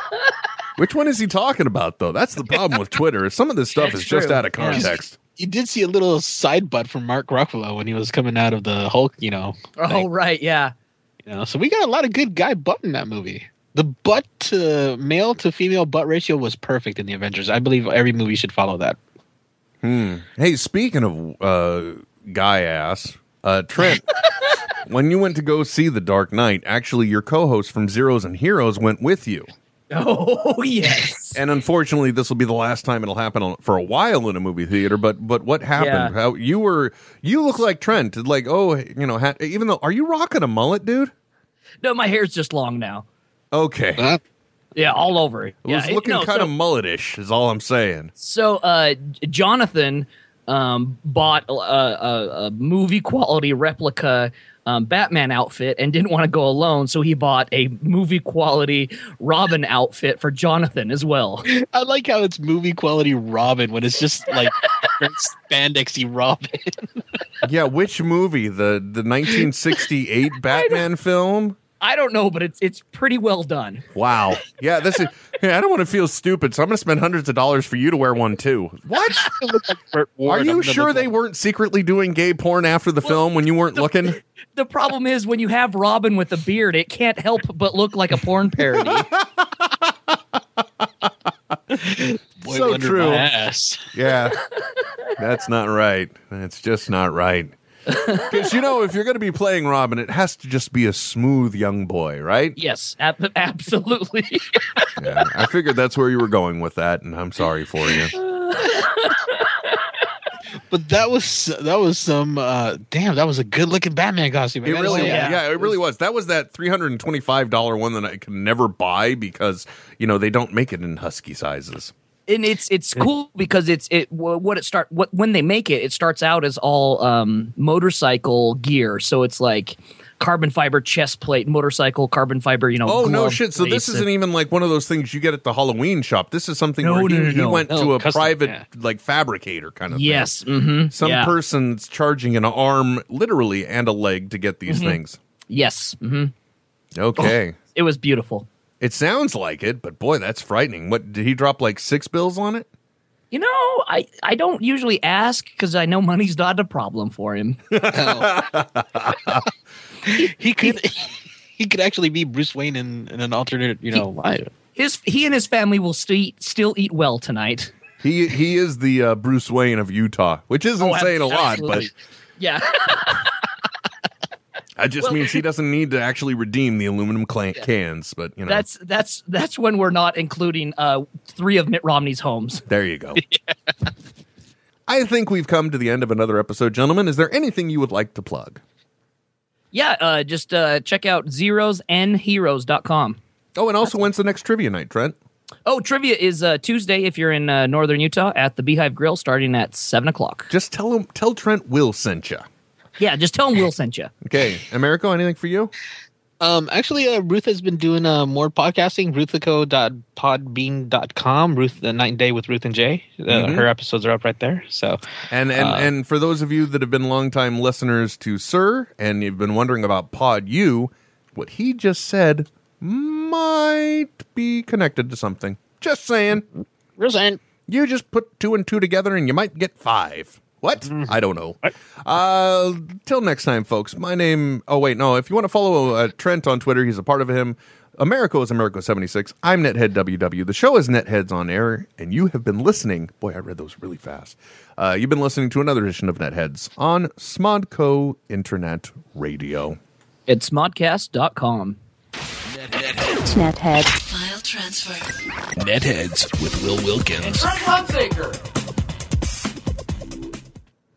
Speaker 2: Which one is he talking about, though? That's the problem with Twitter. Some of this stuff
Speaker 7: It's
Speaker 2: is just out of
Speaker 7: Yeah.
Speaker 2: context.
Speaker 6: you did see a little side butt from Mark Ruffalo when he was coming out of the Hulk, you know.
Speaker 7: Oh
Speaker 6: thing,
Speaker 7: right, yeah.
Speaker 6: you know. So we got a lot of good guy butt in that movie. The butt to male to female butt ratio was perfect in the Avengers. I believe every movie should follow that. Hmm.
Speaker 2: Hey, speaking of uh, guy ass, uh, Trent, when you went to go see The Dark Knight, actually, your co-host from Zeros and Heroes went with you.
Speaker 7: Oh yes.
Speaker 2: And unfortunately, this will be the last time it'll happen on, for a while in a movie theater. But but what happened?
Speaker 7: Yeah.
Speaker 2: How you were? You look like Trent. Like oh, you know, ha- even though are you rocking a mullet, dude?
Speaker 7: no, my hair's just long now.
Speaker 2: Okay,
Speaker 6: Huh?
Speaker 7: Yeah, all over.
Speaker 2: it was looking
Speaker 7: no,
Speaker 2: kind
Speaker 7: so,
Speaker 2: of mulletish. Is all I'm saying.
Speaker 7: So, uh, Jonathan um, bought a, a, a movie quality replica um, Batman outfit and didn't want to go alone, so he bought a movie quality Robin outfit for Jonathan as well.
Speaker 6: I like how it's movie quality Robin when it's just like spandexy Robin.
Speaker 2: Yeah, which movie? The the 1968 Batman film?
Speaker 7: I don't know, but it's it's pretty well done.
Speaker 2: Wow. Yeah, this is. Hey, I don't want to feel stupid, so I'm going to spend hundreds of dollars for you to wear one too. What?
Speaker 6: It looked like Burt
Speaker 2: Are you sure they weren't secretly doing gay porn after the film when you weren't looking?
Speaker 7: The problem is when you have Robin with a beard, it can't help but look like a porn parody.
Speaker 6: Boy,
Speaker 2: so true.
Speaker 6: my.
Speaker 2: Yeah, that's not right. That's just not right. Because you know, if you're going to be playing Robin, it has to just be a smooth young boy, right?
Speaker 7: yes, ab- absolutely.
Speaker 2: Yeah, I figured that's where you were going with that, and I'm sorry for you.
Speaker 6: But that was that was some uh damn, that was a good looking Batman costume. I
Speaker 2: It really,
Speaker 6: say
Speaker 2: yeah.
Speaker 6: that.
Speaker 2: it really was. That was that three hundred and twenty-five dollar one that I can never buy because you know they don't make it in husky sizes.
Speaker 7: And it's it's cool because it's it what it start what when they make it it starts out as all um motorcycle gear so it's like carbon fiber chest plate motorcycle carbon fiber you know
Speaker 2: Oh no shit! So this isn't
Speaker 7: and-
Speaker 2: even like one of those things you get at the Halloween shop. This is something
Speaker 7: No,
Speaker 2: where he,
Speaker 7: no, no,
Speaker 2: he
Speaker 7: no.
Speaker 2: went
Speaker 6: No,
Speaker 2: to a
Speaker 6: custom,
Speaker 2: private
Speaker 6: yeah.
Speaker 2: like fabricator kind of
Speaker 7: yes
Speaker 2: thing.
Speaker 7: hmm
Speaker 2: Some
Speaker 7: yeah.
Speaker 2: person's charging an arm, literally, and a leg to get these things.
Speaker 7: yes hmm
Speaker 2: Okay,
Speaker 7: it was beautiful
Speaker 2: it sounds like it, but boy, that's frightening. What did he drop like six bills on it?
Speaker 7: you know i i don't usually ask because i know money's not a problem for him
Speaker 6: he could he could actually be Bruce Wayne in, in an alternate, you know, I,
Speaker 7: his he and his family will still still eat well tonight
Speaker 2: He he is the uh, Bruce Wayne of Utah, which isn't
Speaker 7: Oh,
Speaker 2: saying a lot,
Speaker 7: absolutely. yeah
Speaker 2: it just
Speaker 7: Well-
Speaker 2: means he doesn't need to actually redeem the aluminum clan- cans. But you know,
Speaker 7: that's that's that's when we're not including uh three of mitt romney's homes
Speaker 2: There you go. I think we've come to the end of another episode, gentlemen. Is there anything you would like to plug?
Speaker 7: Yeah, uh, just uh, check out zerosandheroes.com.
Speaker 2: Oh, and also, when's the next trivia night, Trent?
Speaker 7: Oh, trivia is uh, Tuesday if you're in uh, northern Utah at the Beehive Grill starting at 7 o'clock.
Speaker 2: Just tell him, tell Trent Will sent you.
Speaker 7: Yeah, just tell him Will sent you.
Speaker 2: Okay, Americo, anything for you?
Speaker 6: Um, actually, uh, Ruth has been doing uh, more podcasting. Ruthico.podbean.com. Ruth, the night and day with Ruth and Jay. Uh,
Speaker 2: Mhm.
Speaker 6: Her episodes are up right there. So,
Speaker 2: And and
Speaker 6: Uh,
Speaker 2: and for those of you that have been longtime listeners to Sir, and you've been wondering about Pod U, what he just said might be connected to something. Just saying.
Speaker 6: Roseanne.
Speaker 2: You just put two and two together, and you might get five. What? I don't know. Uh, till next time, folks. My name. Oh wait, no. If you want to follow uh, Trent on Twitter, he's a part of him. Americo is Americo seventy six. I'm Nethead WW. The show is Netheads on air, and you have been listening. Boy, I read those really fast. Uh, you've been listening to another edition of Netheads on Smodco Internet Radio.
Speaker 7: Smodcast.com.
Speaker 5: Nethead. File transfer.
Speaker 10: Netheads with Will Wilkins.